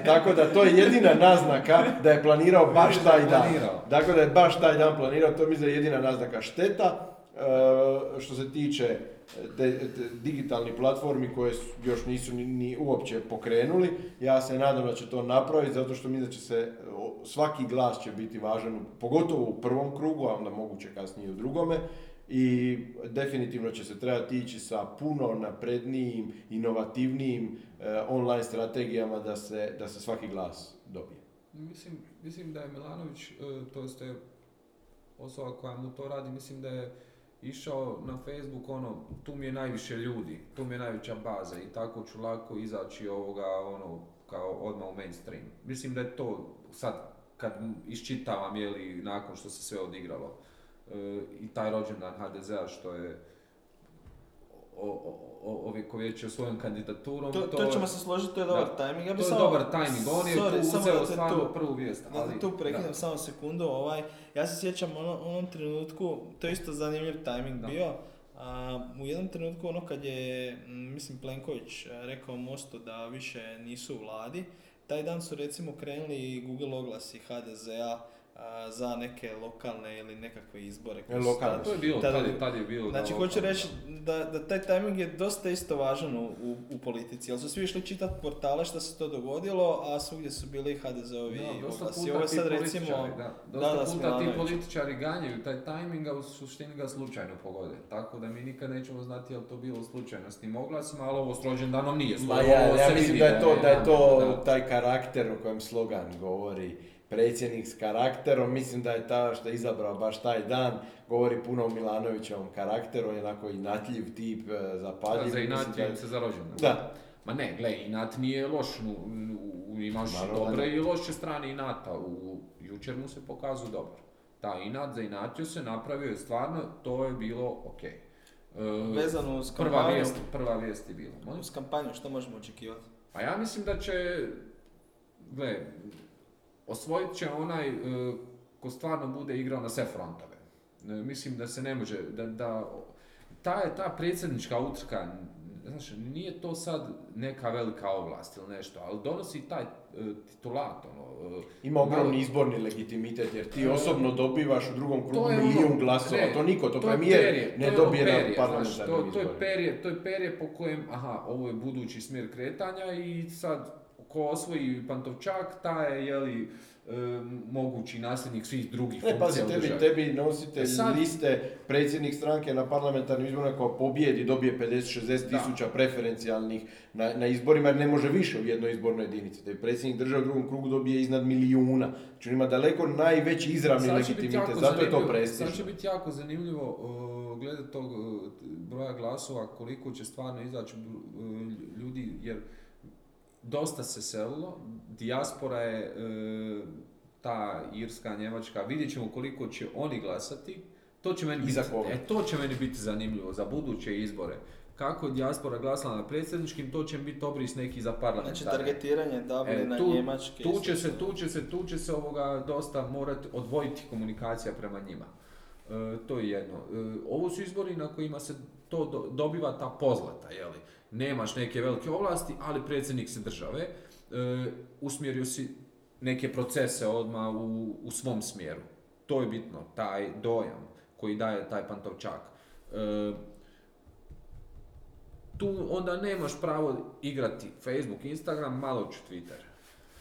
Tako da to je jedina naznaka da je planirao baš taj dan. Dakle, da je baš taj dan planirao, to mislim da je jedina naznaka šteta. Što se tiče te, te digitalnih platformi koje su- još nisu ni, ni uopće pokrenuli, ja se nadam da će to napraviti zato što mislim da će se, svaki glas će biti važan, pogotovo u prvom krugu, a onda moguće kasnije u drugome. I definitivno će se trebati ići sa puno naprednijim, inovativnijim e, online strategijama da se, da se svaki glas dobije. Mislim, mislim da je Milanović, e, to jest je osoba koja mu to radi, mislim da je išao na Facebook, ono, tu mi je najviše ljudi, tu mi je najveća baza i tako ću lako izaći ovoga, ono, kao odmah u mainstream. Mislim da je to sad, kad iščitavam, je li, nakon što se sve odigralo, i taj rođendan HDZ-a što je ovjekovječio svojom kandidaturom, To, to ćemo se složiti, to je Da. dobar timing. Ja bi to je samo- dobar timing, on je Sorry, tu uzeo da stvarno prvu vijest. Da ali, te tu prekidam da. samo sekundu, ovaj, ja se sjećam ono, onom trenutku, to je isto zanimljiv timing Da. bio, a, u jednom trenutku ono kad je, mislim, Plenković e, rekao Mostu da više nisu u vladi, taj dan su recimo krenuli Google oglasi HDZ-a a, za neke lokalne ili nekakve izbore. E, koji su lokalne tad- To je bilo, tad- tad, je- tad je bilo. Znači, hoću reći da, da taj timing je dosta isto važan u, u, u politici, jer su svi išli čitati portale što se to dogodilo, a svugdje su bili HDZ-ovi Da, dosta oglasi. puta Ovo je sad recimo... da, dosta da, puta ti političari ganjaju taj tajming, a u suštini ga slučajno pogode. Tako da mi nikad nećemo znati je li to bilo slučajno s tim oglasima, ali ovo s rođendanom nije. Ma ja, ja mislim da je to, da je to da. taj karakter o kojem slogan govori. Predsjednik s karakterom, mislim da je ta što je izabrao baš taj dan, govori puno o Milanovićevom karakteru, on je onako inatljiv tip, e, zapaljiv. Da, za mislim inat da je- se za rođendan. Da, Ma ne, gle, inat nije loš, imaš Naravno dobre ne. i loše strane inata, u, jučer mu se pokazao dobar. Ta inat za inatio se napravio je stvarno, to je bilo ok. E, Vezano uz prva vijest, prva vijest je bila. Molim? uz kampanju, što možemo očekivati? Pa ja mislim da će, gle, osvojit će onaj e, ko stvarno bude igrao na sve frontove. E, mislim da se ne može, da, da ta, ta predsjednička utrka, znaš, nije to sad neka velika ovlast ili nešto, ali donosi taj e, titulat, ono, ima ogromni malo- izborni legitimitet, jer ti osobno dobivaš u drugom krugu To je ono- milijun glasova, ne, to niko, to, je premijer perje, ne to je ono dobije perje, na parlamentarnim to, to je perje, to je perje po kojem, aha, ovo je budući smjer kretanja i sad ko osvoji Pantovčak, taj je, jeli, e, mogući nasljednik svih drugih Ne, pazi, funkcija tebi, državi. tebi nositelj E sad- liste, predsjednik stranke na parlamentarnim izborima kao pobjedi, dobije 50-60 Da. tisuća preferencijalnih na, na izborima jer ne može više u jednoj izbornoj jedinici. Tebi predsjednik države u drugom krugu dobije iznad milijuna. Znači ima daleko najveći izravni Sad legitimitet, zato je to prestižno. Sad će biti jako zanimljivo uh, gledati tog uh, broja glasova, koliko će stvarno izaći uh, ljudi, jer dosta se selilo, dijaspora je uh, ta irska, njemačka, vidjet ćemo koliko će oni glasati, to će meni I za biti, koga? e, to će meni biti zanimljivo za buduće izbore. Kako je dijaspora glasala na predsjedničkim, to će biti obris neki za Znači, parlamentarne. targetiranje Dublina, E, tu- Njemačke... Tu će se, tu će se, tu će se ovoga dosta morati odvojiti komunikacija prema njima. E, to je jedno. E, ovo su izbori na kojima se to do- dobiva ta pozlata, jeli. Nemaš neke velike ovlasti, ali predsjednik se države. E, usmjerio si neke procese odmah u, u svom smjeru. To je bitno, taj dojam koji daje taj Pantovčak. E, tu onda nemaš pravo igrati Facebook, Instagram, malo ću Twitter.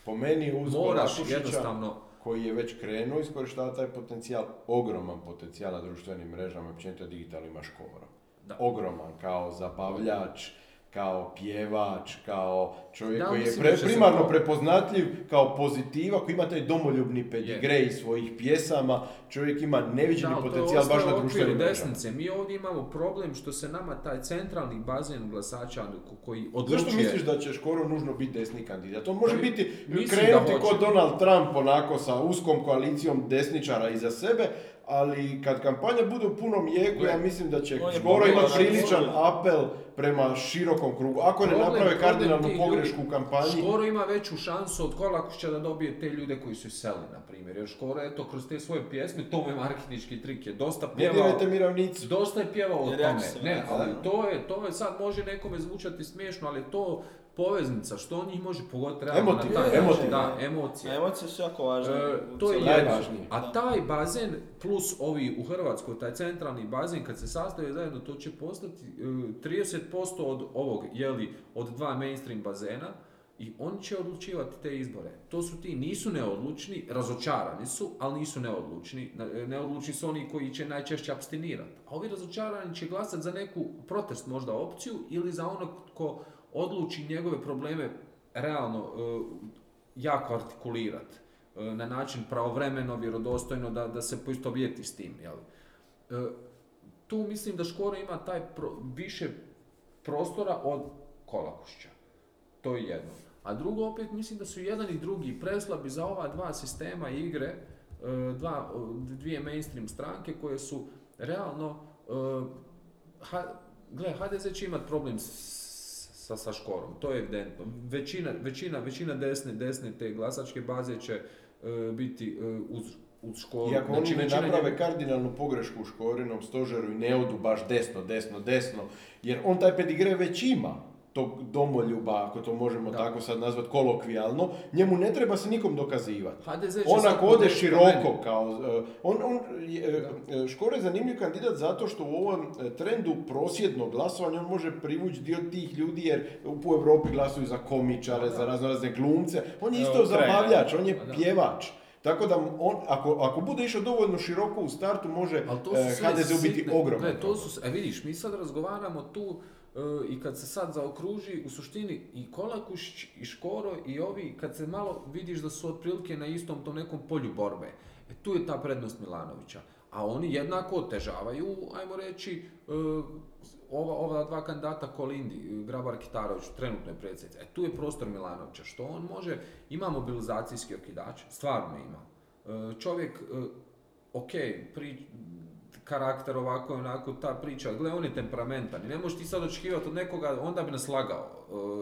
Po meni uz Moraš jednostavno koji je već krenuo iskorištavati taj potencijal, ogroman potencijal na društvenim mrežama, općenito digitalno ima škoro. Da. Ogroman, kao zabavljač, kao pjevač, kao čovjek Da, koji je pre- primarno prepoznatljiv kao pozitiva, koji ima taj domoljubni pedigrej svojih pjesama, čovjek ima neviđeni Da, potencijal baš na društvenim desnice. Mi ovdje imamo problem što se nama taj centralni bazen glasača ko- koji odlučuje... Zašto misliš da će Škoro nužno biti desni kandidat? On može Pa, biti, krenuti kod Donald Trump onako sa uskom koalicijom desničara iza sebe, ali kad kampanja bude u punom jeku, ja mislim da će Škoro imati priličan apel prema širokom krugu. Ako ne Problem- naprave kardinalnu pogrešku ljudi- u kampanji, Škoro ima veću šansu od Kolakušića da dobije te ljude koji su iseli, na primjer. Jer Škoro, eto, kroz te svoje pjesme, to mu je marketinški trik, je dosta ne pjevao... miravnicu. Dosta je pjevao o tome. Ne, ali to je, to je sad može nekome zvučati smiješno, ali to poveznica, što on njih može pogoditi realno Emotivno, na taj emotivno. Da, emocije. Emocije su jako važne. E, to je najvažnije. A taj bazen plus ovi u Hrvatskoj, taj centralni bazen kad se sastave zajedno, to će postati e, 30% od ovog, jeli, od dva mainstream bazena i oni će odlučivati te izbore. To su ti, nisu neodlučni, razočarani su, ali nisu neodlučni. E, Neodlučni su oni koji će najčešće abstinirati. A ovi razočarani će glasati za neku protest možda opciju ili za onog ko odluči njegove probleme realno e, jako artikulirati e, na način pravovremeno, vjerodostojno da, da se poistovjeti s tim. Jel? E, tu mislim da Škoro ima taj pro- više prostora od Kolakušća. To je jedno. A drugo, opet mislim da su jedan i drugi preslabi za ova dva sistema igre, dva, dvije mainstream stranke koje su realno ha, gle, HDZ će imati problem s- sa, sa škorom, to je evidentno. Većina, većina, većina desne, desne te glasačke baze će e, biti e, uz, uz škoru. I ako oni ne naprave njih- kardinalnu pogrešku u Škorinom stožeru i ne odu baš desno, desno, desno, jer on taj pedigre već ima. Tog domoljuba, ako to možemo Da. tako sad nazvat kolokvijalno, njemu ne treba se nikom dokazivati. On ako ode široko, kao, uh, on, on, je, uh, Škoro je zanimljiv kandidat zato što u ovom trendu prosjednog glasovanja on može privući dio tih ljudi jer u Europi glasuju za komičare, Da. za razno razne glumce. On je isto zabavljač, on je Da. pjevač. Tako da on, ako, ako bude išao dovoljno široko u startu, može eh, HDZ biti ogroman. To su, e vidiš, mi sad razgovaramo tu i kad se sad zaokruži, u suštini i Kolakušić i Škoro i ovi, kad se malo vidiš da su otprilike na istom tom nekom polju borbe, e, tu je ta prednost Milanovića. A oni jednako otežavaju, ajmo reći, e, ova, ova dva kandidata Kolindi, Grabar Kitarović, trenutno je predsjednica. E, tu je prostor Milanovića, što on može, ima mobilizacijski okidač, stvarno ima. E, čovjek, e, ok, pri, karakter ovako i onako, ta priča, gle, on je temperamentan i ne možeš ti sad očekivati od nekoga, onda bi nas lagao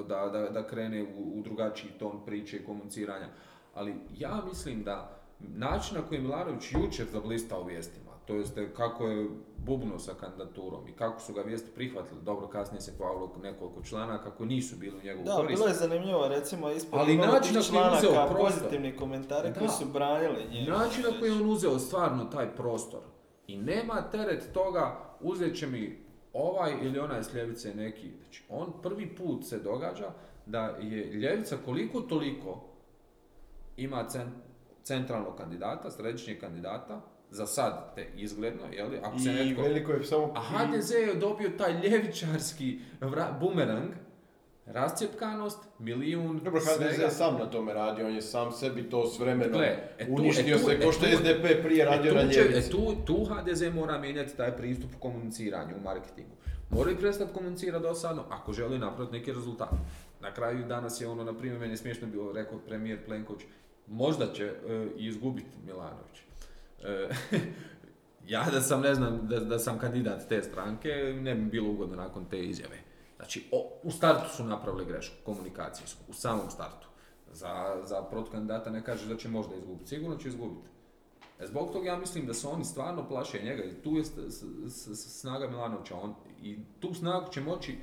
e, da, da, da krene u, u drugačiji ton priče i komuniciranja. Ali ja mislim da način na koji je Milanović jučer zablistao vijestima, to jest kako je bubnuo sa kandidaturom i kako su ga vijesti prihvatili, dobro kasnije se pojavilo nekoliko članaka koji nisu bili u njegovu Da, korist. bilo je zanimljivo, recimo, ispod Ali način na koji je uzeo prostor. pozitivni komentari Da. koji su branili njega. Način na koji je on uzeo stvarno taj prostor i nema teret toga uzet će mi ovaj ili onaj s ljevice neki. Znači, on prvi put se događa da je ljevica koliko toliko ima cen- centralnog kandidata, središnjeg kandidata, za sad te izgledno, jeli, ako se I netko... veliko je samo... A HDZ je dobio taj ljevičarski bumerang, rascjepkanost, milijun, Dobro, HDZ svega. je sam na tome radi, on je sam sebi to s vremenom Gle, e tu- uništio e tu- se, e ko što je tu- SDP prije radio E, na tu, će- ljevici. e, tu, tu HDZ mora mijenjati taj pristup u komuniciranju, u marketingu. Moraju prestati komunicirati dosadno ako želi napraviti neki rezultat. Na kraju danas je ono, na primjer, meni je smiješno bilo rekao premijer Plenković, možda će e, izgubiti Milanović. E, ja da sam, ne znam, da, da sam kandidat te stranke, ne bi bilo ugodno nakon te izjave. Znači, o, u startu su napravili grešku, komunikacijsku, u samom startu. Za, za protukandidata ne kažeš da će možda izgubiti, sigurno će izgubiti. E, Zbog toga ja mislim da se oni stvarno plaše njega i tu je s- s- s- snaga Milanovića. On, I tu snagu će moći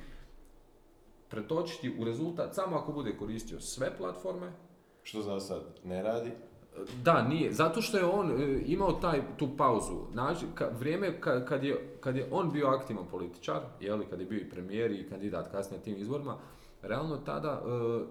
pretočiti u rezultat samo ako bude koristio sve platforme. Što za sad ne radi. Da, nije. Zato što je on e, imao taj, tu pauzu. Znači, ka, vrijeme ka- kad, je, kad je on bio aktivan političar, jeli, kad je bio i premijer i kandidat kasnije tim izborima, realno tada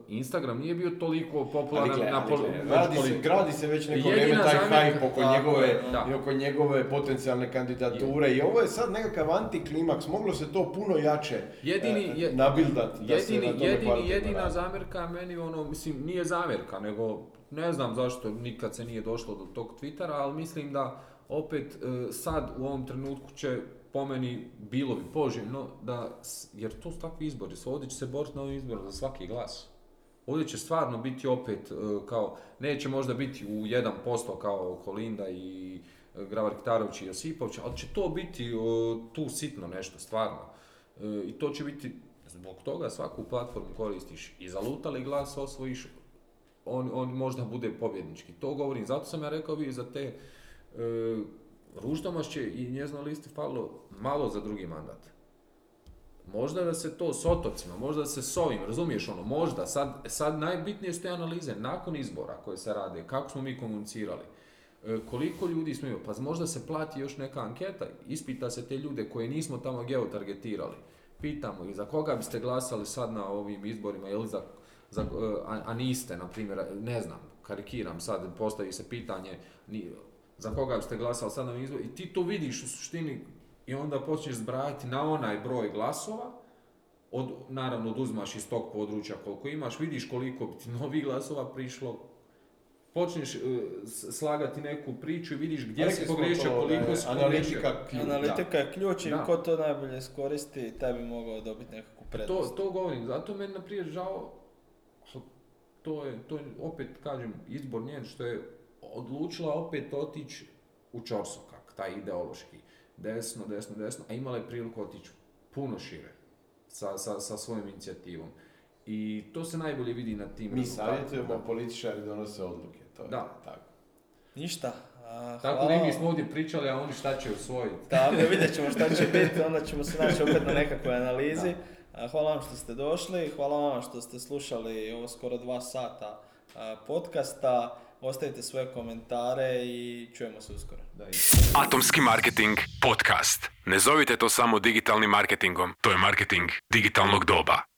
e, Instagram nije bio toliko Ali popularan gle, na ali pol- gradi, se, gradi se već neko Jedina vrijeme taj hype oko njegove, je, da. i oko njegove potencijalne kandidature i ovo je sad nekakav antiklimaks, moglo se to puno jače Jedini, e, je, nabildat da se jedini, na jedini, jedina radi. zamjerka meni, ono, mislim, nije zamjerka, nego ne znam zašto nikad se nije došlo do tog Twittera, ali mislim da opet e, sad u ovom trenutku će po meni bilo bi poželjno da, jer to su takvi izbori, ovdje će se boriti na ovim izborima za svaki glas. Ovdje će stvarno biti opet e, kao, neće možda biti u 1% kao Kolinda i e, Grabar Kitarović i Josipović, ali će to biti tu sitno nešto, stvarno. I to će biti, zbog toga svaku platformu koristiš i zalutali glas osvojiš, on, on možda bude pobjednički. To govorim, zato sam ja rekao vi za te e, Ruždomašće i njezno listi falilo malo za drugi mandat. Možda da se to s otocima, možda da se s ovim, razumiješ ono, možda, sad, sad najbitnije su te analize nakon izbora koje se rade, kako smo mi komunicirali, e, koliko ljudi smo imali, pa možda se plati još neka anketa, ispita se te ljude koje nismo tamo geotargetirali, pitamo ih za koga biste glasali sad na ovim izborima, ili za, za, e, a, a niste, na primjer, ne znam, karikiram sad, postavi se pitanje, ni, za koga biste glasali sad na izborima, i ti to vidiš u suštini i onda počneš zbrajati na onaj broj glasova, od, naravno oduzmaš iz tog područja koliko imaš, vidiš koliko bi ti novih glasova prišlo, počneš s- slagati neku priču i vidiš gdje si pogriješio, to, koliko si pogriješio. Analitika ključ. Analitika je ključ i ko to najbolje iskoristi, taj bi mogao dobiti nekakvu To, prednost. to govorim, zato meni naprijed žao, to je, to je, opet kažem, izbor njen što je odlučila opet otići u čorsokak, taj ideološki, desno, desno, desno, a imala je priliku otići puno šire sa, sa, sa svojom inicijativom. I to se najbolje vidi na tim Mi savjetujemo, političari donose odluke. To je Da. tako. Ništa. A, Tako da mi smo ovdje pričali, a oni šta će usvojiti. Tako, vidjet ćemo šta će biti, onda ćemo se naći opet na nekakvoj analizi. A, Hvala vam što ste došli, hvala vam što ste slušali ovo skoro dva sata podcasta. Ostavite svoje komentare i čujemo se uskoro. Da, i Atomski marketing podcast. Ne zovite to samo digitalnim marketingom, to je marketing digitalnog doba.